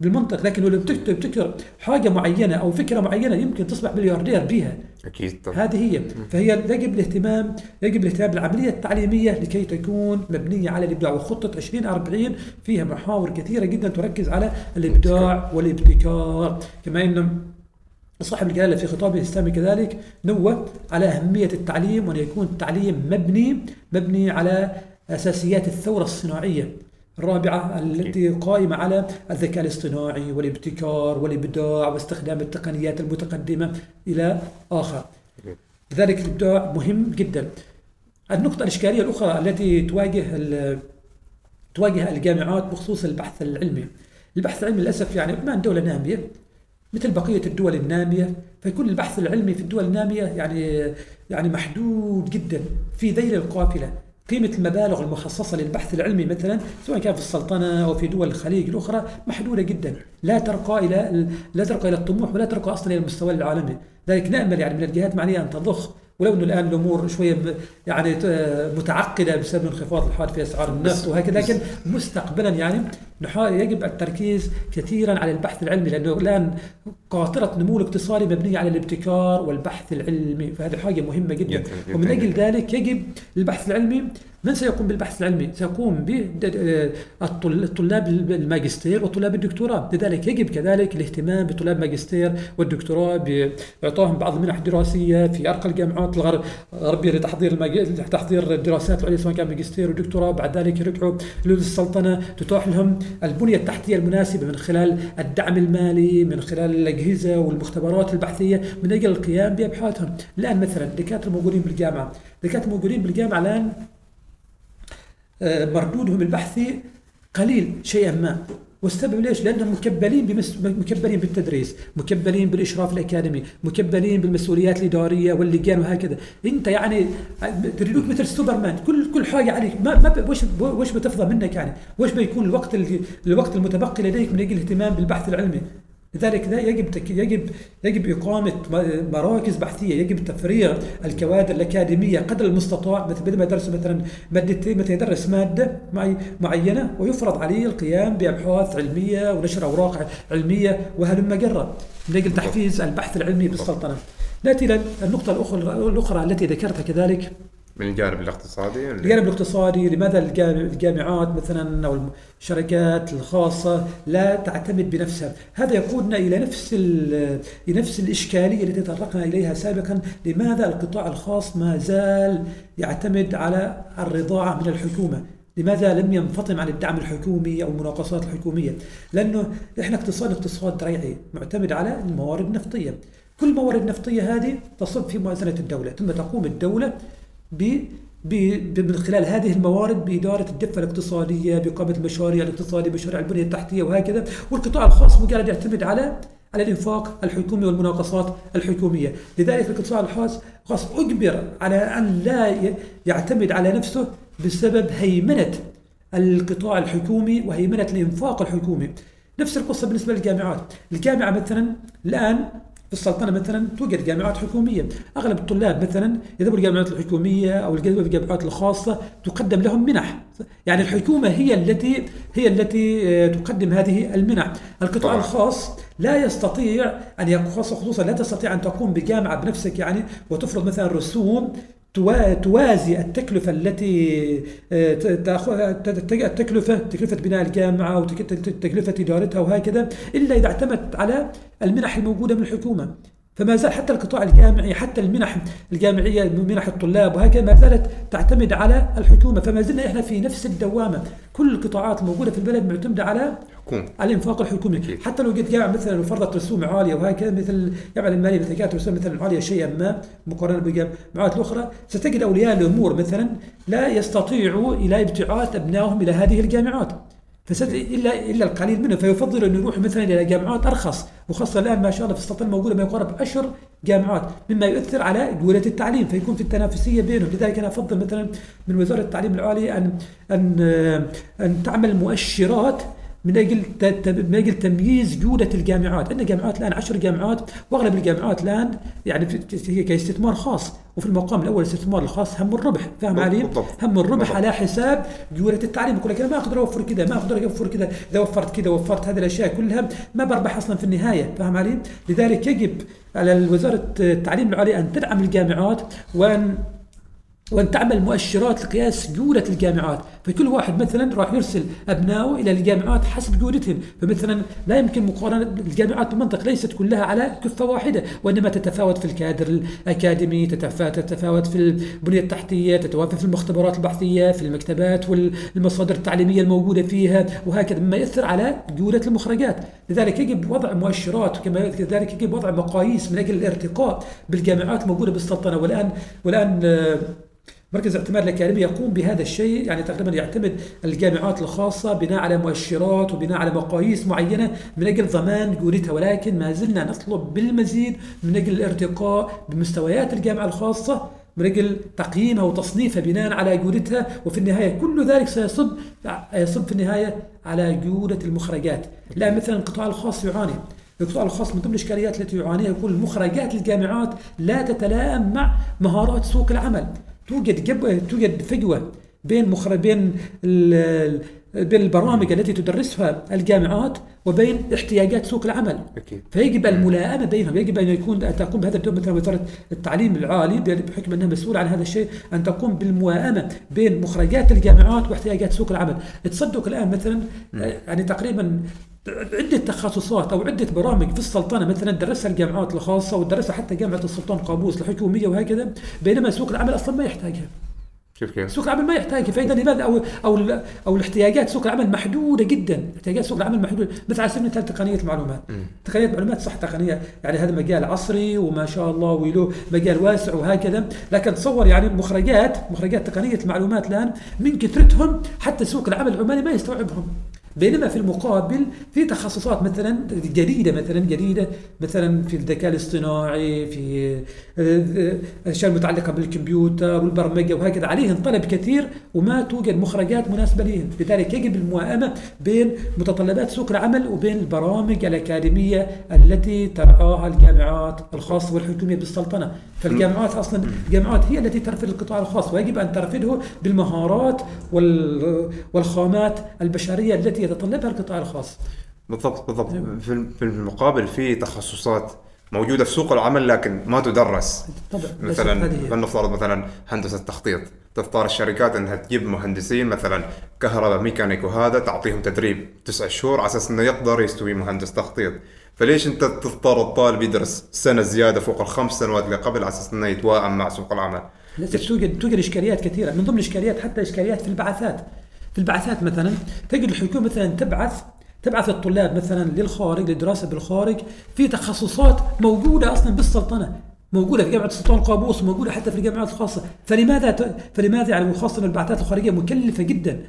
بالمنطق لكن لو بتكتب بتكتب حاجة معينة أو فكرة معينة يمكن تصبح ملياردير بها. أكيد طبعا. هذه هي. فهي يجب الاهتمام يجب الاهتمام بالعملية التعليمية لكي تكون مبنية على الإبداع. وخطة 2040 فيها محاور كثيرة جدا تركز على الإبداع والابتكار. كما ان صاحب الجلالة في خطابه الاسلامي كذلك نوة على أهمية التعليم وأن يكون التعليم مبني مبني على أساسيات الثورة الصناعية. الرابعة التي قائمة على الذكاء الاصطناعي والابتكار والإبداع واستخدام التقنيات المتقدمة إلى آخر. لذلك الإبداع مهم جدا. النقطة الإشكالية الأخرى التي تواجه تواجه الجامعات بخصوص البحث العلمي. البحث العلمي للأسف يعني بما أن دولة نامية. مثل بقية الدول النامية فيكون البحث العلمي في الدول النامية يعني يعني محدود جدا في ذيل القافلة. قيمة المبالغ المخصصة للبحث العلمي مثلا سواء كان في السلطنة أو في دول الخليج الأخرى محدودة جدا. لا ترقى إلى لا ترقى إلى الطموح ولا ترقى أصلا إلى المستوى العالمي. ذلك نأمل يعني من الجهات المعنية أن تضخ. ولو انه الآن الأمور شوية يعني متعقدة بسبب انخفاض الحاد في أسعار النفط وهكذا لكن مستقبلا يعني يجب التركيز كثيرا على البحث العلمي لأنه الآن قاطرة نمو الاقتصادي مبنية على الابتكار والبحث العلمي فهذه حاجة مهمة جدا ومن أجل. ذلك يجب البحث العلمي من سيقوم بالبحث العلمي؟ سيقوم به الطلاب الماجستير وطلاب الدكتوراه، لذلك يجب كذلك الاهتمام بطلاب الماجستير والدكتوراه باعطائهم بعض المنح الدراسية في أرقى الجامعات الغر- الغربيه لتحضير. لتحضير الدراسات العليا سواء كان ماجستير ودكتوراه، بعد ذلك يرجعوا للسلطنه تتاح لهم البنية التحتية المناسبة من خلال الدعم المالي، من خلال الأجهزة والمختبرات البحثية من أجل القيام بأبحاثهم، الآن مثلا دكاترة موجودين بالجامعة، دكاترة موجودين بالجامعة الآن آه، مردودهم البحثي قليل شيئا ما. والسبب ليش؟ لأنهم مكبلين بمس... مكبلين بالتدريس، مكبلين بالإشراف الأكاديمي، مكبلين بالمسؤوليات الإدارية واللجان وهكذا، أنت يعني تريدوك مثل سوبرمان، كل كل حاجة عليك، ما ما ب- وش وش بتفضى منك يعني؟ وش بيكون الوقت اللي الوقت المتبقي لديك من أجل الاهتمام بالبحث العلمي؟ لذلك يجب. يجب يجب إقامة م- مراكز بحثية، يجب تفريغ الكوادر الأكاديمية قدر المستطاع مثل بدل ما يدرس مثلا مادتين مثلا يدرس مادة معي... معينة ويفرض عليه القيام بأبحاث علمية ونشر أوراق علمية وهلم جرا من أجل تحفيز البحث العلمي بالسلطنة. نأتي إلى النقطة الاخرى الأخرى التي ذكرتها كذلك من الجانب الاقتصادي الجانب الاقتصادي لماذا الجامعات مثلا أو الشركات الخاصة لا تعتمد بنفسها هذا يقودنا إلى نفس لنفس الإشكالية التي تطرقنا إليها سابقا لماذا القطاع الخاص ما زال يعتمد على الرضاعة من الحكومة لماذا لم ينفطم عن الدعم الحكومي أو المناقصات الحكومية؟ لأنه إحنا اقتصاد اقتصاد ريعي معتمد على الموارد النفطية. كل الموارد النفطية هذه تصب في موازنة الدولة، ثم تقوم الدولة ب من خلال هذه الموارد بإدارة الدفة الاقتصادية بإقامة المشاريع الاقتصادية مشاريع البنية التحتية وهكذا والقطاع الخاص مجرد يعتمد على على الإنفاق الحكومي والمناقصات الحكومية. لذلك القطاع الخاص خاص أجبر على أن لا يعتمد على نفسه بسبب هيمنة القطاع الحكومي وهيمنة الإنفاق الحكومي. نفس القصة بالنسبة للجامعات. الجامعة مثلا الآن في السلطنة مثلا توجد جامعات حكومية. أغلب الطلاب مثلا يذهبوا الجامعات الحكومية أو الجامعات الخاصة تقدم لهم منح. يعني الحكومة هي التي هي التي آه، تقدم هذه المنح. القطاع الخاص لا يستطيع يقوم خصوصا لا تستطيع أن تقوم بجامعة بنفسك يعني وتفرض مثلا رسوم توازي التكلفة التي آه، تأخذ التكلفة تكلفة بناء الجامعة وتكلفة إدارتها وهكذا إلا إذا اعتمدت على المنح الموجودة من الحكومة. فما زال حتى القطاع الجامعي حتى المنح الجامعية منح الطلاب وهكذا ما زالت تعتمد على الحكومة. فما زلنا إحنا في نفس الدوامة. كل القطاعات الموجودة في البلد معتمدة على حكومة. على الإنفاق الحكومي. أكيد. حتى لو جيت جامعه مثلا فرضت رسوم عالية وهكذا مثل الجامعة الماليه مثلا كانت رسوم مثلا عالية شيئا ما مقارنة بالجامعات الأخرى ستجد أولياء الأمور مثلا لا يستطيعوا إلى ابتعاث أبنائهم إلى هذه الجامعات. فسد إلا إلا القليل منهم. فيفضل انه يروح مثلا إلى جامعات أرخص وخاصة الآن ما شاء الله في السلطنة موجوده ما يقارب عشر جامعات مما يؤثر على جوده التعليم. فيكون في التنافسية بينهم. لذلك أنا أفضل مثلا من وزارة التعليم العالي أن أن أن تعمل مؤشرات من أجل من أجل تمييز جوده الجامعات، عندنا جامعات الآن 10 جامعات وأغلب الجامعات الآن يعني هي كاستثمار خاص. وفي المقام الأول الاستثمار الخاص هم الربح، فاهم علي؟ هم الربح على حساب جوده التعليم، يقول لك أنا ما أقدر أوفر كذا، ما أقدر أوفر كذا، إذا وفرت كذا وفرت هذه الأشياء كلها ما بربح أصلا في النهاية، فاهم علي؟ لذلك يجب على وزارة التعليم العالي أن تدعم الجامعات وان وأن تعمل مؤشرات لقياس جودة الجامعات. فكل واحد مثلا راح يرسل أبنائه إلى الجامعات حسب جودتهم. فمثلا لا يمكن مقارنة الجامعات بمنطق ليست كلها على كفة واحدة وإنما تتفاوت في الكادر الأكاديمي تتفاوت في البنية التحتية تتفاوت في المختبرات البحثية في المكتبات والمصادر التعليمية الموجودة فيها وهكذا مما يأثر على جودة المخرجات. لذلك يجب وضع مؤشرات وكما كذلك يجب وضع مقاييس من أجل الارتقاء بالجامعات الموجودة بالسلطنة. والآن والآن مركز الاعتماد الأكاديمي يقوم بهذا الشيء يعني تقريبا يعتمد الجامعات الخاصة بناء على مؤشرات وبناء على مقاييس معينة من أجل ضمان جودتها ولكن ما زلنا نطلب بالمزيد من أجل الارتقاء بمستويات الجامعة الخاصة من أجل تقييمها وتصنيفها بناء على جودتها وفي النهاية كل ذلك سيصب يصب في النهاية على جودة المخرجات. لا مثلا القطاع الخاص يعاني. القطاع الخاص من ضمن الإشكاليات التي يعانيها يقول مخرجات الجامعات لا تتلائم مع مهارات سوق العمل. توجد جب... توجد فجوة بين مخر... بين ال... بين البرامج التي تدرسها الجامعات وبين احتياجات سوق العمل. أكيد. فيجب الملائمة بينهم يجب أن يكون أن تقوم بهذا الدور. مثلا وزارة التعليم العالي بحكم أنها مسؤولة عن هذا الشيء أن تقوم بالموائمه بين مخرجات الجامعات واحتياجات سوق العمل. تصدق الآن مثلا يعني تقريبا عدة تخصصات أو عدة برامج في السلطنة. مثلا درسها الجامعات الخاصة ودرسها حتى جامعة السلطان قابوس الحكومية وهكذا بينما سوق العمل أصلا ما يحتاجها. كيف كيف؟ سوق العمل ما يحتاج فاذا لماذا؟ أو أو أو الاحتياجات سوق العمل محدودة جدا، احتياجات سوق العمل محدودة، مثل على سبيل المثال تقنية المعلومات. تقنية المعلومات صح تقنية يعني هذا مجال عصري وما شاء الله وله مجال واسع وهكذا، لكن تصور يعني مخرجات مخرجات تقنية المعلومات الآن من كثرتهم حتى سوق العمل العمالي ما يستوعبهم. بينما في المقابل في تخصصات مثلا جديدة مثلا جديدة مثلا في الذكاء الاصطناعي في الاشياء المتعلقة بالكمبيوتر والبرمجة وهكذا. عليهم طلب كثير وما توجد مخرجات مناسبة لهم لذلك يجب الموائمه بين متطلبات سوق العمل وبين البرامج الأكاديمية التي ترعاها الجامعات الخاصة والحكومية بالسلطنة. فالجامعات أصلا الجامعات هي التي ترفض القطاع الخاص ويجب أن ترفضه بالمهارات والخامات البشرية التي يتطلبها القطاع الخاص. بالضبط بالضبط. في المقابل في تخصصات موجودة في سوق العمل لكن ما تدرس. طبعا مثلا. فلنفترض مثلا هندسة تخطيط. تضطر الشركات إنها تجيب مهندسين مثلا كهرباء ميكانيك وهذا تعطيهم تدريب تسع شهور على أساس إنه يقدر يستوي مهندس تخطيط. فليش أنت تضطر الطالب يدرس سنة زيادة فوق الخمس سنوات اللي قبل على أساس إنه يتوائم مع سوق العمل؟ للاسف توجد توجد إشكاليات كثيرة من ضمن الإشكاليات حتى إشكاليات في البعثات. في البعثات مثلا تجد الحكومة مثلا تبعث تبعث الطلاب مثلا للخارج للدراسه بالخارج في تخصصات موجودة أصلا بالسلطنة موجودة في جامعة السلطان قابوس وموجوده حتى في الجامعات الخاصه فلماذا ت... فلماذا يعني خاصه البعثات الخارجية مكلفة جدا؟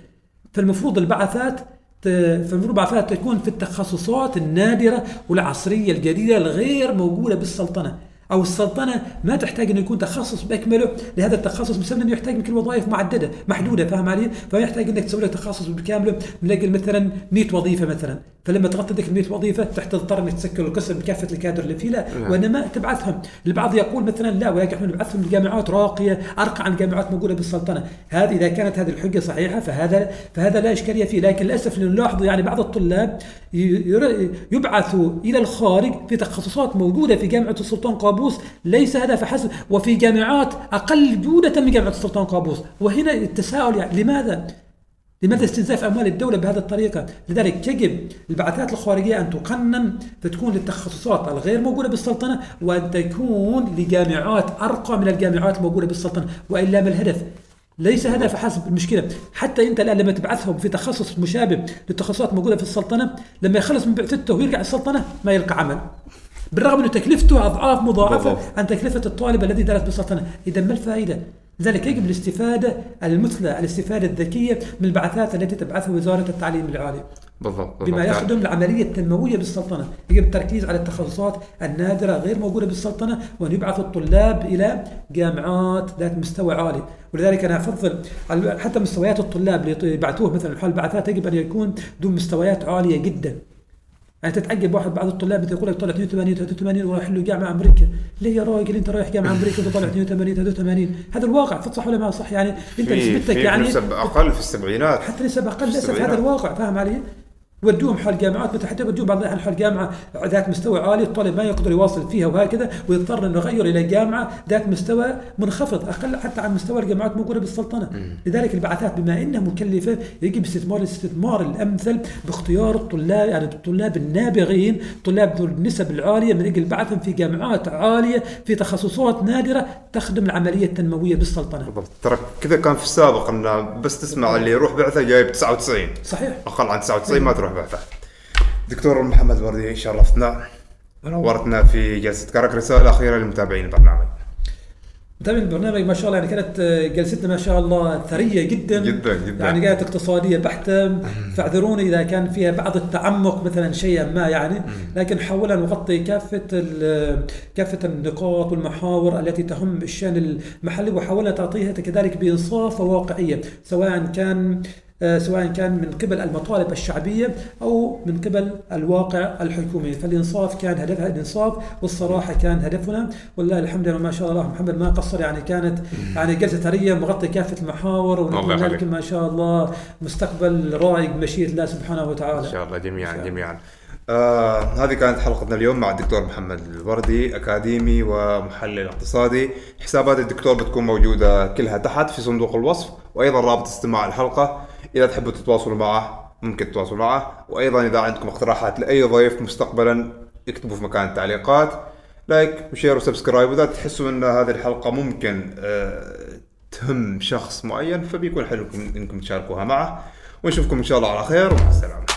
فالمفروض البعثات فالمفروض البعثات تكون في التخصصات النادرة والعصرية الجديدة الغير موجودة بالسلطنة. أو السلطنة ما تحتاج انه يكون تخصص بأكمله لهذا التخصص بسبب أنه يحتاج يمكن وظائف معدده محدودة فاهم علي؟ فيحتاج أنك تسوي لك تخصص بكامله من أجل مثلا 100 وظيفة مثلا فلما تغطي ذيك ال 100 وظيفه تضطر انك تسكر القسم بكافة الكادر اللي فيه لا نعم. وإنما تبعثهم. البعض يقول مثلا لا ولكن إحنا نبعثهم لجامعات راقية أرقى عن جامعات موجوده بالسلطنة. هذه إذا كانت هذه الحجة صحيحة فهذا فهذا لا إشكالية فيه. لكن للأسف نلاحظ يعني بعض الطلاب يبعثوا إلى الخارج في تخصصات موجودة في جامعة السلطان قابوس. ليس هذا فحسب. وفي جامعات أقل جودة من جامعة السلطان قابوس. وهنا التساؤل يعني لماذا؟ لماذا استنزاف أموال الدولة بهذه الطريقة؟ لذلك يجب البعثات الخارجية أن تقنن فتكون للتخصصات الغير موجودة بالسلطنة وأن تكون لجامعات أرقى من الجامعات الموجودة بالسلطنة وإلا ما الهدف؟ ليس هذا فحسب المشكلة، حتى أنت الآن لما تبعثهم في تخصص مشابه للتخصصات الموجوده في السلطنة لما يخلص من بعثته ويرجع السلطنة ما يلقى عمل. بالرغم انه تكلفته أضعاف مضاعفة. عن تكلفة الطالب الذي درس بالسلطنة، إذا ما الفائدة؟ لذلك يجب الاستفادة المثلى، الاستفادة الذكية من البعثات التي تبعثها وزارة التعليم العالي. بالضبط بما بالضبط. يخدم العملية التنموية بالسلطنة يجب التركيز على التخصصات النادرة غير موجودة بالسلطنة وأن يبعث الطلاب إلى جامعات ذات مستوى عالي ولذلك أنا أفضل حتى مستويات الطلاب اللي يبعثوه مثلا حال البعثات يجب أن يكون ذو مستويات عالية جدا يعني تتعجب واحد بعض الطلاب يقول لك طلع 82 83 ورايح له جامعة أمريكا، ليه يا راجل أنت رايح جامعة أمريكا وانت طالع 82 83 هذا الواقع صح ولا ما صح يعني أنت نسبتك يعني أقل في السبعينات حتى نسب أقل للاسف. هذا الواقع فاهم علي؟ ودوهم حال جامعات مثل حتى ودوهم بعض الأحيان حال جامعه ذات مستوى عالي الطالب ما يقدر يواصل فيها وهكذا ويضطر إنه يغير إلى جامعة ذات مستوى منخفض أقل حتى عن مستوى الجامعات الموجوده بالسلطنه لذلك البعثات بما إنها مكلفة يجب استثمار الاستثمار الأمثل باختيار الطلاب يعني الطلاب النابغين طلاب ذو النسب العالية من أجل بعثهم في جامعات عالية في تخصصات نادرة تخدم العملية التنموية بالسلطنة. بالضبط. ترى كذا كان في السابق إنه بس تسمع اللي يروح بعثة جايب 99 صحيح. أقل عن 99 ما تروح. بعثه دكتور محمد وردي شرفتنا نورتنا في جلسة. كرك رسالة أخيرة لمتابعين البرنامج. متابعين البرنامج ما شاء الله يعني كانت آه، جلستنا ما شاء الله ثرية جدا. جدا جدا. يعني كانت اقتصادية بحتة. فاعذروني إذا كان فيها بعض التعمق مثلا شيئا ما يعني. لكن حاولنا نغطي كافة ال- كافة النقاط والمحاور التي تهم الشأن المحلي وحاولنا تعطيها كذلك بإنصاف وواقعية سواء كان آه، سواء كان من قبل المطالب الشعبية أو من قبل الواقع الحكومي. فالإنصاف كان هدفها الإنصاف والصراحة كان هدفنا. والله الحمد لله ما شاء الله محمد ما قصر يعني كانت يعني جلسة ثرية مغطي كافة المحاور الله ونتمنى. لكم ما شاء الله مستقبل رائق بمشيئة الله سبحانه وتعالى. إن شاء الله إن جميعا شاء الله. جميعا. آه هذه كانت حلقتنا اليوم مع الدكتور محمد الوردي أكاديمي ومحلل اقتصادي. حسابات الدكتور بتكون موجودة كلها تحت في صندوق الوصف وأيضا رابط استماع الحلقة. إذا تحبوا تتواصلوا معه ممكن تتواصلوا معه. وأيضا إذا عندكم اقتراحات لأي ضيف مستقبلا اكتبوا في مكان التعليقات. like و share و subscribe وإذا تحسوا إن هذه الحلقة ممكن آه تهم شخص معين فبيكون حلو إنكم تشاركوها معه. ونشوفكم إن شاء الله على خير. ومع السلامه